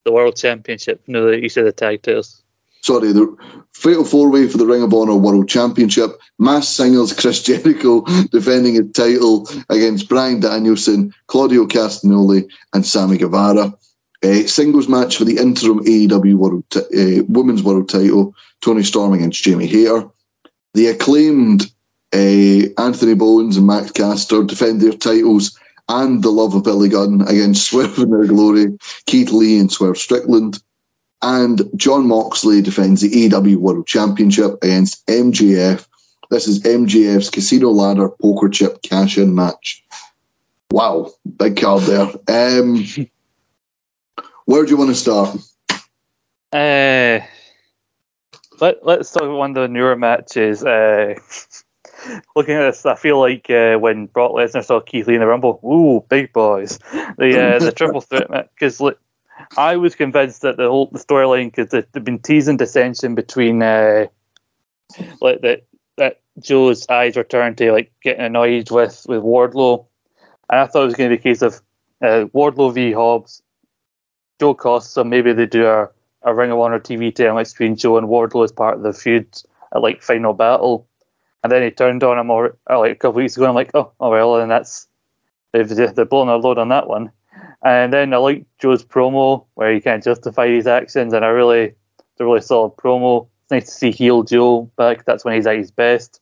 The World Championship. No, you said the tag titles. Sorry, the fatal four way for the Ring of Honor World Championship. Masked Singer's Chris Jericho defending his title against Bryan Danielson, Claudio Castagnoli, and Sammy Guevara. A singles match for the interim AEW World t- uh, Women's World Title. Toni Storm against Jamie Hayter. The acclaimed uh, Anthony Bowens and Max Caster defend their titles and the love of Billy Gunn against Swerve in their glory, Keith Lee and Swerve Strickland. And Jon Moxley defends the AEW World Championship against MJF. This is MJF's Casino Ladder Poker Chip Cash In match. Wow, big card there. Um, where do you want to start? Uh, let, let's talk about one of the newer matches. Uh, looking at this, I feel like uh, when Brock Lesnar saw Keith Lee in the Rumble, ooh, big boys. The uh, the triple threat match, because I was convinced that the whole the storyline, because they've been teasing dissension between, uh, like that that Joe's eyes were turned to like getting annoyed with with Wardlow, and I thought it was going to be a case of uh, Wardlow v Hobbs, Joe costs, so maybe they do a, a Ring of Honor TV title match between Joe and Wardlow as part of the feud at like Final Battle. And then he turned on him or, or like a couple weeks ago. And I'm like, oh, oh well, and that's they've they're blowing a load on that one. And then I like Joe's promo where he can't justify his actions, and I really, it's a really solid promo. It's nice to see heel Joe back. That's when he's at his best.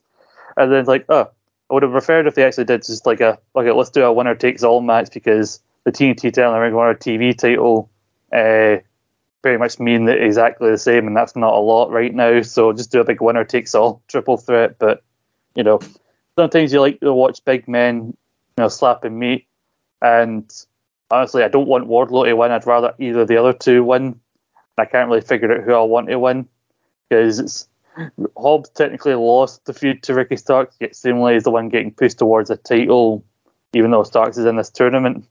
And then it's like, oh, I would have preferred if they actually did just like a a let's do a winner takes all match because the TNT title and Ring TV title uh, pretty much mean that exactly the same, and that's not a lot right now. So just do a big winner takes all triple threat. But you know, sometimes you like to watch big men, you know, slapping meat. And honestly, I don't want Wardlow to win. I'd rather either the other two win. I can't really figure out who I want to win because it's Hobbs technically lost the feud to Ricky Starks, yet seemingly is the one getting pushed towards a title, even though Starks is in this tournament.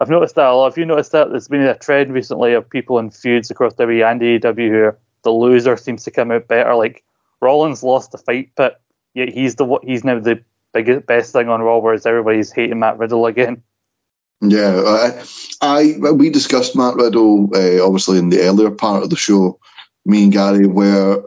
I've noticed that a lot. Have you noticed that there's been a trend recently of people in feuds across WWE and AEW who the loser seems to come out better? Like Rollins lost the fight pit, yet he's the he's now the biggest best thing on Raw, whereas everybody's hating Matt Riddle again. Yeah, I, I we discussed Matt Riddle uh, obviously in the earlier part of the show, me and Gary, where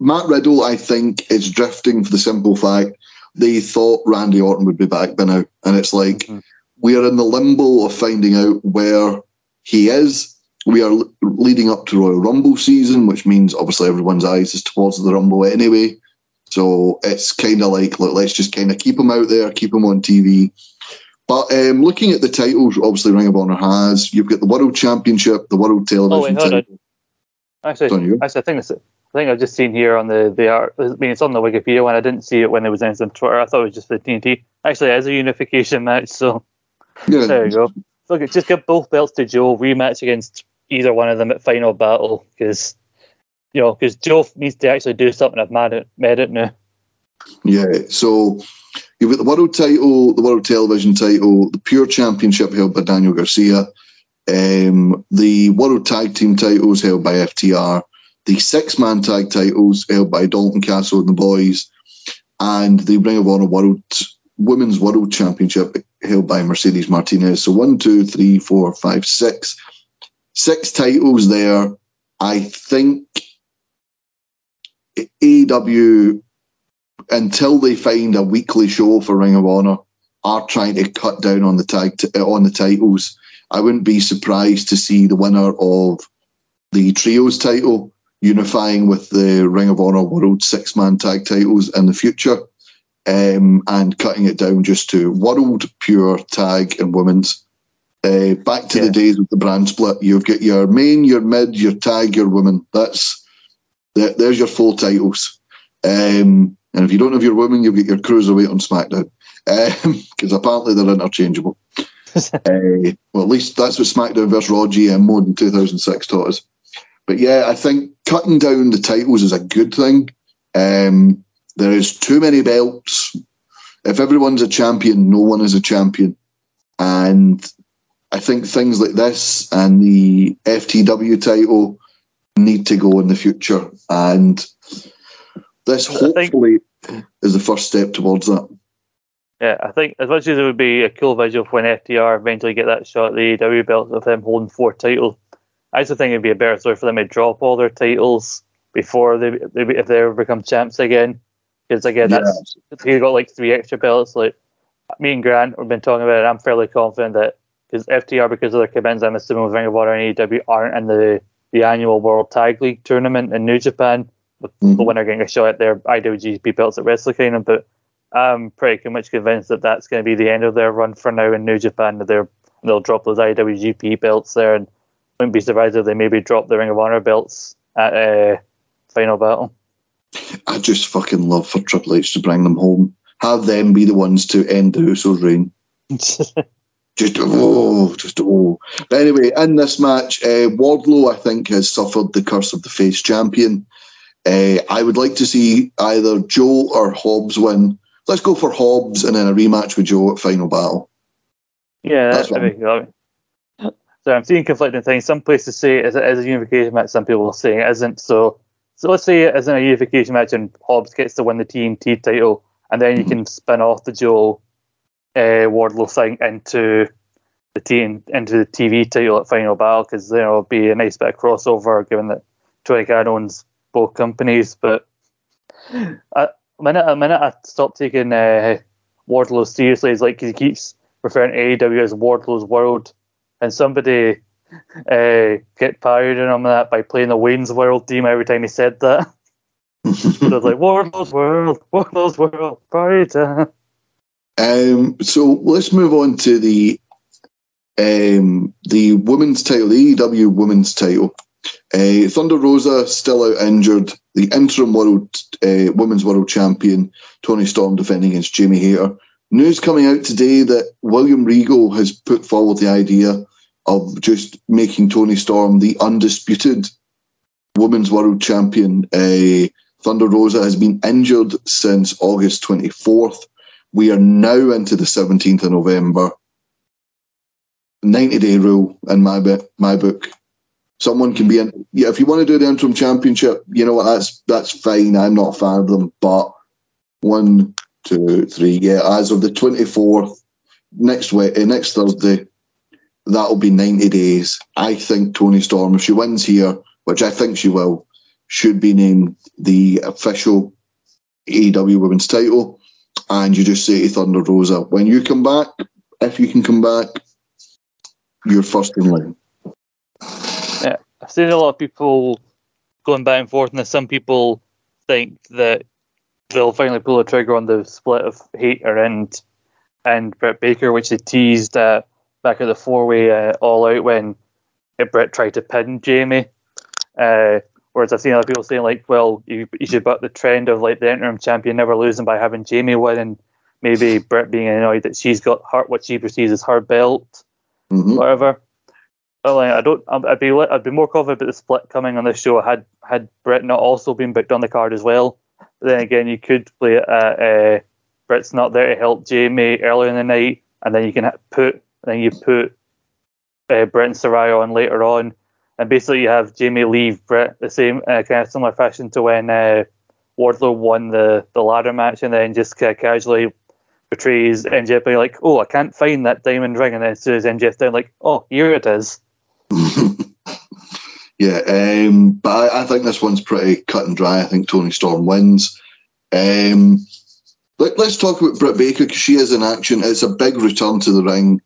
Matt Riddle I think is drifting for the simple fact they thought Randy Orton would be back by now, and it's like mm-hmm. we are in the limbo of finding out where he is. We are leading up to Royal Rumble season, which means obviously everyone's eyes is towards the Rumble anyway. So it's kind of like look, let's just kind of keep him out there, keep him on TV. But um, looking at the titles, obviously Ring of Honor has. You've got the World Championship, the World Television oh, wait, title. Actually, actually, I think this. I think I've just seen here on the the art. I mean, it's on the Wikipedia one. I didn't see it when it was announced on Twitter. I thought it was just the TNT. Actually, it is a unification match. So yeah. there you go. Look, just give both belts to Joe. Rematch against either one of them at Final Battle because you know because Joe needs to actually do something. I've made it, made it now. Yeah. So you've got the world title, the world television title, the pure championship held by Daniel Garcia, um, the world tag team titles held by FTR the six man tag titles held by Dalton Castle and the boys, and the Ring of Honor World Women's World Championship held by Mercedes Martinez. So one, two, three, four, five, six, six titles there. I think AEW until they find a weekly show for Ring of Honor are trying to cut down on the tag t- on the titles. I wouldn't be surprised to see the winner of the trios title unifying with the Ring of Honor World Six Man Tag titles in the future, um, and cutting it down just to World Pure Tag and Women's. Uh, back to yeah. the days with the brand split. You've got your main, your mid, your tag, your women. That's there's your four titles. Um, and if you don't have your women, you've got your cruiserweight on SmackDown because um, apparently they're interchangeable. uh, well, at least that's what SmackDown vs Raw GM mode in 2006 taught us. But yeah, I think cutting down the titles is a good thing. Um, there is too many belts. If everyone's a champion, no one is a champion. And I think things like this and the FTW title need to go in the future. And this hopefully, is the first step towards that. Yeah, I think as much as it would be a cool visual for when FTR eventually get that shot at the AEW belt of them holding four titles, I also think it'd be a better story for them to drop all their titles before they, they if they ever become champs again. Because again, that's he got like three extra belts. Like me and Grant, we've been talking about it. I'm fairly confident that because FTR, because of their commitments, I'm assuming with Ring of Honor and AEW aren't in the the annual World Tag League tournament in New Japan, with Mhm. the winner getting a shot at their IWGP belts at Wrestle Kingdom. But I'm pretty much convinced that that's going to be the end of their run for now in New Japan. That they're they'll drop those IWGP belts there, and wouldn't be surprised if they maybe drop the Ring of Honor belts at uh, Final Battle. I just fucking love for Triple H to bring them home. Have them be the ones to end the Usos' reign. Just oh, just oh. But anyway, in this match, uh, Wardlow I think has suffered the curse of the face champion. Uh, I would like to see either Joe or Hobbs win. Let's go for Hobbs and then a rematch with Joe at Final Battle. Yeah, That's that's pretty good. So I'm seeing conflicting things. Some places say it is a unification match. Some people are saying it isn't. So, so let's say it isn't a unification match, and Hobbs gets to win the TNT title, and then you can spin off the Joe uh, Wardlow thing into the T into the TV title at Final Battle because you know it'll be a nice bit of crossover given that Tony Khan owns both companies. But a minute, a minute, I stopped taking uh, Wardlow seriously. Is like he keeps referring to AEW as Wardlow's World, and somebody uh, get fired on that by playing the Wayne's World theme every time he said that. so I was like, Wardlow's World, Wardlow's World, party time. Um, so let's move on to the um, the women's title, the AEW women's title. Uh, Thunder Rosa still out injured. The interim world uh, women's world champion Toni Storm defending against Jamie Hayter. News coming out today that William Regal has put forward the idea of just making Toni Storm the undisputed women's world champion. Uh, Thunder Rosa has been injured since August 24th. We are now into the 17th of November. 90 day rule in my, my book. Someone can be in. Yeah, if you want to do the interim championship, you know what? That's that's fine. I'm not a fan of them. But one, two, three. Yeah, as of the 24th, next week, uh, next Thursday, that'll be 90 days. I think Toni Storm, if she wins here, which I think she will, should be named the official AEW Women's title. And you just say to Thunder Rosa, when you come back, if you can come back, you're first in line. Yeah, I've seen a lot of people going back and forth, and some people think that they'll finally pull the trigger on the split of Hayter and and Britt Baker, which they teased uh, back at the four way uh, All Out when Britt tried to pin Jamie. Uh, whereas I've seen other people saying like, well, you, you should buck the trend of like the interim champion never losing by having Jamie win, and maybe Britt being annoyed that she's got her what she perceives as her belt Mhm. whatever. Well, like, I don't. I'd be. I'd be more confident about the split coming on this show had had Britt not also been booked on the card as well. But then again, you could play it at uh, Britt's not there to help Jamie earlier in the night, and then you can put then you put uh, Britt and Saraya on later on, and basically you have Jamie leave Britt the same uh, kind of similar fashion to when uh, Wardlow won the the ladder match, and then just kind of casually betrays MJF by like, oh, I can't find that diamond ring, and then as soon as MJF's down, like, oh, here it is. yeah, um, but I, I think this one's pretty cut and dry. I think Toni Storm wins. Um, let, us talk about Britt Baker because she is in action. It's a big return to the ring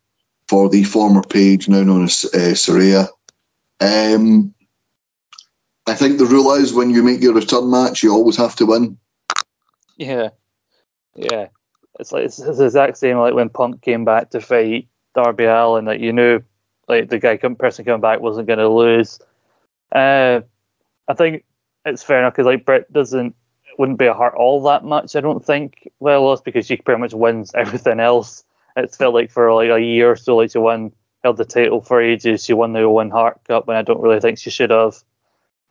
for the former Paige, now known as uh, Saraya. Um, I think the rule is when you make your return match, you always have to win. Yeah, yeah. It's like it's, it's the exact same like when Punk came back to fight Darby Allin. Like you knew, like the guy person coming back wasn't going to lose. Uh, I think it's fair enough because like Britt doesn't wouldn't be a hurt all that much. I don't think. Well, lost because she pretty much wins everything else. It's felt like for like a year or so, like she won held the title for ages. She won the Owen Hart Cup, and I don't really think she should have.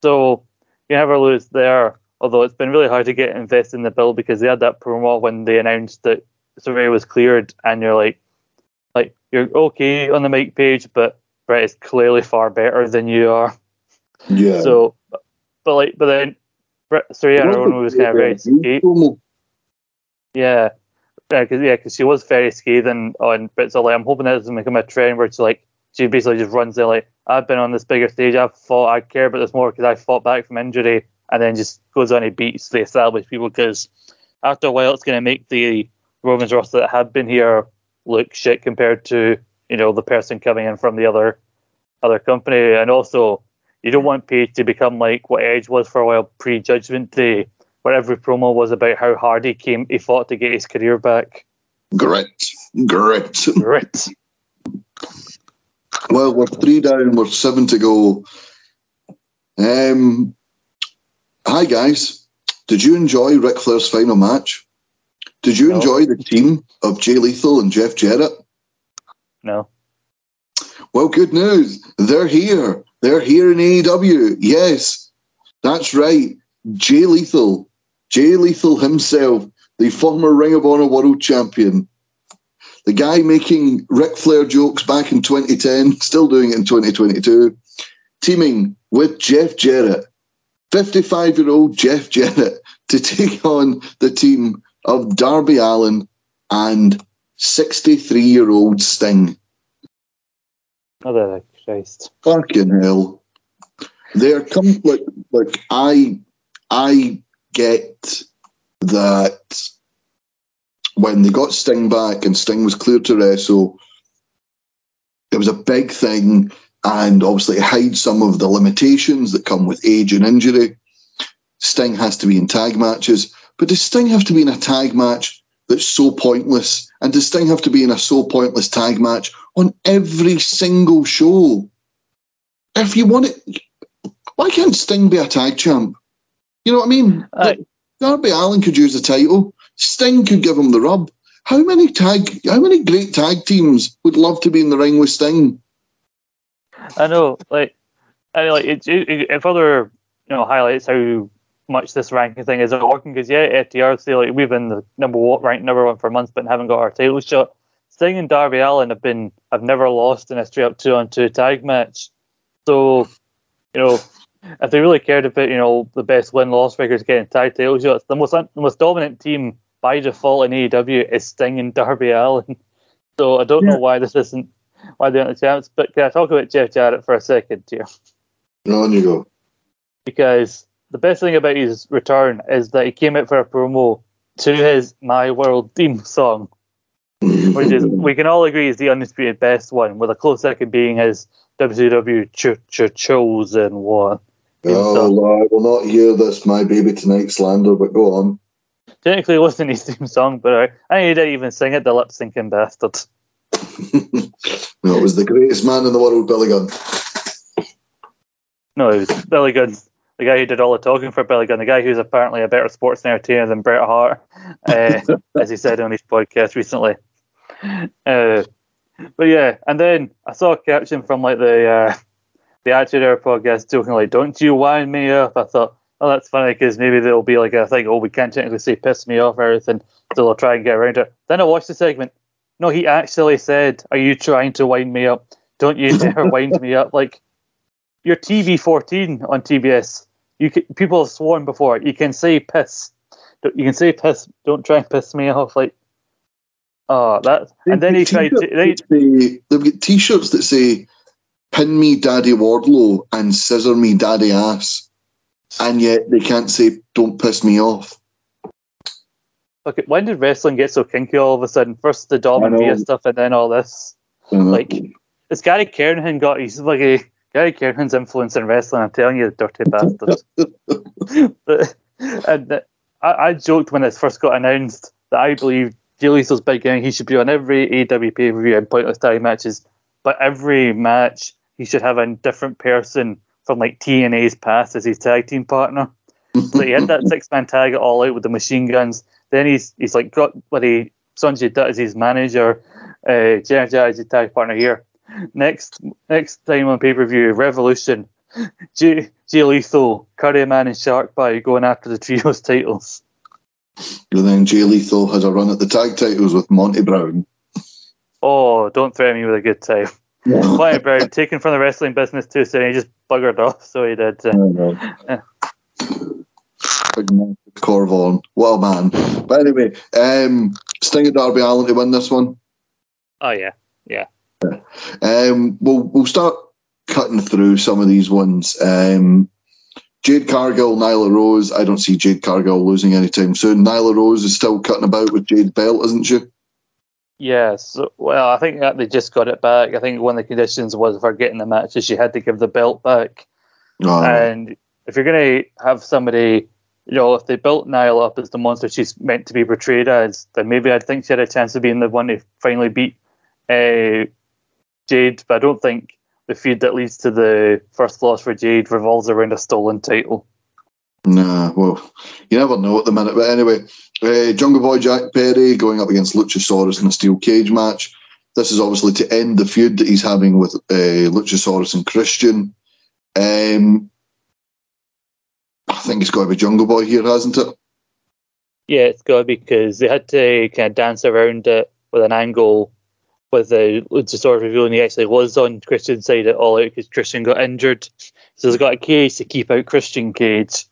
So you never lose there. Although it's been really hard to get invested in the build because they had that promo when they announced that Saraya was cleared, and you're like, like you're okay on the mic Paige, but Britt is clearly far better than you are. Yeah. So, but like, but then Britt, Saraya her own was kind of very. Yeah, Uh, yeah, because yeah, 'cause she was very scathing on bits of like I'm hoping that doesn't become a trend where she like she basically just runs there like I've been on this bigger stage, I've fought, I care about this more because I fought back from injury, and then just goes on and beats the established people because after a while it's going to make the Romans roster that have been here look shit compared to you know the person coming in from the other other company, and also you don't want Paige to become like what Edge was for a while pre Judgment Day, where every promo was about how hard he came, he fought to get his career back. Grit. Grit. Grit. Well, we're three down, we're seven to go. Um, hi, guys. Did you enjoy Ric Flair's final match? Did you No. enjoy the team of Jay Lethal and Jeff Jarrett? No. Well, good news. They're here. They're here in AEW. Yes, that's right. Jay Lethal, Jay Lethal himself, the former Ring of Honor World Champion, the guy making Ric Flair jokes back in 2010, still doing it in 2022, teaming with Jeff Jarrett, 55 year old Jeff Jarrett, to take on the team of Darby Allin and 63 year old Sting. Oh, the Christ. Fucking hell. They're come like like I I get that when they got Sting back and Sting was cleared to wrestle, it was a big thing and obviously it hides some of the limitations that come with age and injury. Sting has to be in tag matches, but does Sting have to be in a tag match that's so pointless? And does Sting have to be in a so pointless tag match on every single show? If you want it, why can't Sting be a tag champ? You know what I mean? Uh, like, Darby Allin could use the title. Sting could give him the rub. How many tag? How many great tag teams would love to be in the ring with Sting? I know, like, I mean, like it, it, it further, you know, highlights how much this ranking thing is working. Because yeah, FTR say like we've been the number one, ranked number one for months, but haven't got our title shot. Sting and Darby Allin have been have never lost in a straight up two on two tag match. So, you know, if they really cared about you know the best win loss figures getting tag title shots, the most the most dominant team by default in AEW is Sting and Darby Allin. So I don't know why this isn't why they aren't the champs. But can I talk about Jeff Jarrett for a second here? On you go. Because the best thing about his return is that he came out for a promo to his My World theme song, which is we can all agree is the undisputed best one, with a close second being his WCW ch- ch- chosen one. Oh, Lord, I will not hear this My Baby Tonight slander, but go on. Technically, it wasn't his theme song, but I, I think he didn't even sing it, the lip syncing bastard. no, it was the greatest man in the world, Billy Gunn. No, it was Billy Gunn, the guy who did all the talking for Billy Gunn, the guy who's apparently a better sports entertainer than Bret Hart, uh, as he said on his podcast recently. Uh, but yeah, and then I saw a caption from like the uh, the Attitude Era podcast joking like, "Don't you wind me up?" I thought, oh, that's funny because maybe there'll be like a thing. Oh, we can't technically say piss me off or everything, so they'll try and get around it. Then I watched the segment. No, he actually said, "Are you trying to wind me up? Don't you dare wind me up!" Like you're TV fourteen on TBS. You can, people have sworn before. You can say piss. You can say piss. Don't try and piss me off. Like, oh, that. And then he tried to. Then he, T-shirts that say- They've got T-shirts that say "Pin me, Daddy Wardlow" and "Scissor me, Daddy Ass," and yet they can't say "Don't piss me off." look, when did wrestling get so kinky all of a sudden? First the Dom and. Stuff, and then all this. Like, this Gary Kernahan got. He's like a Gary Kernahan's influence in wrestling. I'm telling you, the dirty bastard. but, and uh, I, I joked when this first got announced that I believe Jay big game. He should be on every AW pay per view and pointless tag matches. But every match, he should have a different person from like TNA's past as his tag team partner. So he had that six man tag at all out with the machine guns. Then he's he's like got what he Sanjay Dutt as his manager, uh, Jarrett as his tag partner here. Next next time on pay per view, Revolution, Jay, Jay Lethal, Curry Man, and Shark Boy going after the trios titles. and then Jay Lethal has a run at the tag titles with Monty Brown. Oh, don't threaten me with a good time. Monty Brown taken from the wrestling business too, so he just buggered off. So he did. Uh, man, Corvon. What a man. But anyway, um, Sting at Darby Allin to win this one. Oh yeah, yeah. Um, we'll we'll start cutting through some of these ones. Um, Jade Cargill, Nyla Rose. I don't see Jade Cargill losing anytime soon. Nyla Rose is still cutting about with Jade Belt, isn't she? Yes. Well, I think that they just got it back. I think one of the conditions was for getting the match is she had to give the belt back. Oh, And if you're going to have somebody, you know, if they built Nyla up as the monster she's meant to be portrayed as, then maybe I'd think she had a chance of being the one to finally beat uh, Jade. But I don't think the feud that leads to the first loss for Jade revolves around a stolen title. Nah, well, you never know at the minute. But anyway, uh, Jungle Boy Jack Perry going up against Luchasaurus in a steel cage match. This is obviously to end the feud that he's having with uh, Luchasaurus and Christian. Um, I think it's got to be Jungle Boy here, hasn't it? Yeah, it's got to be because they had to kind of dance around it with an angle with the Luchasaurus revealing he actually was on Christian's side at all out because Christian got injured. So he's got a cage to keep out Christian Cage.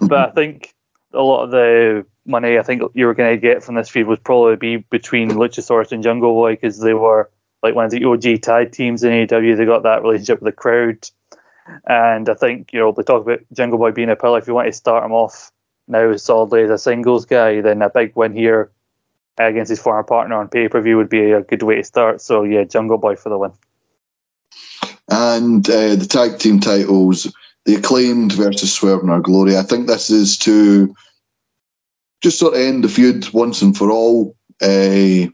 But I think a lot of the money I think you were going to get from this feud would probably be between Luchasaurus and Jungle Boy because they were like one of the OG tag teams in AEW. They got that relationship with the crowd. And I think, you know, they talk about Jungle Boy being a pillar. If you want to start him off now as solidly as a singles guy, then a big win here against his former partner on pay per view would be a good way to start. So, yeah, Jungle Boy for the win. And uh, the tag team titles, the acclaimed versus Swerve in Our Glory. I think this is to just sort of end the feud once and for all. Uh,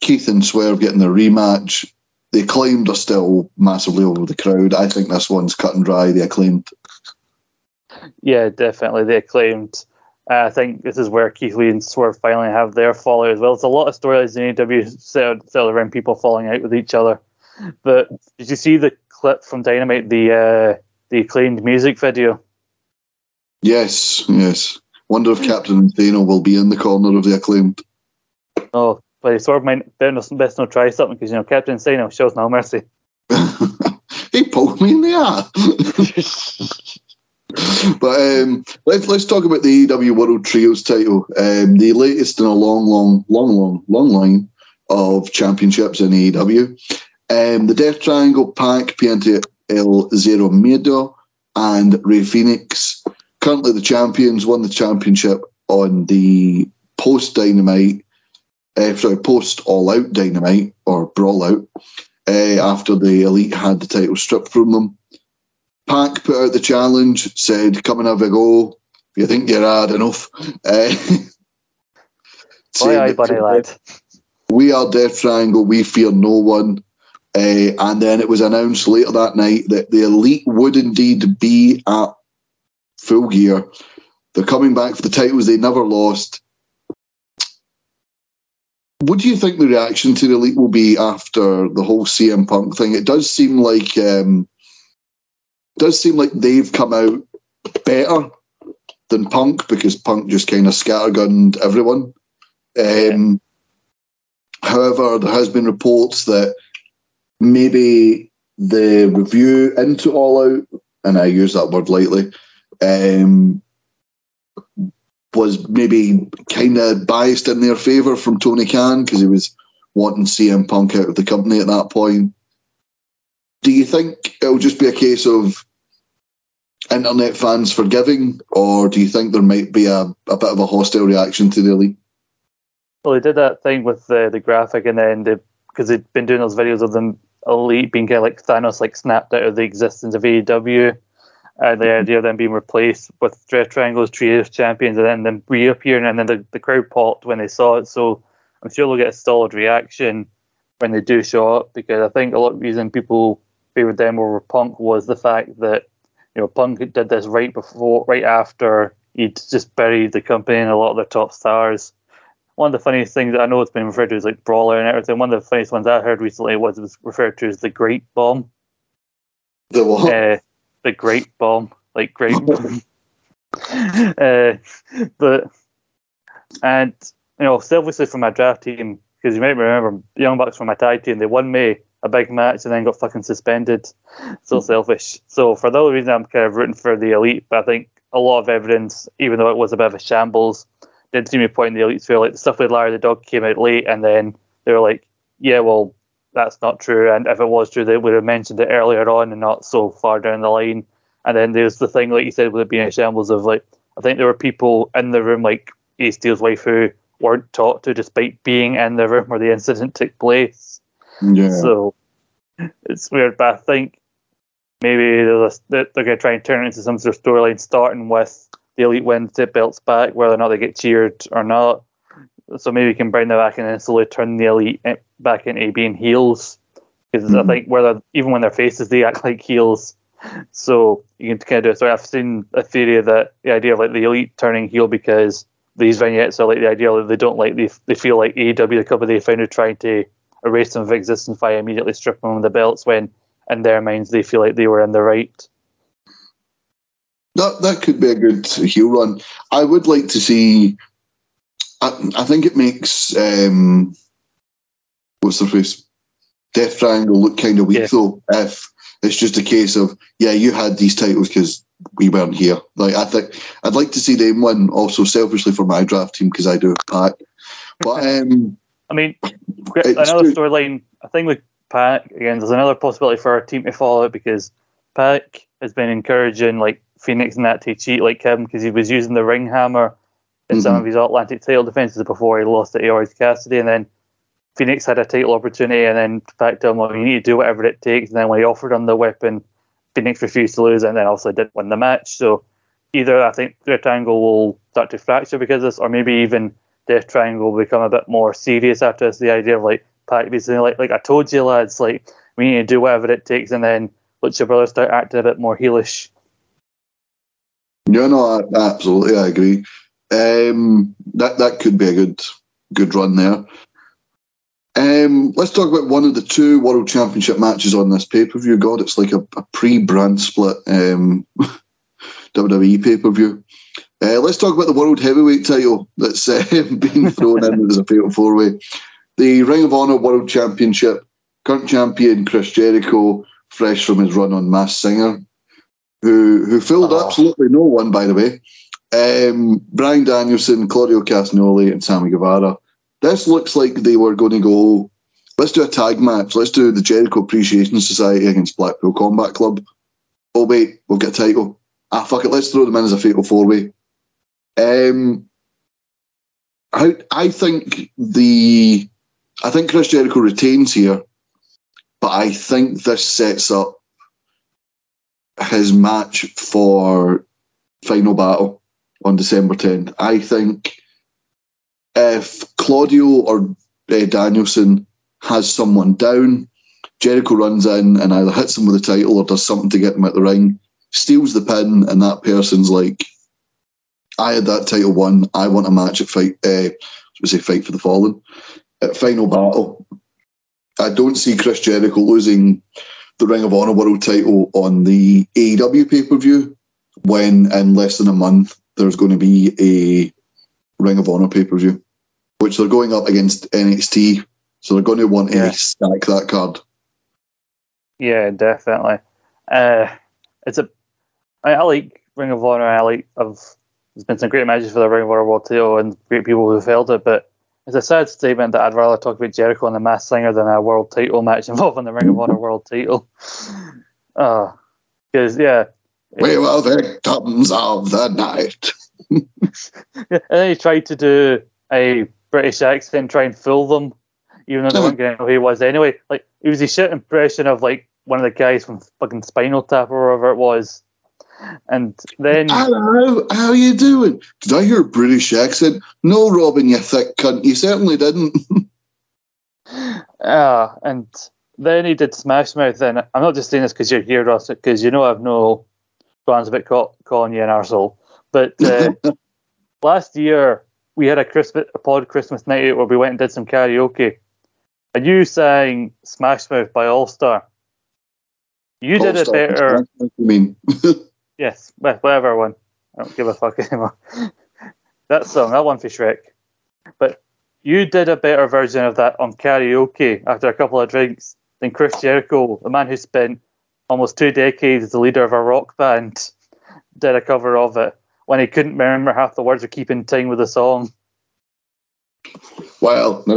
Keith and Swerve getting their rematch. The acclaimed are still massively over the crowd. I think this one's cut and dry. The acclaimed. Yeah, definitely. They acclaimed. Uh, I think this is where Keith Lee and Swerve finally have their fallout as well. It's a lot of storylines in AEW centered around people falling out with each other. But did you see the clip from Dynamite, the uh, the acclaimed music video? Yes, yes. Wonder if Captain Insano will be in the corner of the acclaimed. Oh, but Swerve might best best not try something because you know Captain Insano shows no mercy. he poked me in the eye. but um, let's let's talk about the AEW World Trios title, um, the latest in a long, long, long, long, long line of championships in AEW. Um, the Death Triangle, Pac, Penta El Zero Miedo, and Rey Fenix, currently the champions, won the championship on the post Dynamite, uh, sorry, post All Out Dynamite or Brawl Out, uh, after the Elite had the title stripped from them. Pac put out the challenge, said, "Come and have a go. If You think you're hard enough?" Uh, Aye, aye, buddy lad. We are Death Triangle. We fear no one. Uh, and then it was announced later that night that the Elite would indeed be at Full Gear. They're coming back for the titles they never lost. What do you think the reaction to the Elite will be after the whole CM Punk thing? It does seem like um, does seem like they've come out better than Punk because Punk just kind of scattergunned everyone. Um, However, there has been reports that maybe the review into All Out, and I use that word lightly, um, was maybe kind of biased in their favour from Tony Khan because he was wanting CM Punk out of the company at that point. Do you think it'll just be a case of internet fans forgiving, or do you think there might be a, a bit of a hostile reaction to the elite? Well, they did that thing with the the graphic, and then because they'd been doing those videos of them elite being kind of like Thanos, like snapped out of the existence of AEW, and the mm-hmm. idea of them being replaced with Death Triangle's Trios champions, and then them reappearing, and then the, the crowd popped when they saw it. So I'm sure they'll get a solid reaction when they do show up, because I think a lot of reason people favored them over Punk was the fact that you know Punk did this right before, right after he'd just buried the company and a lot of their top stars one of the funniest things I know it's been referred to as like brawler and everything. One of the funniest ones I heard recently was it was referred to as the Great Bomb. The what? Uh, the Great Bomb, like great. uh, but and you know, selfishly for my draft team, because you might remember Young Bucks from my tag team, they won me a big match and then got fucking suspended. So selfish. So for the only reason I'm kind of rooting for the elite, but I think a lot of evidence, even though it was a bit of a shambles, did seem to point in the elite sphere. Like the stuff with Larry the dog came out late, and then they were like, "Yeah, well, that's not true." And if it was true, they would have mentioned it earlier on and not so far down the line. And then there's the thing, like you said, with it being a shambles of like, I think there were people in the room, like Ace Steel's wife, who weren't talked to despite being in the room where the incident took place. Yeah. So it's weird, but I think maybe there's a, they're going to try and turn it into some sort of storyline, starting with the elite wins the belts back, whether or not they get cheered or not. So maybe we can bring them back and then slowly turn the elite back into being heels. Because mm-hmm. I think whether even when they're faces, they act like heels. So you can kind of do it. So I've seen a theory that the idea of like the elite turning heel because these vignettes are like the idea that they don't like they, they feel like AEW the company they found are trying to erase them of existence by immediately stripping them of the belts when in their minds they feel like they were in the right. That that could be a good heel run. I would like to see. I, I think it makes um, what's the phrase? Death Triangle look kind of weak yeah. though. If it's just a case of yeah, you had these titles because we weren't here. Like I think I'd like to see them win also selfishly for my draft team because I do a pack. But um, I mean, another storyline. I think with Pac again, there's another possibility for our team to follow because Pac has been encouraging like Fenix and that to cheat like him because he was using the ring hammer in mm-hmm. some of his Atlantic title defenses before he lost to Orange Cassidy, and then Fenix had a title opportunity, and then PAC told him, "Well, you need to do whatever it takes." And then when he offered him the weapon, Fenix refused to lose, and then also didn't win the match. So either I think their triangle will start to fracture because of this, or maybe even Death Triangle will become a bit more serious after this. The idea of like PAC basically like like I told you lads, like we need to do whatever it takes, and then let your brother start acting a bit more heelish. Yeah, no, absolutely, I agree. Um, that that could be a good good run there. Um, let's talk about one of the two World Championship matches on this pay per view. God, it's like a, a pre brand split um, WWE pay per view. Uh, let's talk about the World Heavyweight title that's uh, been thrown in as a fatal four way. The Ring of Honor World Championship, current champion Chris Jericho, fresh from his run on Masked Singer, who who fooled oh. absolutely no one, by the way. Um, Bryan Danielson, Claudio Castagnoli, and Sammy Guevara. This looks like they were going to go. Let's do a tag match. Let's do the Jericho Appreciation Society against Blackpool Combat Club. Oh wait, we'll get a title. Ah fuck it, let's throw them in as a fatal four way. Um, I I think the I think Chris Jericho retains here, but I think this sets up his match for final battle on December 10th. I think if Claudio or uh, Danielson has someone down, Jericho runs in and either hits him with the title or does something to get him out the ring, steals the pin, and that person's like, I had that title won. I want a match at fight. Uh, say fight for the fallen at final battle. I don't see Chris Jericho losing the Ring of Honor World title on the AEW pay per view when in less than a month there's going to be a Ring of Honor pay per view, which they're going up against NXT. So they're going to want yeah. to stack that card. Yeah, definitely. Uh, it's a. I, I like Ring of Honor. I like. I've there's been some great matches for the Ring of Honor World title and great people who've held it, but it's a sad statement that I'd rather talk about Jericho and the Masked Singer than a world title match involving the Ring of Honor world title. Because, uh, yeah. We were victims of the night. and then he tried to do a British accent, try and fool them, even though they weren't getting who he was anyway. Like, it was a shit impression of, like, one of the guys from fucking Spinal Tap or whatever it was. And then Hello, how you doing? Did I hear a British accent? No, Robin, you thick cunt. You certainly didn't. Ah, and then he did Smash Mouth. And I'm not just saying this because you're here, Ross, because you know I've no plans about call, calling you an arsehole. But uh, last year we had a Christmas a pod Christmas night out where we went and did some karaoke. And you sang Smash Mouth by All Star. You All did it better. I mean. Yes, whatever one. I don't give a fuck anymore. that song, that one for Shrek. But you did a better version of that on karaoke after a couple of drinks than Chris Jericho, the man who spent almost two decades as the leader of a rock band, did a cover of it. when he couldn't remember half the words or keep in time with the song. Well, back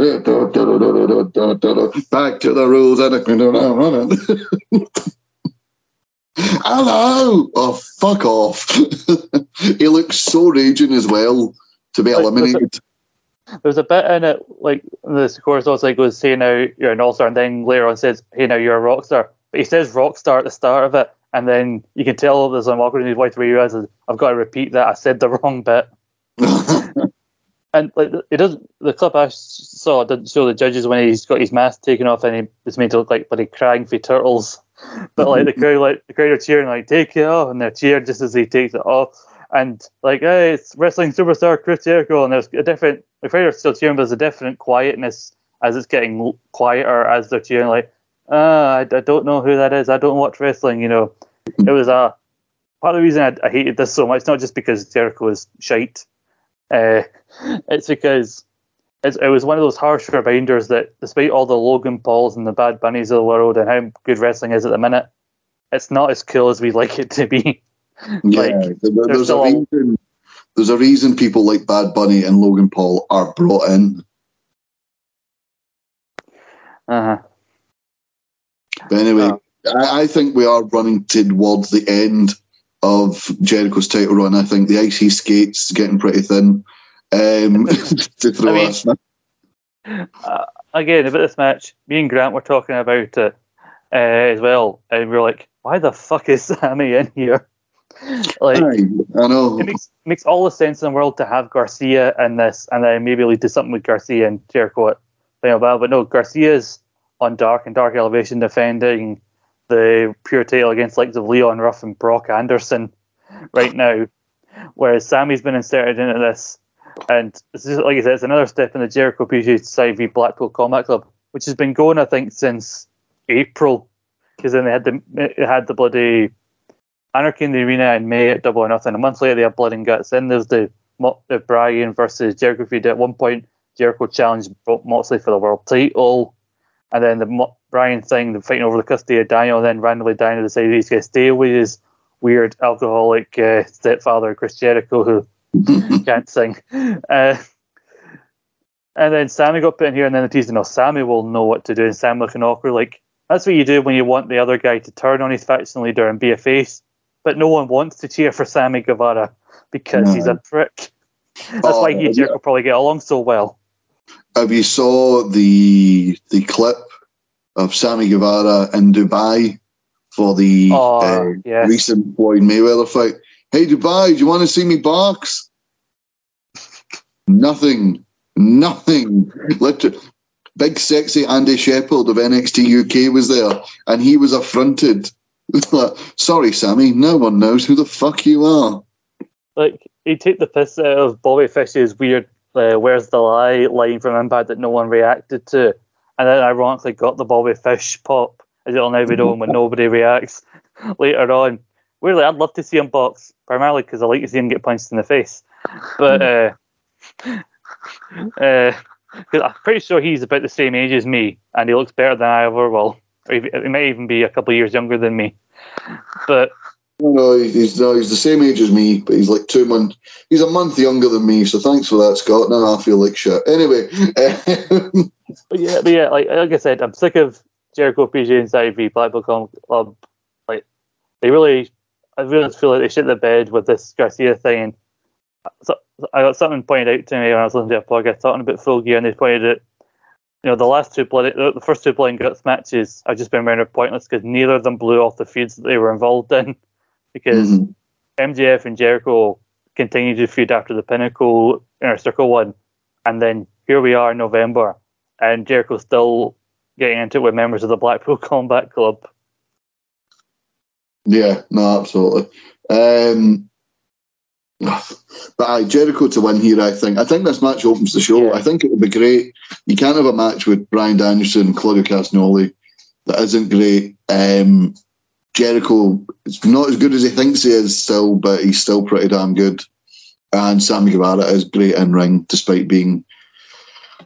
to the rules and Hello! Oh, fuck off. he looks so raging as well to be Like, eliminated. There's a bit in it, like the chorus also goes, "Say now you're an all star," and then later on says, "Hey now you're a rock star." But he says "rock star" at the start of it, and then you can tell there's an awkward in his voice where he realizes, "I've got to repeat that. I said the wrong bit." And like it doesn't, the clip I saw didn't show the judges when he's got his mask taken off and he was made to look like bloody crying for turtles. But like the crowd, like the crowd are cheering, like take it off, and they're cheering just as he takes it off. And like, hey, it's wrestling superstar Chris Jericho, and there's a different. The crowd are still cheering, but there's a different quietness as it's getting quieter as they're cheering. Like, ah, I, I don't know who that is. I don't watch wrestling. You know, it was a part of the reason I, I hated this so much. It's Not just because Jericho was shite. Uh, it's because it's, it was one of those harsh reminders that despite all the Logan Pauls and the Bad Bunnies of the world and how good wrestling is at the minute, it's not as cool as we'd like it to be. yeah, like, there- there's, a reason. There's a reason people like Bad Bunny and Logan Paul are brought in. Uh-huh. But anyway, Oh. I, I think we are running towards the end of Jericho's title run. I think the icy skates getting pretty thin. Um, to throw I mean-. Uh, again, about this match, me and Grant were talking about it uh, as well, and we were like, "Why the fuck is Sammy in here?" like, Aye, I know. it makes makes all the sense in the world to have Garcia in this, and then maybe lead to something with Garcia and Jericho at Final Battle. But no, Garcia's on Dark and Dark Elevation defending the pure title against likes of Leon Ruff and Brock Anderson right now, whereas Sammy's been inserted into this. And this is, like I said, it's another step in the Jericho Appreciation Society v Blackpool Combat Club, which has been going, I think, since April, because then they had the it had the bloody Anarchy in the Arena in May at Double or Nothing. A month later, they had Blood and Guts. Then there's the, the Bryan versus Jericho feud. At one point, Jericho challenged Moxley for the world title. And then the Bryan thing, the fighting over the custody of Daniel. And then randomly, Daniel decided he's going to stay with his weird alcoholic uh, stepfather, Chris Jericho, who can't sing. Uh, and then Sammy got put in here, and then the teaser, no, Sammy will know what to do. And Sam looking awkward, like, that's what you do when you want the other guy to turn on his faction leader and be a face. But no one wants to cheer for Sammy Guevara because he's a prick. That's Oh, why he and Jericho probably get along so well. Have you saw the the clip of Sammy Guevara in Dubai for the Oh, uh, yes. recent Floyd Mayweather fight? Hey Dubai, do you want to see me box? Nothing, nothing. Literally, big sexy Andy Shepard of NXT UK was there, and he was affronted. Sorry, Sammy, no one knows who the fuck you are. Like, he took the piss out of Bobby Fish's weird uh, Where's the Lie line from Impact that no one reacted to. And then ironically got the Bobby Fish pop, as it'll now be known when nobody reacts later on. Weirdly, I'd love to see him box, primarily because I like to see him get punched in the face. But uh, uh 'cause I'm pretty sure he's about the same age as me, and he looks better than I ever will. Or he he may even be a couple of years younger than me. But No, no, he's no, he's the same age as me, but he's like two months. He's a month younger than me, so thanks for that, Scott. Now I feel like shit. Anyway, But yeah, but yeah, like like I said, I'm sick of Jericho Appreciation Society v Blackpool Com- Club. Like they really, I really feel like they shit the bed with this Garcia thing. And so, I got something pointed out to me when I was listening to a podcast talking about Full Gear, and they pointed out, you know, the last two blood, the first two blood and guts matches have just been rendered pointless because neither of them blew off the feuds that they were involved in. Because Mhm. MJF and Jericho continued to feud after the Pinnacle Inner Circle one, and then here we are in November, and Jericho's still getting into it with members of the Blackpool Combat Club. Yeah, no, absolutely. Um, but aye, Jericho to win here, I think. I think this match opens the show. Yeah. I think it would be great. You can't have a match with Bryan Danielson and Claudio Castagnoli that isn't great. Um, Jericho is not as good as he thinks he is still, but he's still pretty damn good. And Sammy Guevara is great in ring, despite being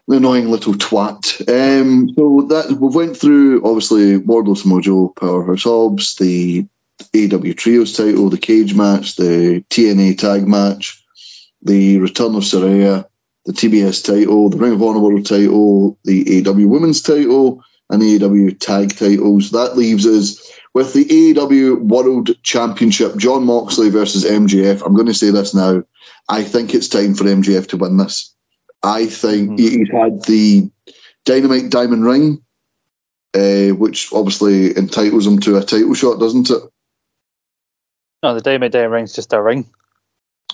the annoying little twat. Um, so that we went through obviously Wardlow Mojo, Powerhouse Hobbs, the AEW Trios title, the cage match, the TNA tag match, the return of Saraya, the TBS title, the Ring of Honor World title, the AEW Women's title, and the AEW tag titles. That leaves us with the AEW World Championship, Jon Moxley versus MJF. I'm going to say this now. I think it's time for MJF to win this. I think mm-hmm. he's had the Dynamite Diamond Ring, uh, which obviously entitles him to a title shot, doesn't it? No, the Dynamite Diamond Ring's just a ring.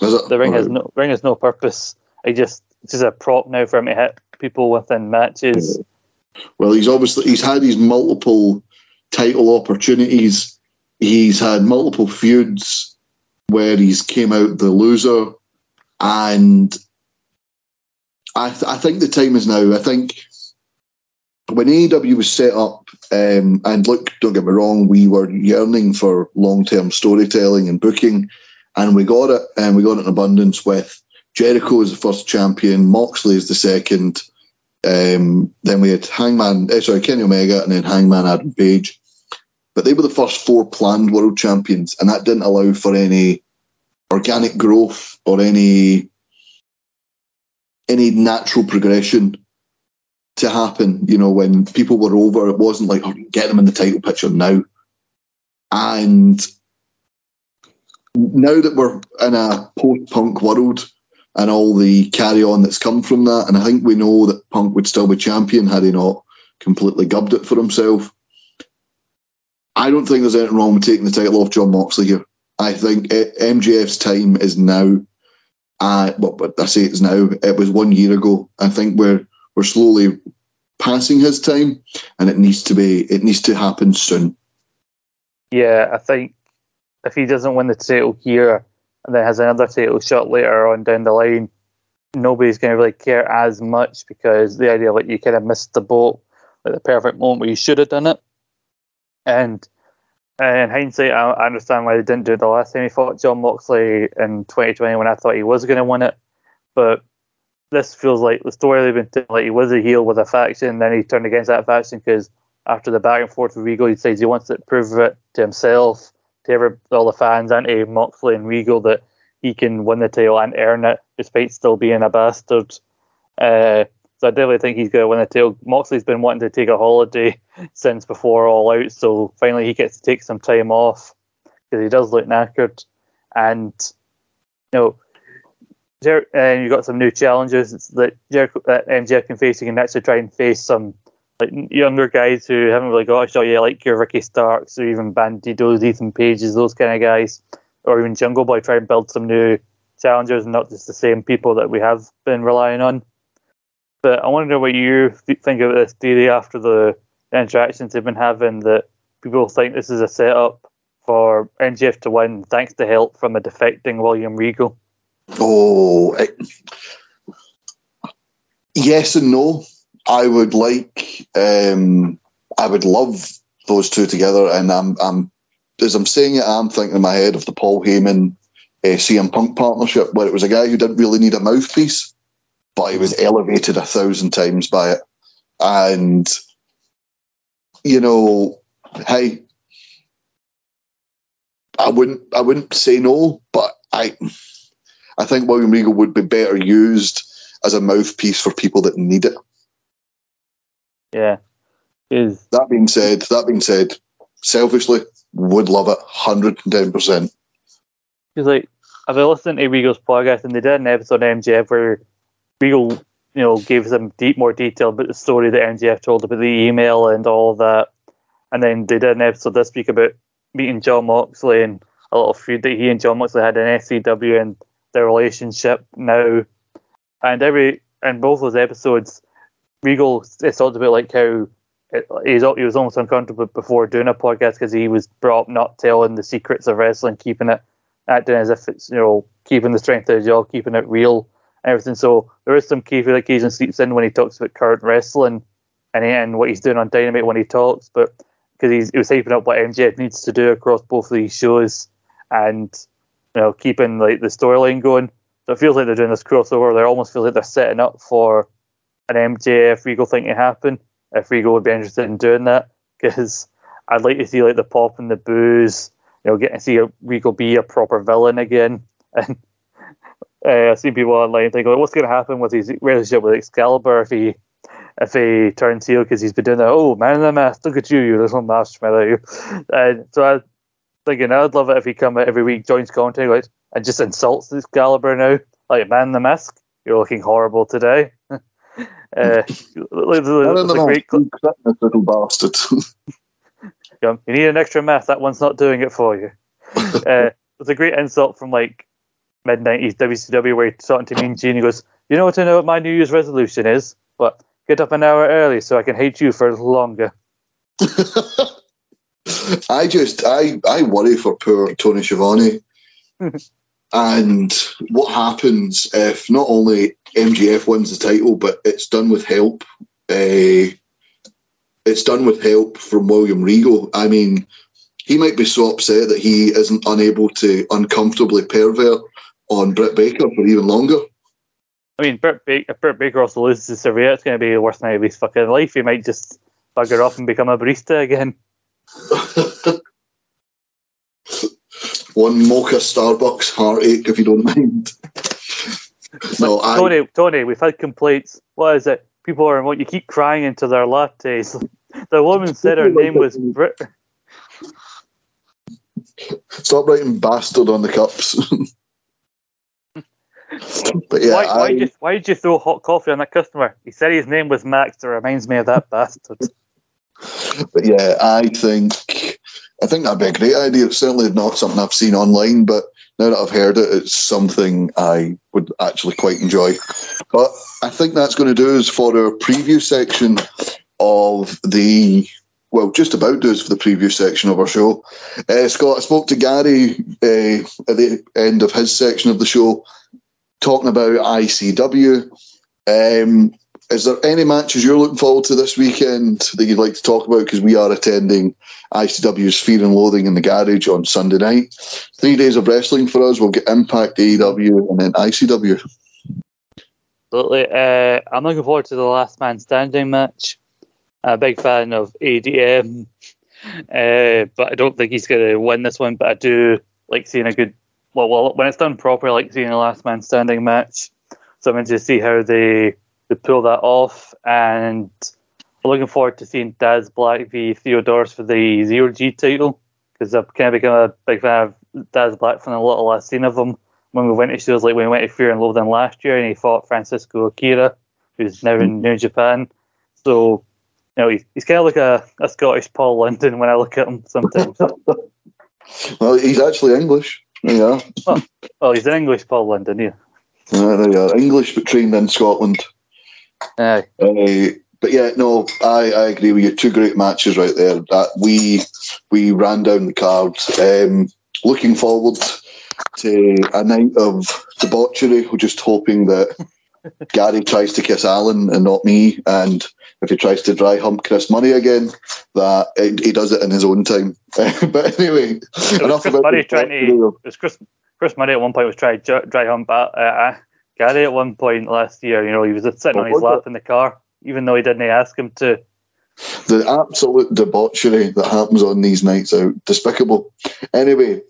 Is it? The ring has no ring has no purpose. It just it's just a prop now for him to hit people within matches. Well, he's obviously he's had his multiple title opportunities. He's had multiple feuds where he's came out the loser, and I, th- I think the time is now. I think when AEW was set up, um, and look, don't get me wrong, we were yearning for long term storytelling and booking, and we got it, and we got it in abundance with Jericho as the first champion, Moxley as the second, um, then we had Hangman, eh, sorry, Kenny Omega, and then Hangman Adam Page. But they were the first four planned world champions, and that didn't allow for any organic growth or any any natural progression to happen. You know, when people were over, it wasn't like oh, get them in the title picture now. And now that we're in a post-punk world, and all the carry on that's come from that. And I think we know that Punk would still be champion had he not completely gubbed it for himself. I don't think there's anything wrong with taking the title off Jon Moxley here. I think MJF's time is now. Uh, but I say it's now. It was one year ago. I think we're we're slowly passing his time, and it needs to be. It needs to happen soon. Yeah, I think if he doesn't win the title here, and then has another title shot later on down the line, nobody's going to really care as much because the idea like you kind of missed the boat at the perfect moment where you should have done it. And in hindsight, I, understand why they didn't do it the last time he fought Jon Moxley in 2020 when I thought he was going to win it. But this feels like the story they've been telling, like he was a heel with a faction, then he turned against that faction because after the back and forth with Regal, he decides he wants to prove it to himself to every, all the fans and to Moxley and Regal that he can win the title and earn it despite still being a bastard. Uh, so I definitely think he's going to win the title. Moxley's been wanting to take a holiday since before All Out, so finally he gets to take some time off because he does look knackered. And you know, Jer- and you've got some new challenges that Jericho, uh, that MJF can face. He can actually try and face some like younger guys who haven't really got a shot yet, like your Ricky Starks or even Bandidos, Ethan Pages, those kind of guys, or even Jungle Boy, try and build some new challengers, and not just the same people that we have been relying on. But I wonder what you think of this theory after the interactions they've been having that people think this is a setup for MJF to win thanks to help from a defecting William Regal. Oh, it, yes and no. I would like, um, I would love those two together, and I'm, I'm, as I'm saying it, I'm thinking in my head of the Paul Heyman uh, CM Punk partnership, where it was a guy who didn't really need a mouthpiece, but he was elevated a thousand times by it, and you know, hey, I wouldn't, I wouldn't say no, but I, I think William Regal would be better used as a mouthpiece for people that need it. Yeah. Is that being said, that being said, selfishly, would love it, hundred and ten percent. Because like I've been listening to Regal's podcast and they did an episode on MJF where Regal, you know, gave some deep more detail about the story that MJF told about the email and all of that. And then they did an episode this week about meeting Jon Moxley and a little feud that he and Jon Moxley had in FCW and their relationship now. And every in both those episodes Regal it's talked about like how he's he was almost uncomfortable before doing a podcast because he was brought up not telling the secrets of wrestling, keeping it acting as if it's you know keeping the strength of the jaw, keeping it real, and everything. So there is some key occasion sleeps in when he talks about current wrestling and, and what he's doing on Dynamite when he talks, but because he was hyping up what MJF needs to do across both of these shows and you know keeping like the storyline going. So it feels like they're doing this crossover. They almost feel like they're setting up for an MJF Regal thing to happen, if Regal would be interested in doing that, because I'd like to see like the pop and the booze, You know, getting to see Regal be a proper villain again. And uh, I've seen people online think, what's going to happen with his relationship with Excalibur if he if he turns heel because he's been doing that. Oh, man in the mask, look at you, you little marshmallow. You. And so I thinking I'd love it if he come out every week, joins commentary, like, and just insults this Excalibur now. Like, man the mask, you're looking horrible today. uh, there's, there's a great little bastard. you need an extra mask. That one's not doing it for you. uh, there's a great insult from like mid 90s WCW where he's talking to Mean Gene. He goes, You know what I know what my New Year's resolution is? But get up an hour early so I can hate you for longer. I just I I worry for poor Tony Schiavone. and what happens if not only MJF wins the title, but it's done with help? Uh, it's done with help from William Regal. I mean, he might be so upset that he isn't unable to uncomfortably pervert on Britt Baker for even longer. I mean, Britt Baker, if Britt Baker also loses his career, it's going to be the worst night of his fucking life. He might just bugger off and become a barista again. One mocha Starbucks heartache, if you don't mind. no, Tony, I... Tony, we've had complaints. What is it? People are what you keep crying into their lattes. The woman said her name was Brit. Stop writing bastard on the cups. but yeah, why, why, did you, why did you throw hot coffee on that customer? He said his name was Max. It reminds me of that bastard. But yeah, I think I think that'd be a great idea. It's certainly not something I've seen online, but now that I've heard it, it's something I would actually quite enjoy. But I think that's going to do us for our preview section of the well, just about do us for the preview section of our show. Uh, Scott, I spoke to Gary uh, at the end of his section of the show, talking about ICW. Um, is there any matches you're looking forward to this weekend that you'd like to talk about? Because we are attending ICW's Fear and Loathing in the Garage on Sunday night. Three days of wrestling for us. We'll get Impact, AEW, and then ICW. Absolutely. Uh, I'm looking forward to the Last Man Standing match. I'm a big fan of ADM, uh, but I don't think he's going to win this one. But I do like seeing a good. Well, well, when it's done properly, I like seeing a Last Man Standing match. So I'm interested to see how they to pull that off. And I'm looking forward to seeing Daz Black v Theodorus for the Zero G title because I've kind of become a big fan of Daz Black from the little I've seen of him when we went to shows like when we went to Fear and Loathing last year and he fought Francisco Akira, who's now in New Japan. So, you know, he's, he's kind of like a, a Scottish Paul London when I look at him sometimes. well, he's actually English. Yeah. Well, well, he's an English Paul London, yeah. Uh, there you are. English but trained in Scotland. Aye. Uh, but yeah, no, I, I agree with you. Two great matches right there. That we we ran down the cards. Um, looking forward to a night of debauchery. We're just hoping that Gary tries to kiss Alan and not me, and if he tries to dry hump Chris Money again, that he does it in his own time. but anyway, enough Chris about Money trying to. It was Chris, Chris Money at one point was trying to dry hump uh, uh Gary at one point last year, you know, he was sitting oh, on his lap in the car, even though he didn't ask him to. The absolute debauchery that happens on these nights out, despicable. Anyway,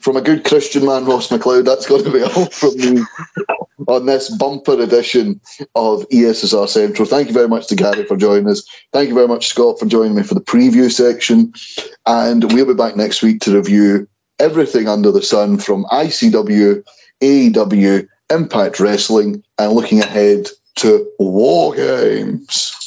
from a good Christian man, Ross McLeod, that's going to be all from me on this bumper edition of ESSR Central. Thank you very much to Gary for joining us. Thank you very much, Scott, for joining me for the preview section. And we'll be back next week to review everything under the sun from ICW, AEW, Impact Wrestling, and looking ahead to War Games.